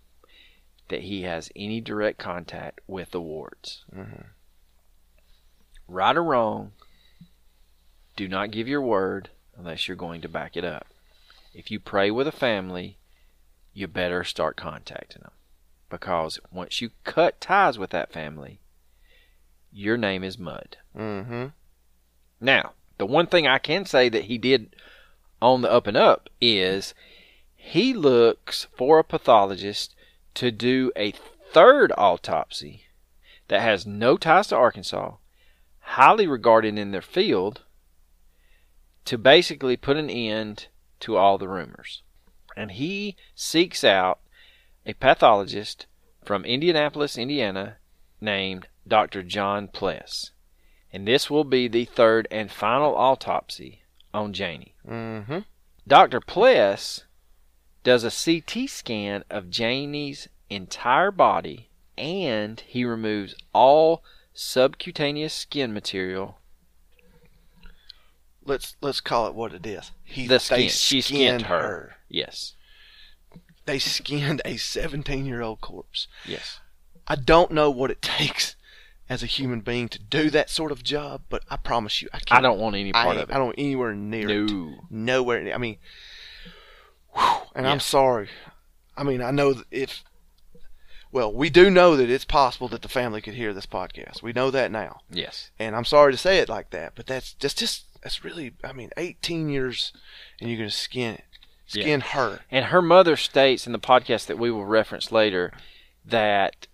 Speaker 2: that he has any direct contact with the wards.
Speaker 1: Mm-hmm.
Speaker 2: Right or wrong, do not give your word unless you're going to back it up. If you pray with a family, you better start contacting them. Because once you cut ties with that family, your name is mud.
Speaker 1: Mm-hmm.
Speaker 2: Now, the one thing I can say that he did on the up and up is he looks for a pathologist to do a third autopsy that has no ties to Arkansas, highly regarded in their field, to basically put an end to all the rumors. And he seeks out a pathologist from Indianapolis, Indiana, named Dr. John Pless. And this will be the third and final autopsy on Janie.
Speaker 1: Mm-hmm.
Speaker 2: Dr. Pless does a CT scan of Janie's entire body and he removes all subcutaneous skin material.
Speaker 1: Let's let's call it what it is. He,
Speaker 2: The skin.
Speaker 1: They
Speaker 2: She
Speaker 1: skinned
Speaker 2: skinned her.
Speaker 1: her.
Speaker 2: Yes.
Speaker 1: They skinned a 17 year old corpse.
Speaker 2: Yes.
Speaker 1: I don't know what it takes as a human being to do that sort of job, but I promise you, I can't.
Speaker 2: I don't want any part
Speaker 1: I,
Speaker 2: of it.
Speaker 1: I don't anywhere near it.
Speaker 2: No.
Speaker 1: Nowhere. near- I mean, whew, and
Speaker 2: Yeah.
Speaker 1: I'm sorry. I mean, I know if. Well, we do know that it's possible that the family could hear this podcast. We know that now,
Speaker 2: Yes.
Speaker 1: and I'm sorry to say it like that, but that's just just that's really. I mean, 18 years, and you're gonna skin it,
Speaker 2: Yeah.
Speaker 1: skin her.
Speaker 2: And her mother states in the podcast that we will reference later that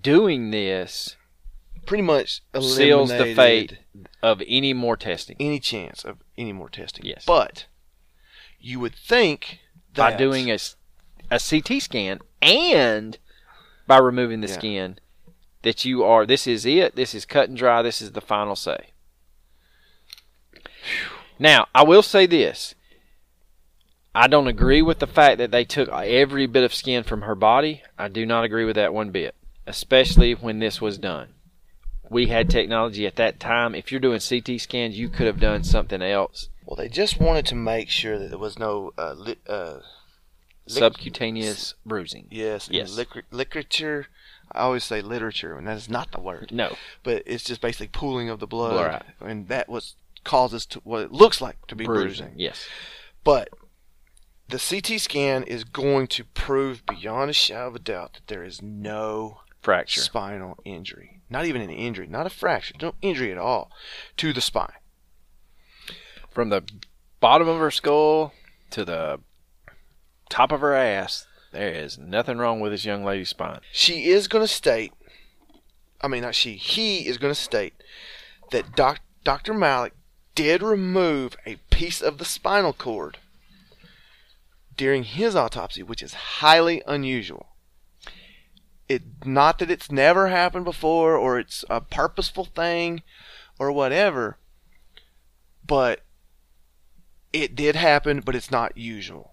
Speaker 2: doing this
Speaker 1: Pretty much
Speaker 2: seals the fate of any more testing.
Speaker 1: any chance of any more testing.
Speaker 2: Yes.
Speaker 1: But you would think
Speaker 2: by
Speaker 1: that
Speaker 2: doing a CT scan and by removing the
Speaker 1: Yeah.
Speaker 2: skin that you are this is it this is cut and dry this is the final say now i will say this i don't agree with the fact that they took every bit of skin from her body i do not agree with that one bit especially when this was done we had technology at that time if you're doing ct scans you could have done something else
Speaker 1: Well, they just wanted to make sure that there was no uh, li- uh, Lic-
Speaker 2: subcutaneous bruising
Speaker 1: yes,
Speaker 2: Yes.
Speaker 1: liquor- literature. I always say literature, and that is not the word.
Speaker 2: no
Speaker 1: But it's just basically pooling of the blood,
Speaker 2: Right.
Speaker 1: and that was causes to what it looks like to be bruising.
Speaker 2: bruising yes
Speaker 1: But the CT scan is going to prove beyond a shadow of a doubt that there is no
Speaker 2: fracture
Speaker 1: spinal injury. Not even an injury, not a fracture, no injury at all to the spine.
Speaker 2: from the bottom of her skull to the top of her ass, There is nothing wrong with this young lady's spine.
Speaker 1: She is going to state, I mean, not she, he is going to state that doc, Dr. Malak did remove a piece of the spinal cord during his autopsy, which is highly unusual. It not that it's never happened before or it's a purposeful thing or whatever, but it did happen, but it's not usual.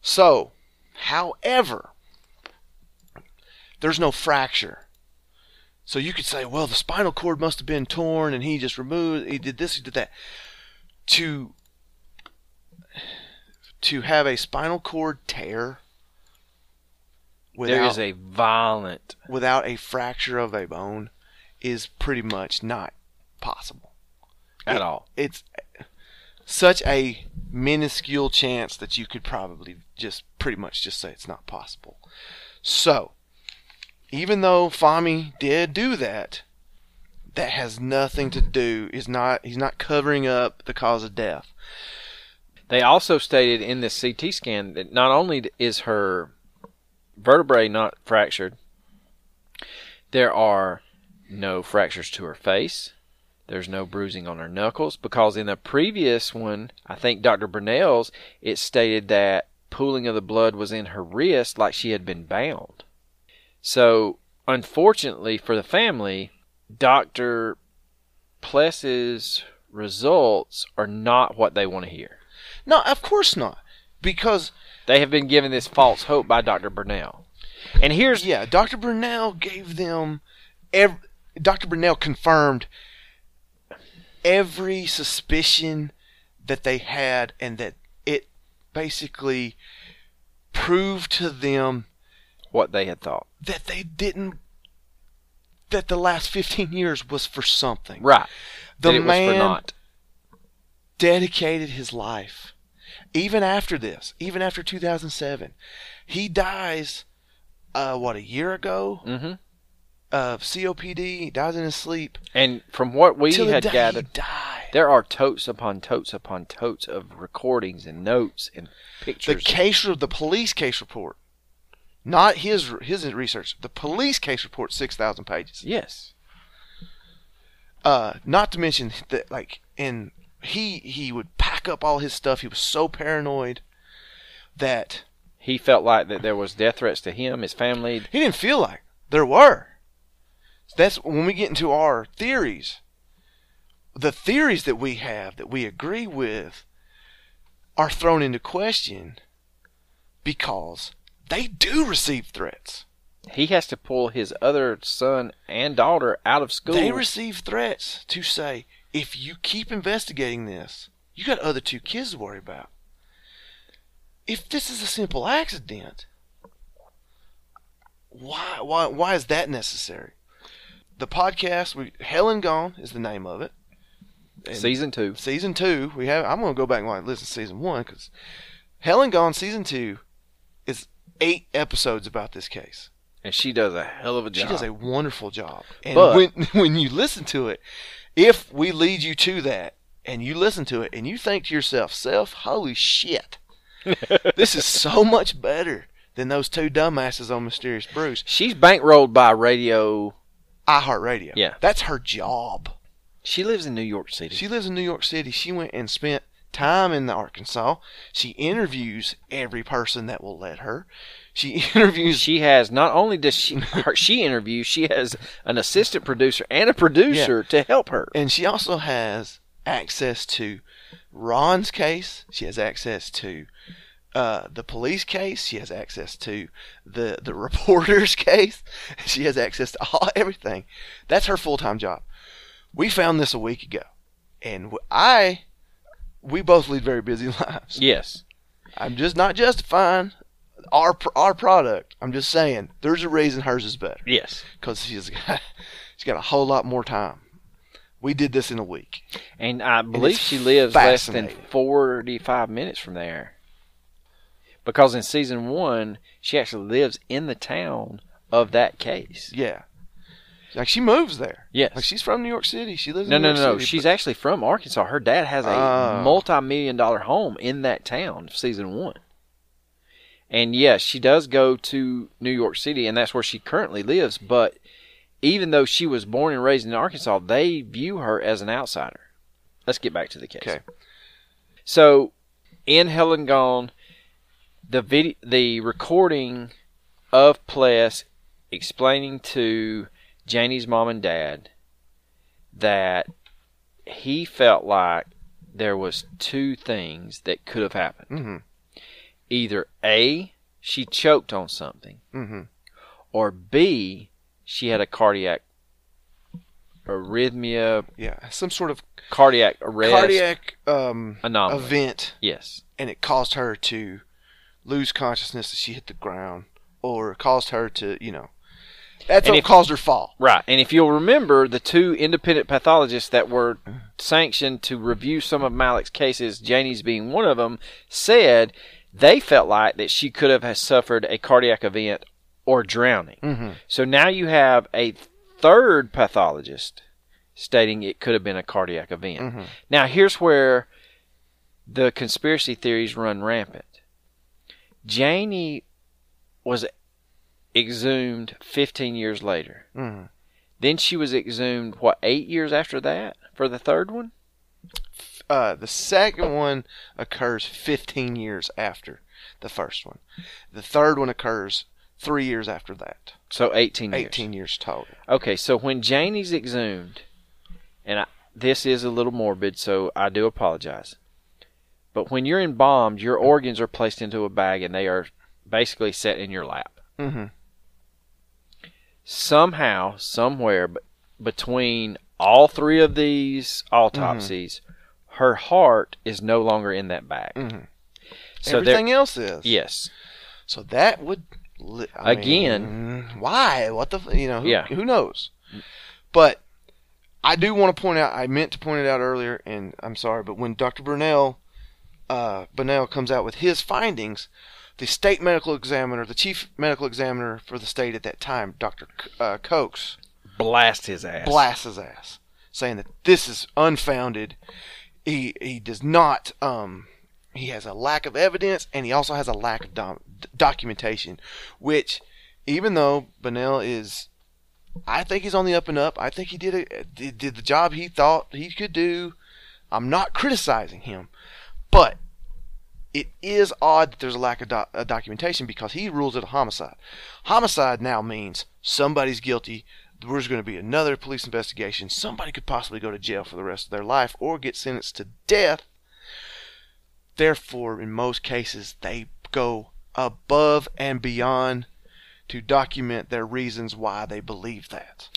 Speaker 1: So, however, there's no fracture. So you could say, well, the spinal cord must have been torn and he just removed, he did this, he did that. To to have a spinal cord tear without,
Speaker 2: there is a violent.
Speaker 1: without a fracture of a bone is pretty much not possible
Speaker 2: At
Speaker 1: It-
Speaker 2: all.
Speaker 1: It's such a minuscule chance that you could probably just pretty much just say it's not possible. So, even though Fahmy did do that, that has nothing to do is not he's not covering up the cause of death.
Speaker 2: They also stated in this CT scan that not only is her vertebrae not fractured, there are no fractures to her face. There's no bruising on her knuckles because in the previous one, I think Dr. Burnell's, it stated that pooling of the blood was in her wrist like she had been bound. So, unfortunately for the family, Dr. Pless's results are not what they want to hear.
Speaker 1: No, of course not. Because
Speaker 2: They have been given this false hope by Dr. Burnell. And here's
Speaker 1: yeah, Dr. Burnell gave them ev Dr. Burnell confirmed every suspicion that they had and that it basically proved to them
Speaker 2: what they had thought.
Speaker 1: that they didn't that the last 15 years was for something.
Speaker 2: Right.
Speaker 1: The
Speaker 2: that it was
Speaker 1: man
Speaker 2: for not.
Speaker 1: dedicated his life even after this, even after 2007. He dies uh what a year ago
Speaker 2: hmm
Speaker 1: of COPD, dies in his sleep.
Speaker 2: And from what we had gathered, there are totes upon totes upon totes of recordings and notes and pictures.
Speaker 1: The case of the police case report, not his his research. The police case report, six thousand pages.
Speaker 2: yes.
Speaker 1: Uh, not to mention that, like, and he he would pack up all his stuff. He was so paranoid that
Speaker 2: He felt like that there was death threats to him, his family.
Speaker 1: he didn't feel like there were. That's when we get into our theories. The theories that we have that we agree with are thrown into question because they do receive threats.
Speaker 2: He has to pull his other son and daughter out of school.
Speaker 1: They receive threats to say, if you keep investigating this, you got other two kids to worry about. If this is a simple accident, why why why is that necessary? The podcast, we Hell and Gone is the name of it. And
Speaker 2: Season two.
Speaker 1: season two, we have. I'm gonna go back and listen to season one because Hell and Gone season two is eight episodes about this case.
Speaker 2: And she does a hell of a job.
Speaker 1: She does a wonderful job. And
Speaker 2: But-
Speaker 1: when when you listen to it, if we lead you to that and you listen to it and you think to yourself, self, holy shit. this is so much better than those two dumbasses on Mysterious Brews.
Speaker 2: She's bankrolled by radio.
Speaker 1: iHeartRadio.
Speaker 2: Yeah.
Speaker 1: That's her job.
Speaker 2: She lives in New York City.
Speaker 1: She lives in New York City. She went and spent time in the Arkansas. She interviews every person that will let her. She interviews
Speaker 2: she has not only does she her, she interview, she has an assistant producer and a producer to help her.
Speaker 1: And she also has access to Ron's case. She has access to uh, the police case. She has access to the the reporter's case. She has access to all everything. That's her full time job. We found this a week ago, and I we both lead very busy lives.
Speaker 2: Yes.
Speaker 1: I'm just not justifying our our product. I'm just saying there's a reason hers is better
Speaker 2: Yes.
Speaker 1: because she's got, she's got a whole lot more time. We did this in a week.
Speaker 2: And I believe
Speaker 1: it's
Speaker 2: she lives less than 45 minutes from there. Because in season one, she actually lives in the town of that case.
Speaker 1: Yeah. Like she moves there.
Speaker 2: Yes.
Speaker 1: Like she's from New York City. She lives
Speaker 2: No,
Speaker 1: in
Speaker 2: no,
Speaker 1: New
Speaker 2: no,
Speaker 1: York
Speaker 2: no.
Speaker 1: City.
Speaker 2: She's actually from Arkansas. Her dad has a
Speaker 1: Oh.
Speaker 2: multi million dollar home in that town, season one. And yes, she does go to New York City, and that's where she currently lives. But even though she was born and raised in Arkansas, they view her as an outsider. Let's get back to the case.
Speaker 1: Okay.
Speaker 2: So, in Hell and Gone, the video, the recording of Pless explaining to Janie's mom and dad that he felt like there was two things that could have happened.
Speaker 1: Mm-hmm.
Speaker 2: Either A, she choked on something,
Speaker 1: Mm-hmm.
Speaker 2: or B, she had a cardiac arrhythmia,
Speaker 1: Yeah. Some sort of
Speaker 2: cardiac arrest.
Speaker 1: cardiac um,
Speaker 2: Anomaly.
Speaker 1: event,
Speaker 2: Yes.
Speaker 1: and it caused her to lose consciousness as she hit the ground, or caused her to, you know, that's
Speaker 2: And
Speaker 1: what
Speaker 2: if-
Speaker 1: caused her fall.
Speaker 2: Right. And if you'll remember, the two independent pathologists that were sanctioned to review some of Malak's cases, Janie's being one of them, said they felt like that she could have suffered a cardiac event or drowning.
Speaker 1: Mm-hmm.
Speaker 2: So now you have a third pathologist stating it could have been a cardiac event.
Speaker 1: Mhm.
Speaker 2: Now here's where the conspiracy theories run rampant. Janie was exhumed 15 years later.
Speaker 1: Mm-hmm.
Speaker 2: Then she was exhumed what 8 years after that for the third one?
Speaker 1: Uh, the second one occurs 15 years after the first one. The third one occurs three years after that.
Speaker 2: So 18 years.
Speaker 1: 18 years total.
Speaker 2: Okay, so when Janie's exhumed, and I, this is a little morbid, so I do apologize. But when you're embalmed, your organs are placed into a bag and they are basically set in your lap.
Speaker 1: Mm-hmm.
Speaker 2: Somehow, somewhere between all three of these autopsies, her heart is no longer in that bag.
Speaker 1: Mhm.
Speaker 2: So there,
Speaker 1: Everything else is.
Speaker 2: yes,
Speaker 1: So that would I
Speaker 2: Again-
Speaker 1: mean, why? What the? You know? Who,
Speaker 2: Yeah.
Speaker 1: Who knows? But I do want to point out. I meant to point it out earlier, and I'm sorry, but when Dr. Bonnell, uh, Bonnell comes out with his findings, the state medical examiner, the chief medical examiner for the state at that time, Dr. C- uh,
Speaker 2: blast his ass.
Speaker 1: blasts his ass, saying that this is unfounded. He he does not. Um, he has a lack of evidence, and he also has a lack of documentation. Which, even though Bonnell is, I think he's on the up and up. I think he did a, did, did the job he thought he could do. I'm not criticizing him, but it is odd that there's a lack of do- uh, documentation because he rules it a homicide. Homicide now means somebody's guilty. There's going to be another police investigation. Somebody could possibly go to jail for the rest of their life or get sentenced to death. Therefore, in most cases, they go above and beyond to document their reasons why they believe that.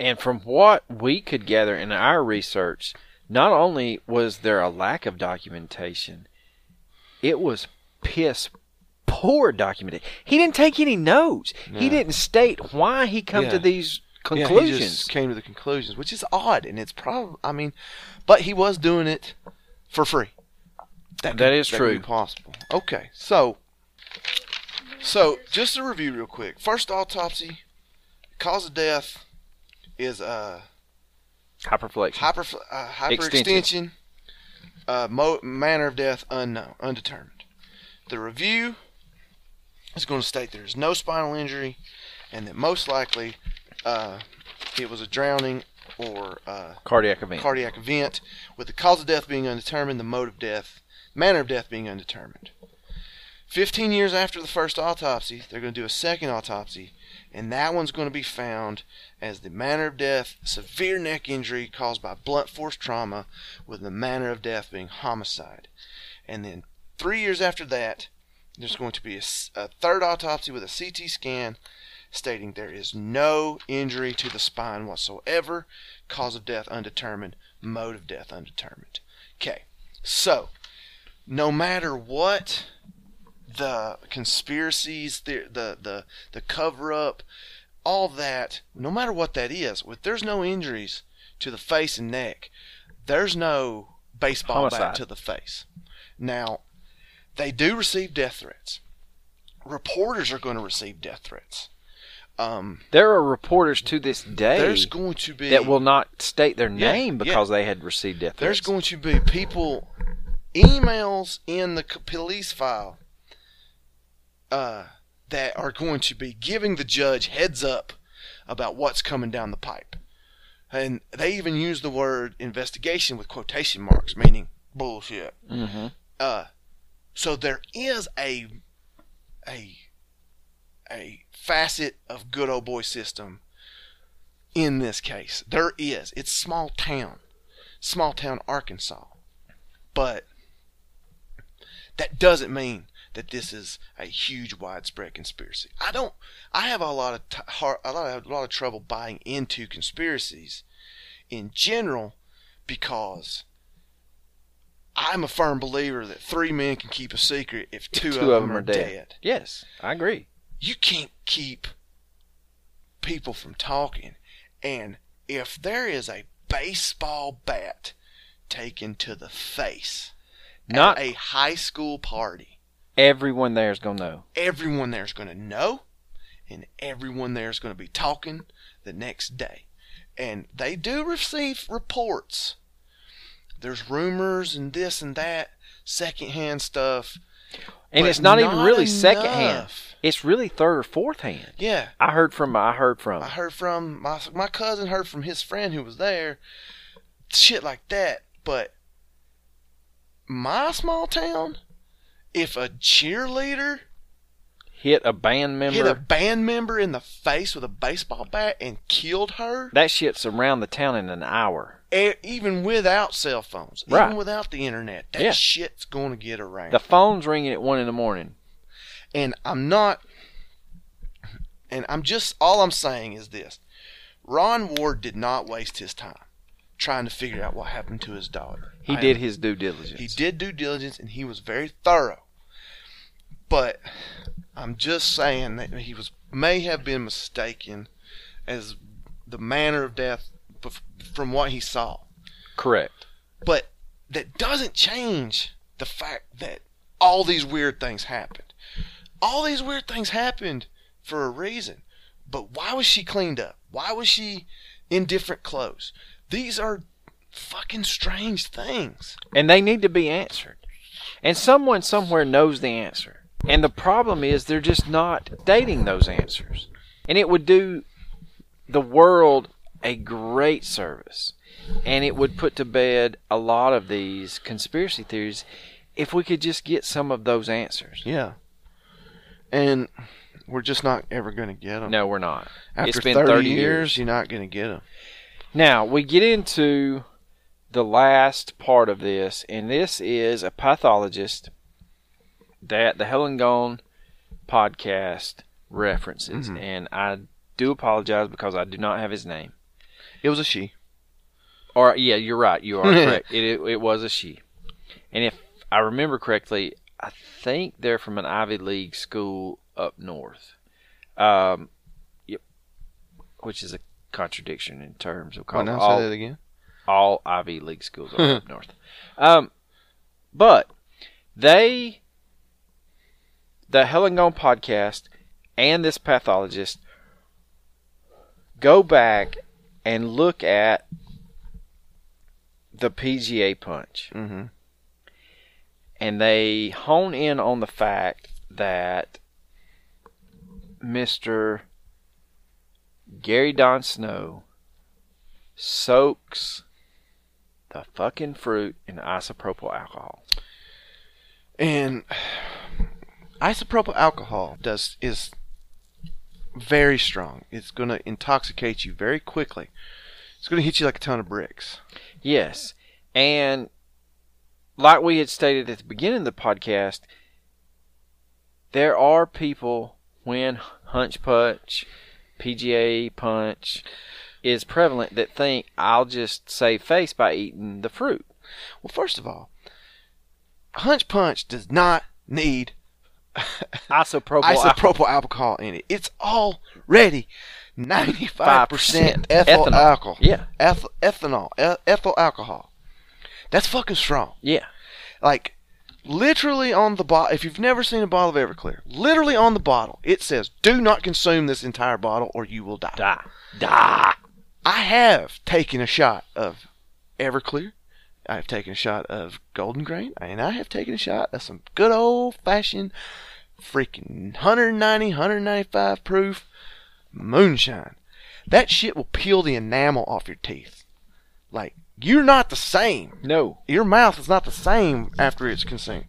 Speaker 2: And from what we could gather in our research, not only was there a lack of documentation, it was piss poor documentation. He didn't take any notes. He didn't state why he come
Speaker 1: Yeah.
Speaker 2: to these
Speaker 1: Yeah, he
Speaker 2: conclusions.
Speaker 1: just came to the conclusions, which is odd, and it's probably, I mean, but he was doing it for free.
Speaker 2: That
Speaker 1: could-
Speaker 2: is
Speaker 1: could
Speaker 2: true.
Speaker 1: possible. Okay, so, so just to review real quick. First autopsy, cause of death is uh,
Speaker 2: Hyperflexion.
Speaker 1: hyper uh, hyperextension. Uh, mo- manner of death unknown, undetermined. The review is going to state there is no spinal injury, and that most likely uh, it was a drowning or uh,
Speaker 2: Cardiac event.
Speaker 1: cardiac event, with the cause of death being undetermined, the mode of death, manner of death being undetermined. 15 years after the first autopsy, they're going to do a second autopsy, and that one's going to be found as the manner of death, severe neck injury caused by blunt force trauma, with the manner of death being homicide. And then three years after that, there's going to be a third autopsy with a CT scan stating there is no injury to the spine whatsoever, cause of death undetermined, mode of death undetermined. Okay, so no matter what the conspiracies, the the the, the cover up, all that, no matter what that is, if there's no injuries to the face and neck, there's no baseball bat to the face. Now, they do receive death threats. Reporters are going to receive death threats. Um,
Speaker 2: There are reporters to this day
Speaker 1: there's going to be
Speaker 2: that will not state their
Speaker 1: Yeah,
Speaker 2: name
Speaker 1: yeah.
Speaker 2: because they had received death
Speaker 1: There's
Speaker 2: threats.
Speaker 1: going to be people emails in the police file uh, that are going to be giving the judge heads up about what's coming down the pipe. And they even use the word investigation with quotation marks, meaning bullshit.
Speaker 2: Mm-hmm.
Speaker 1: Uh, so there is a a a facet of good old boy system in this case. There is. It's small town, small town Arkansas, but that doesn't mean that this is a huge widespread conspiracy. I don't. I have a lot of t- hard, a lot of, a lot of trouble buying into conspiracies in general because I'm a firm believer that three men can keep a secret if two,
Speaker 2: Two
Speaker 1: of, them are dead.
Speaker 2: Yes, I agree.
Speaker 1: You can't keep people from talking. And if there is a baseball bat taken to the face
Speaker 2: Not
Speaker 1: at a high school party,
Speaker 2: everyone there is gonna know.
Speaker 1: everyone there is going to know, and everyone there is going to be talking the next day. And they do receive reports. There's rumors and this and that, secondhand stuff.
Speaker 2: And
Speaker 1: but
Speaker 2: it's not, even really second hand. It's really third or fourth hand.
Speaker 1: Yeah,
Speaker 2: I heard from. I heard from.
Speaker 1: I heard from my my cousin heard from his friend who was there, shit like that. But my small town, if a cheerleader
Speaker 2: hit a band member.
Speaker 1: hit a band member in the face with a baseball bat and killed her,
Speaker 2: that shit's around the town in an hour.
Speaker 1: Even without cell phones,
Speaker 2: Right.
Speaker 1: even without the internet, that
Speaker 2: Yeah.
Speaker 1: shit's going to get around.
Speaker 2: The phone's ringing at one in the morning.
Speaker 1: and I'm not, and I'm just all I'm saying is this: Ron Ward did not waste his time trying to figure out what happened to his daughter.
Speaker 2: He
Speaker 1: I
Speaker 2: did
Speaker 1: am-
Speaker 2: his due diligence.
Speaker 1: He did due diligence, and he was very thorough. But I'm just saying that he was may have been mistaken as the manner of death from what he saw.
Speaker 2: Correct.
Speaker 1: But that doesn't change the fact that all these weird things happened. All these weird things happened for a reason. But why was she cleaned up? Why was she in different clothes? These are fucking strange things.
Speaker 2: And they need to be answered. And someone somewhere knows the answer. And the problem is they're just not dating those answers. And it would do the world a great service. And it would put to bed a lot of these conspiracy theories if we could just get some of those answers.
Speaker 1: Yeah. And we're just not ever going to get them.
Speaker 2: No, we're not.
Speaker 1: After
Speaker 2: it's been
Speaker 1: 30,
Speaker 2: 30
Speaker 1: years,
Speaker 2: years.
Speaker 1: you're not going to get them.
Speaker 2: Now, we get into the last part of this, and this is a pathologist that the Hell and Gone podcast references.
Speaker 1: Mhm.
Speaker 2: And I do apologize because I do not have his name.
Speaker 1: It was a she.
Speaker 2: Or, yeah, you're right. You are correct. It, it, it was a she. And if I remember correctly, I think they're from an Ivy League school up north. Um, yep, which is a contradiction in terms of
Speaker 1: now
Speaker 2: all,
Speaker 1: say that again.
Speaker 2: all Ivy League schools are up north. Um, but they, the Hell and Gone podcast and this pathologist go back and look at the PGA punch
Speaker 1: Mm-hmm.
Speaker 2: and they hone in on the fact that Mr. Gary Don Snow soaks the fucking fruit in isopropyl alcohol.
Speaker 1: And isopropyl alcohol does is very strong. It's going to intoxicate you very quickly. It's going to hit you like a ton of bricks.
Speaker 2: Yes. And like we had stated at the beginning of the podcast, there are people when hunch punch, PGA punch is prevalent that think I'll just save face by eating the fruit.
Speaker 1: Well, first of all, Hunch Punch does not need
Speaker 2: Isopropyl alcohol.
Speaker 1: isopropyl alcohol in it. It's already 95%
Speaker 2: 5%
Speaker 1: ethyl
Speaker 2: ethanol.
Speaker 1: alcohol.
Speaker 2: Yeah.
Speaker 1: Eth- ethanol, e- ethyl alcohol. That's fucking strong.
Speaker 2: Yeah.
Speaker 1: Like, literally on the bottle, if you've never seen a bottle of Everclear, literally on the bottle, it says, do not consume this entire bottle or you will die.
Speaker 2: Die. Die.
Speaker 1: I have taken a shot of Everclear. I have taken a shot of Golden Grain, and I have taken a shot of some good old fashioned freaking 190, 195 proof moonshine. That shit will peel the enamel off your teeth. Like, you're not the same.
Speaker 2: No.
Speaker 1: Your mouth is not the same after it's consumed.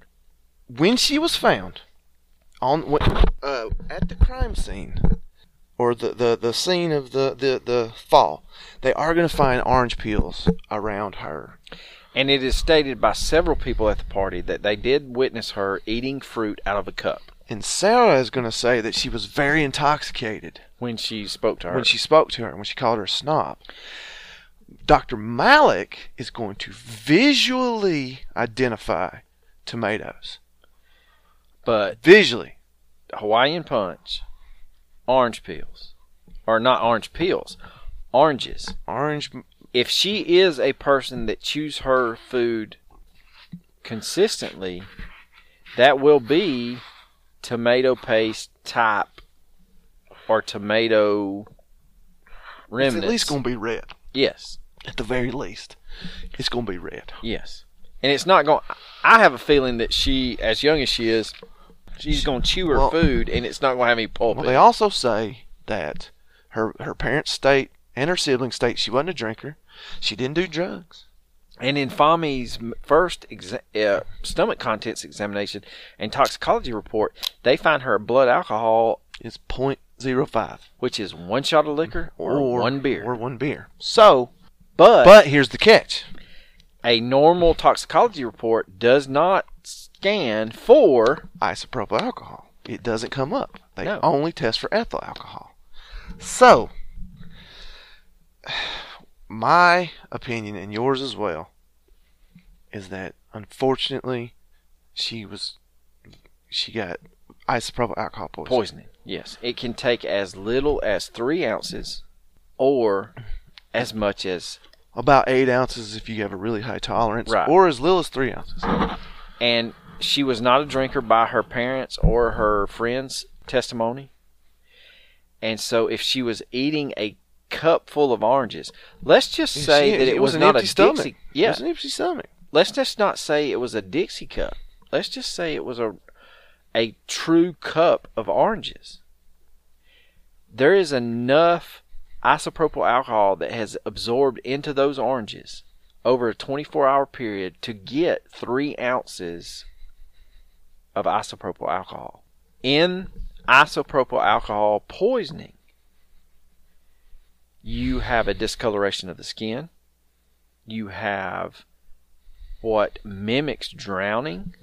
Speaker 1: When she was found, on uh, at the crime scene, or the, the, the scene of the, the, the fall, they are going to find orange peels around her.
Speaker 2: And it is stated by several people at the party that they did witness her eating fruit out of a cup
Speaker 1: And Sarah is going to say that she was very intoxicated
Speaker 2: when she spoke to her.
Speaker 1: when she spoke to her, when she called her a snob. Dr. Malak is going to visually identify tomatoes.
Speaker 2: but
Speaker 1: Visually.
Speaker 2: Hawaiian punch, orange peels, or not orange peels, oranges.
Speaker 1: Orange.
Speaker 2: If she is a person that chews her food consistently, that will be tomato paste type or tomato
Speaker 1: It's
Speaker 2: remnants.
Speaker 1: at least going to be red.
Speaker 2: yes,
Speaker 1: At the very least. It's going to be red.
Speaker 2: yes, and it's not going. I have a feeling that she, as young as she is, she's going to chew her
Speaker 1: Well-
Speaker 2: food, and it's not going to have any pulp.
Speaker 1: Well, they also say that her, her parents state and her siblings state she wasn't a drinker. She didn't do drugs.
Speaker 2: And in Fahmy's first exa- uh, stomach contents examination and toxicology report, they find her blood alcohol,
Speaker 1: is .05.
Speaker 2: which is one shot of liquor or, one beer.
Speaker 1: Or one beer. So,
Speaker 2: but,
Speaker 1: but here's the catch.
Speaker 2: a normal toxicology report does not scan for
Speaker 1: isopropyl alcohol. It doesn't come up. They
Speaker 2: No.
Speaker 1: only test for ethyl alcohol. So, my opinion and yours as well is that unfortunately she was she got isopropyl alcohol poisoning.
Speaker 2: poisoning. Yes, it can take as little as three ounces, or as much as
Speaker 1: About eight ounces if you have a really high tolerance,
Speaker 2: Right.
Speaker 1: or as little as three ounces.
Speaker 2: and she was not a drinker by her parents or her friends' testimony. And so, if she was eating a cup full of oranges, let's just say that it, was,
Speaker 1: an
Speaker 2: not a
Speaker 1: stomach.
Speaker 2: Dixie.
Speaker 1: It
Speaker 2: Yeah,
Speaker 1: was an empty stomach.
Speaker 2: let's just not say it was a Dixie cup. Let's just say it was a a true cup of oranges. There is enough isopropyl alcohol that has absorbed into those oranges over a 24 hour period to get three ounces of isopropyl alcohol. In isopropyl alcohol poisoning, you have a discoloration of the skin. You have what mimics drowning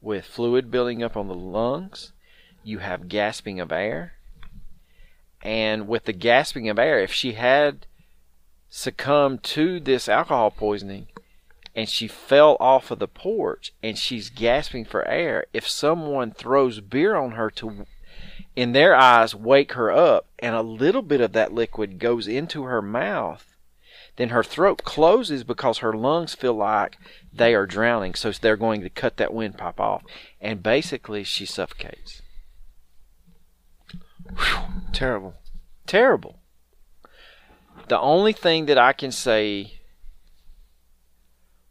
Speaker 2: with fluid building up on the lungs. You have gasping of air. And with the gasping of air, if she had succumbed to this alcohol poisoning and she fell off of the porch and she's gasping for air, if someone throws beer on her to, in their eyes, wake her up and a little bit of that liquid goes into her mouth, then her throat closes because her lungs feel like they are drowning. So they're going to cut that windpipe off. And basically, she suffocates.
Speaker 1: Terrible.
Speaker 2: Terrible. The only thing that I can say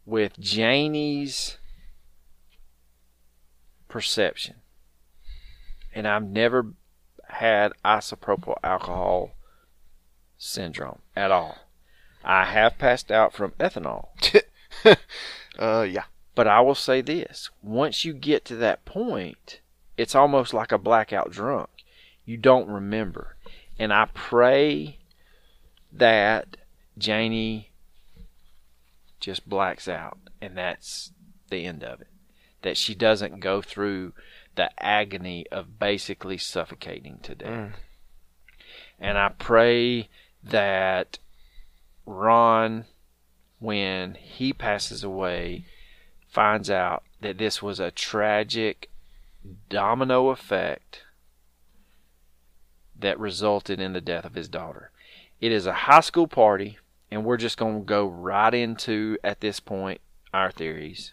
Speaker 2: with Janie's perception, and I've never had isopropyl alcohol syndrome at all. I have passed out from ethanol,
Speaker 1: uh, yeah.
Speaker 2: but I will say this once you get to that point, it's almost like a blackout drunk. You don't remember. And I pray that Janie just blacks out and that's the end of it. That she doesn't go through the agony of basically suffocating to death.
Speaker 1: Mm.
Speaker 2: And I pray that Ron, when he passes away, finds out that this was a tragic domino effect that resulted in the death of his daughter. It is a high school party, and we're just going to go right into, at this point, our theories.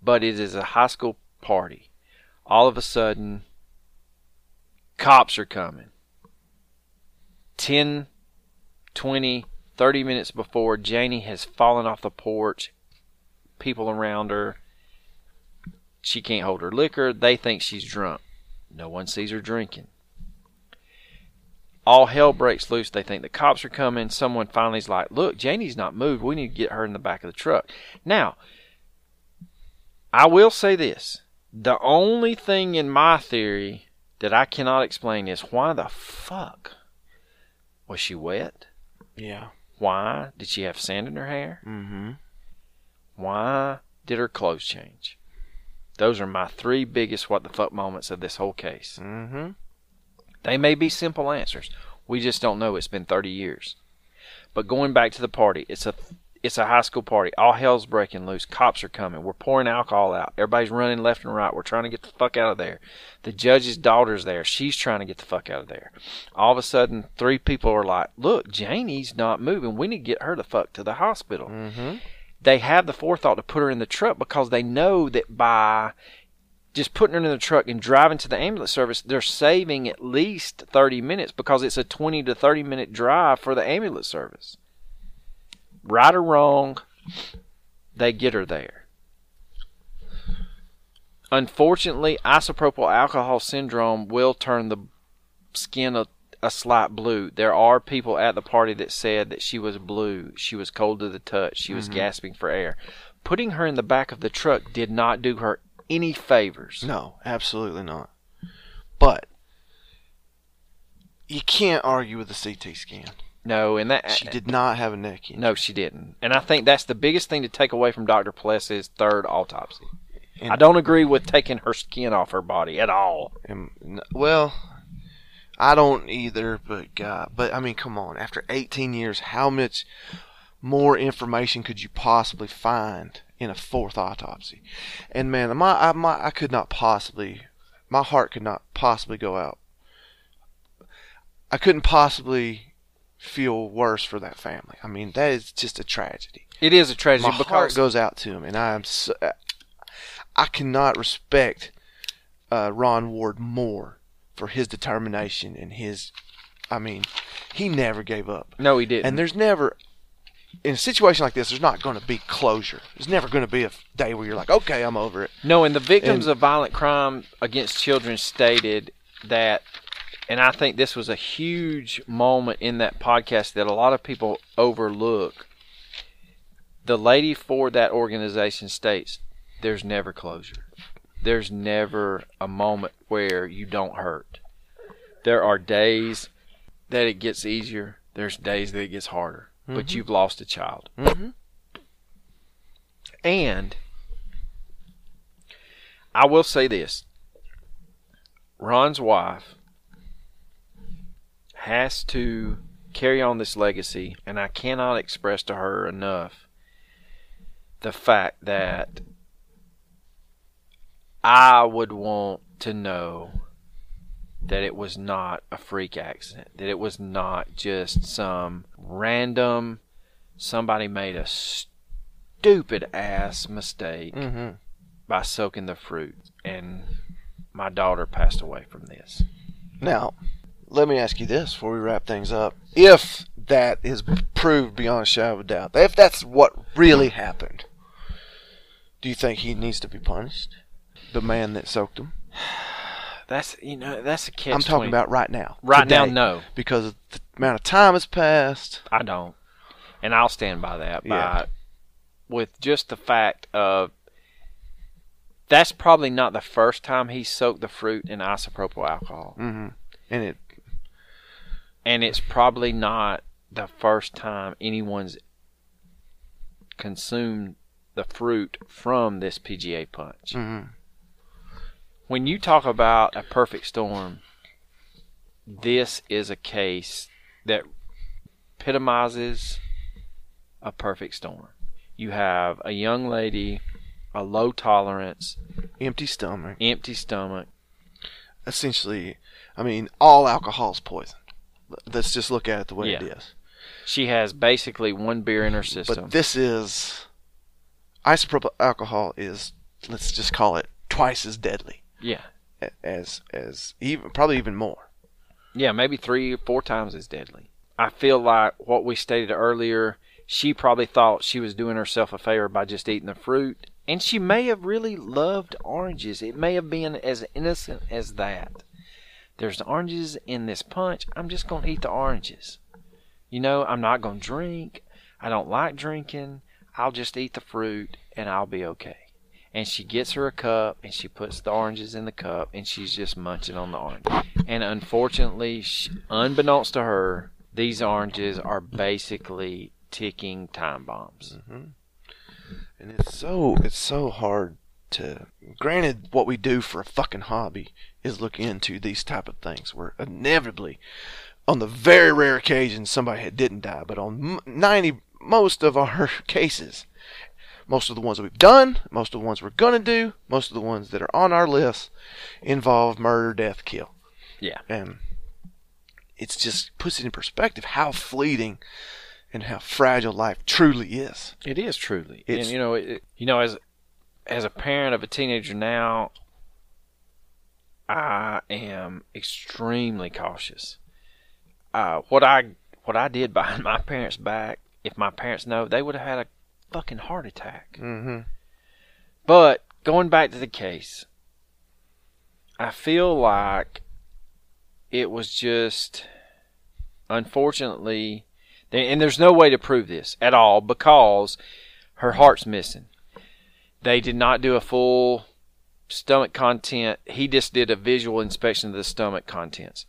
Speaker 2: But it is a high school party. All of a sudden, cops are coming. 10, 20, 30 minutes before, Janie has fallen off the porch, people around her. she can't hold her liquor. They think she's drunk. No one sees her drinking. All hell breaks loose. They think the cops are coming. Someone finally's like, Look, Janie's not moved. We need to get her in the back of the truck. Now, I will say this. The only thing in my theory that I cannot explain is why the fuck was she wet?
Speaker 1: Yeah.
Speaker 2: Why did she have sand in her hair?
Speaker 1: Mm-hmm.
Speaker 2: Why did her clothes change? Those are my three biggest what the fuck moments of this whole case.
Speaker 1: Mm-hmm.
Speaker 2: They may be simple answers. We just don't know. It's been 30 years. But going back to the party, it's a it's a high school party. All hell's breaking loose. Cops are coming. We're pouring alcohol out. Everybody's running left and right. We're trying to get the fuck out of there. The judge's daughter's there. She's trying to get the fuck out of there. All of a sudden, three people are like, "Look, Janie's not moving. We need to get her the fuck to the hospital."
Speaker 1: Mm-hmm.
Speaker 2: They have the forethought to put her in the truck because they know that by just putting her in the truck and driving to the ambulance service, they're saving at least 30 minutes because it's a 20 to 30 minute drive for the ambulance service. Right or wrong, they get her there. Unfortunately, isopropyl alcohol syndrome will turn the skin a, a slight blue. There are people at the party that said that she was blue, she was cold to the touch, she was mm-hmm. gasping for air. Putting her in the back of the truck did not do her any favors.
Speaker 1: No, absolutely not. But you can't argue with the CT scan.
Speaker 2: No, and that
Speaker 1: She did not have a neck injury.
Speaker 2: No, she didn't. And I think that's the biggest thing to take away from Dr. Pless's third autopsy.
Speaker 1: And-
Speaker 2: I don't agree with taking her skin off her body at all.
Speaker 1: And, well, I don't either, but God, but I mean, come on. After 18 years, how much more information could you possibly find in a fourth autopsy? And man, my I, my I could not possibly, my heart could not possibly go out. I couldn't possibly feel worse for that family. I mean, that is just a tragedy.
Speaker 2: It is a tragedy
Speaker 1: My heart goes out to him, and I am so, I cannot respect uh, Ron Ward more for his determination and his. I mean, he never gave up,
Speaker 2: no, he didn't.
Speaker 1: and there's never. In a situation like this, there's not going to be closure. There's never going to be a day where you're like, okay, I'm over it.
Speaker 2: No, and the victims
Speaker 1: And-
Speaker 2: of violent crime against children stated that, and I think this was a huge moment in that podcast that a lot of people overlook. The lady for that organization states there's never closure. There's never a moment where you don't hurt. There are days that it gets easier, there's days that it gets harder, but you've lost a child.
Speaker 1: Mm-hmm.
Speaker 2: And I will say this Ron's wife has to carry on this legacy, and I cannot express to her enough the fact that I would want to know that it was not a freak accident, that it was not just some random somebody made a stupid ass mistake
Speaker 1: Mm-hmm.
Speaker 2: by soaking the fruit and my daughter passed away from this.
Speaker 1: Now, let me ask you this before we wrap things up: If that is proved beyond a shadow of a doubt, if that's what really happened, do you think he needs to be punished? The man that soaked him.
Speaker 2: That's you know that's a catch.
Speaker 1: I'm talking
Speaker 2: 20.
Speaker 1: about right now.
Speaker 2: right now. No,
Speaker 1: because of the amount of time has passed.
Speaker 2: I don't, and I'll stand by that. By
Speaker 1: Yeah.
Speaker 2: with just the fact of that's probably not the first time he soaked the fruit in isopropyl alcohol,
Speaker 1: Mm-hmm. And it,
Speaker 2: and it's probably not the first time anyone's consumed the fruit from this PGA punch.
Speaker 1: mm-hmm.
Speaker 2: when you talk about a perfect storm, this is a case that epitomizes a perfect storm. You have a young lady, a low tolerance,
Speaker 1: empty stomach.
Speaker 2: empty stomach.
Speaker 1: Essentially, I mean, all alcohol is poison. Let's just look at it the way it
Speaker 2: Yeah.
Speaker 1: is.
Speaker 2: She has basically one beer in her system.
Speaker 1: But this is isopropyl alcohol is let's just call it twice as deadly
Speaker 2: yeah.
Speaker 1: as as even probably even more.
Speaker 2: Yeah, maybe three or four times as deadly. I feel like what we stated earlier, she probably thought she was doing herself a favor by just eating the fruit, And she may have really loved oranges. It may have been as innocent as that. There's oranges in this punch. I'm just going to eat the oranges. You know, I'm not going to drink. I don't like drinking. I'll just eat the fruit and I'll be okay. And she gets her a cup and she puts the oranges in the cup and she's just munching on the orange. And unfortunately, she, unbeknownst to her, these oranges are basically ticking time bombs. Mm-hmm.
Speaker 1: And it's so it's so hard to. Granted, what we do for a fucking hobby is look into these type of things. Where inevitably, on the very rare occasion somebody didn't die, but on ninety most of our cases, most of the ones that we've done, most of the ones we're gonna do, most of the ones that are on our list involve murder, death, kill.
Speaker 2: Yeah.
Speaker 1: And it's just puts it in perspective how fleeting and how fragile life truly is.
Speaker 2: It is truly,
Speaker 1: It's-
Speaker 2: and you know, it, you know, as as a parent of a teenager now, I am extremely cautious. Uh, what I what I did behind my parents' back, if my parents know, they would have had a fucking heart attack.
Speaker 1: Mm-hmm.
Speaker 2: But going back to the case, I feel like it was just unfortunately, and there's no way to prove this at all because her heart's missing. They did not do a full stomach content. He just did a visual inspection of the stomach contents.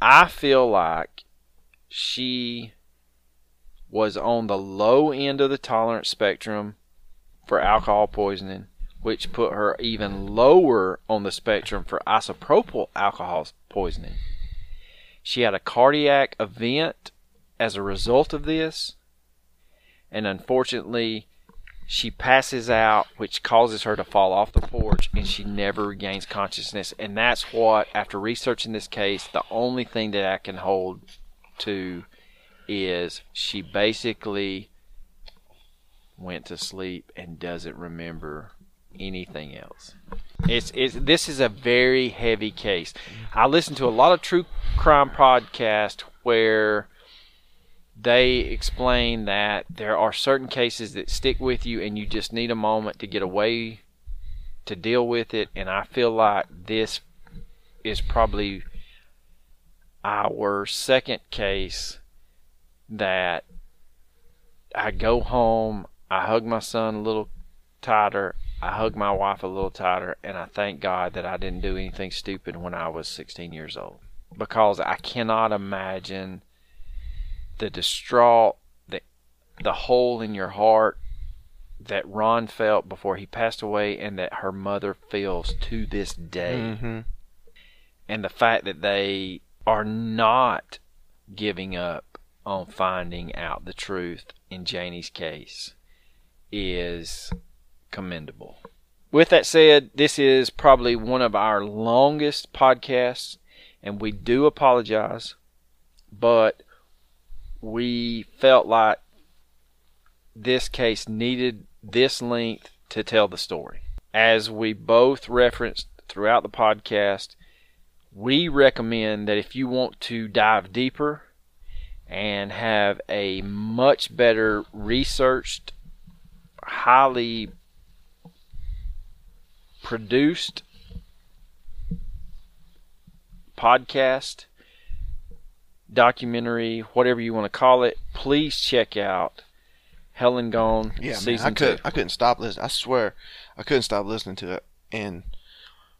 Speaker 2: I feel like she was on the low end of the tolerance spectrum for alcohol poisoning, which put her even lower on the spectrum for isopropyl alcohol poisoning. She had a cardiac event as a result of this, and unfortunately, she passes out, which causes her to fall off the porch, and she never regains consciousness. And that's what, after researching this case, the only thing that I can hold to is she basically went to sleep and doesn't remember anything else. It's, it's this is a very heavy case. I listen to a lot of true crime podcasts where they explain that there are certain cases that stick with you and you just need a moment to get away to deal with it and I feel like this is probably our second case that I go home, I hug my son a little tighter, I hug my wife a little tighter, and I thank God that I didn't do anything stupid when I was 16 years old. Because I cannot imagine the distraught, the, the hole in your heart that Ron felt before he passed away and that her mother feels to this day.
Speaker 1: Mm-hmm.
Speaker 2: And the fact that they are not giving up on finding out the truth in Janie's case is commendable. With that said, this is probably one of our longest podcasts, and we do apologize, but we felt like this case needed this length to tell the story. As we both referenced throughout the podcast, we recommend that if you want to dive deeper and have a much better researched, highly produced podcast, documentary, whatever you want to call it, please check out Hell and Gone
Speaker 1: Yeah, man, I could
Speaker 2: two.
Speaker 1: I couldn't stop listening. I swear, I couldn't stop listening to it. And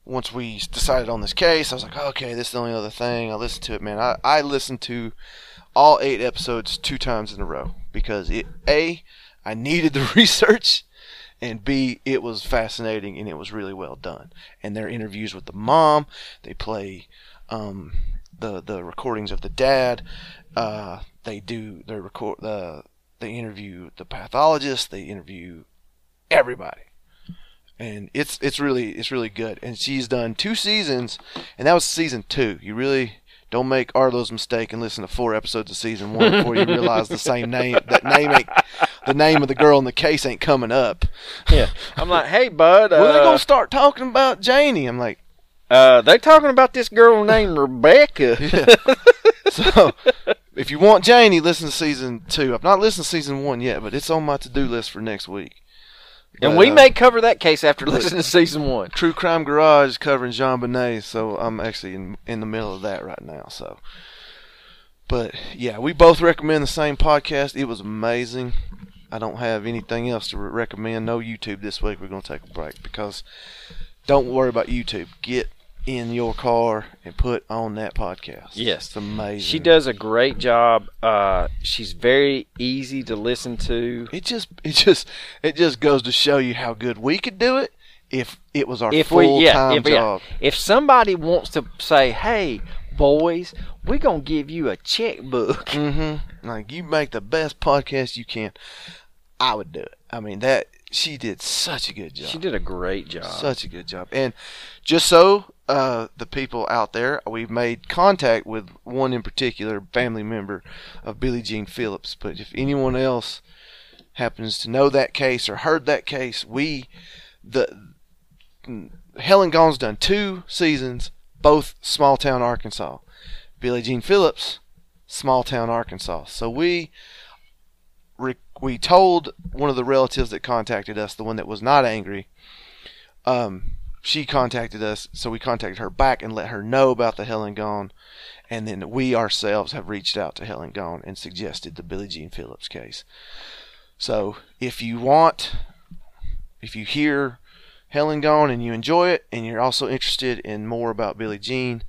Speaker 1: once we decided on this case, I was like, okay, this is the only other thing. I listened to it, man. I I listened to all eight episodes two times in a row because it a I needed the research, and b it was fascinating and it was really well done. And their interviews with the mom, they play um, the the recordings of the dad. Uh, they do they record the they interview the pathologist. They interview everybody, and it's it's really it's really good. And she's done two seasons, and that was season two. You really don't make Arlo's mistake and listen to four episodes of season one before you realize the same name that name ain't the name of the girl in the case ain't coming up.
Speaker 2: Yeah, I'm like, hey, bud, uh,
Speaker 1: gonna start talking about Janie. I'm like,
Speaker 2: uh, they talking about this girl named Rebecca.
Speaker 1: so if you want Janie, listen to season two. I've not listened to season one yet, but it's on my to do list for next week.
Speaker 2: and
Speaker 1: But,
Speaker 2: we
Speaker 1: uh,
Speaker 2: may cover that case after listening to season one.
Speaker 1: True Crime Garage is covering Jean Bonnet, so I'm actually in in the middle of that right now. So, but yeah, we both recommend the same podcast. It was amazing. I don't have anything else to re- recommend. No YouTube this week. We're gonna take a break because don't worry about YouTube. Get in your car and put on that podcast.
Speaker 2: Yes.
Speaker 1: it's amazing.
Speaker 2: She does a great job. Uh, she's very easy to listen to.
Speaker 1: It just it just it just goes to show you how good we could do it if it was our
Speaker 2: If we,
Speaker 1: full
Speaker 2: yeah,
Speaker 1: time
Speaker 2: if, yeah.
Speaker 1: job.
Speaker 2: if somebody wants to say, "Hey, boys, we're gonna give you a checkbook,"
Speaker 1: Mm-hmm. Like you make the best podcast you can. I would do it. I mean that she did such a good job.
Speaker 2: she did a great job.
Speaker 1: such a good job. And just so uh, the people out there, we've made contact with one in particular family member of Billie Jean Phillips. But if anyone else happens to know that case or heard that case, we the Hell and Gone's done two seasons, both small town Arkansas. Billie Jean Phillips, small town Arkansas. So we we told one of the relatives that contacted us, the one that was not angry, um, she contacted us, so we contacted her back and let her know about the Hell and Gone, and then we ourselves have reached out to Hell and Gone and suggested the Billie Jean Phillips case. So if you want, if you hear Hell and Gone and you enjoy it, and you're also interested in more about Billie Jean,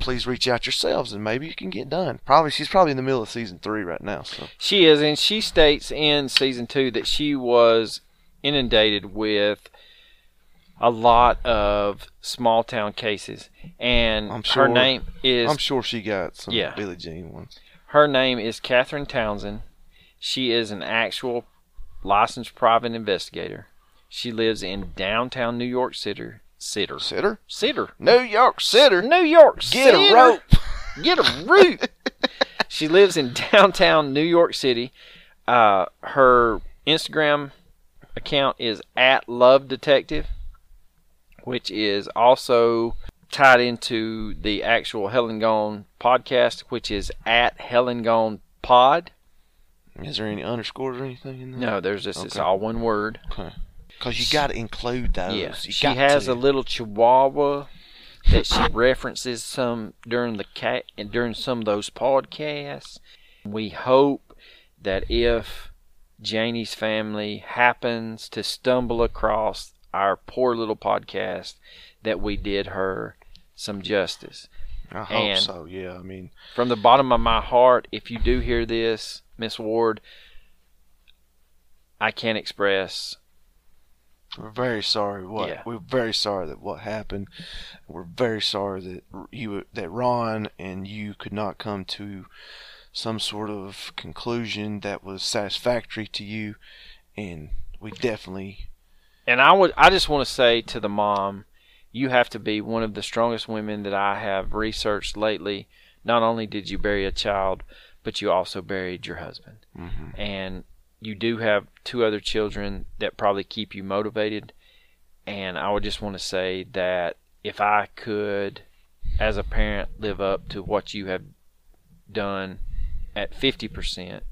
Speaker 1: please reach out yourselves and maybe you can get done. Probably she's probably in the middle of season three right now. So
Speaker 2: She is, and she states in season two that she was inundated with a lot of small town cases, and
Speaker 1: I'm sure-
Speaker 2: her name is
Speaker 1: I'm sure she got some
Speaker 2: Yeah.
Speaker 1: Billie Jean ones.
Speaker 2: her name is Catherine Townsend. She is an actual licensed private investigator. She lives in downtown New York City. Sitter.
Speaker 1: Sitter,
Speaker 2: Sitter.
Speaker 1: New York Sitter,
Speaker 2: New York
Speaker 1: get
Speaker 2: City.
Speaker 1: a rope.
Speaker 2: Get a root. she lives in downtown New York City. Uh, her Instagram account is at Love Detective, which is also tied into the actual Hell and Gone podcast, which is at Hell and Gone Pod.
Speaker 1: Is there any underscores or anything in there?
Speaker 2: No, there's just it's all one word.
Speaker 1: Okay. Because you got to include those.
Speaker 2: Yeah,
Speaker 1: You
Speaker 2: she has
Speaker 1: to.
Speaker 2: a little Chihuahua that she references some during the cat and during some of those podcasts. We hope that if Janie's family happens to stumble across our poor little podcast, that we did her some justice.
Speaker 1: I hope
Speaker 2: and-
Speaker 1: so. Yeah. I mean,
Speaker 2: From the bottom of my heart, if you do hear this, Miss Ward, I can't express
Speaker 1: we're very sorry. What
Speaker 2: Yeah.
Speaker 1: we're very sorry that what happened. We're very sorry that you that Ron and you could not come to some sort of conclusion that was satisfactory to you, and we definitely
Speaker 2: And I would I just want to say to the mom, you have to be one of the strongest women that I have researched lately. Not only did you bury a child, but you also buried your husband.
Speaker 1: Mhm.
Speaker 2: And you do have two other children that probably keep you motivated. And I would just want to say that if I could as a parent live up to what you have done at 50%,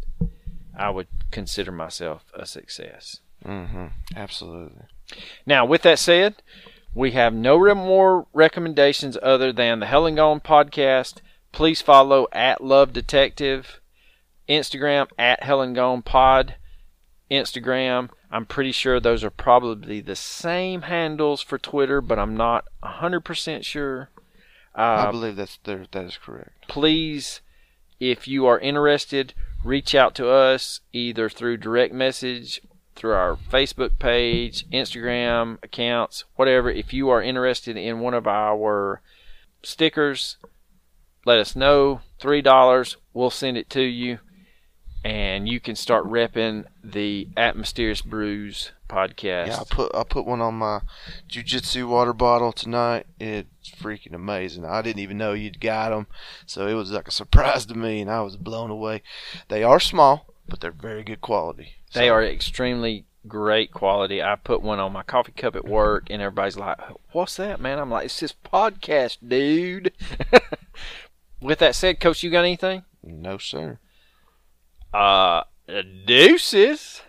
Speaker 2: I would consider myself a success.
Speaker 1: Mm-hmm. Absolutely.
Speaker 2: Now, with that said, we have no more recommendations other than the Hell and Gone podcast. Please follow at Love Detective, Instagram at Hell and Gone Pod, Instagram. I'm pretty sure those are probably the same handles for Twitter, but I'm not 100% sure.
Speaker 1: I
Speaker 2: Uh,
Speaker 1: believe that's. That is correct.
Speaker 2: please, if you are interested, reach out to us either through direct message, through our Facebook page, Instagram accounts, whatever. If you are interested in one of our stickers, let us know. Three dollars, we'll send it to you, and you can start repping the At Mysterious Brews podcast.
Speaker 1: Yeah, I put I put one on my jujitsu water bottle tonight. It's freaking amazing. I didn't even know you'd got them, so it was like a surprise to me, and I was blown away. They are small, but they're very good quality.
Speaker 2: They are extremely great quality. I put one on my coffee cup at work, and everybody's like, "What's that, man?" I'm like, "It's this podcast, dude." With that said, Coach, you got anything?
Speaker 1: no sir.
Speaker 2: Uh, deuces.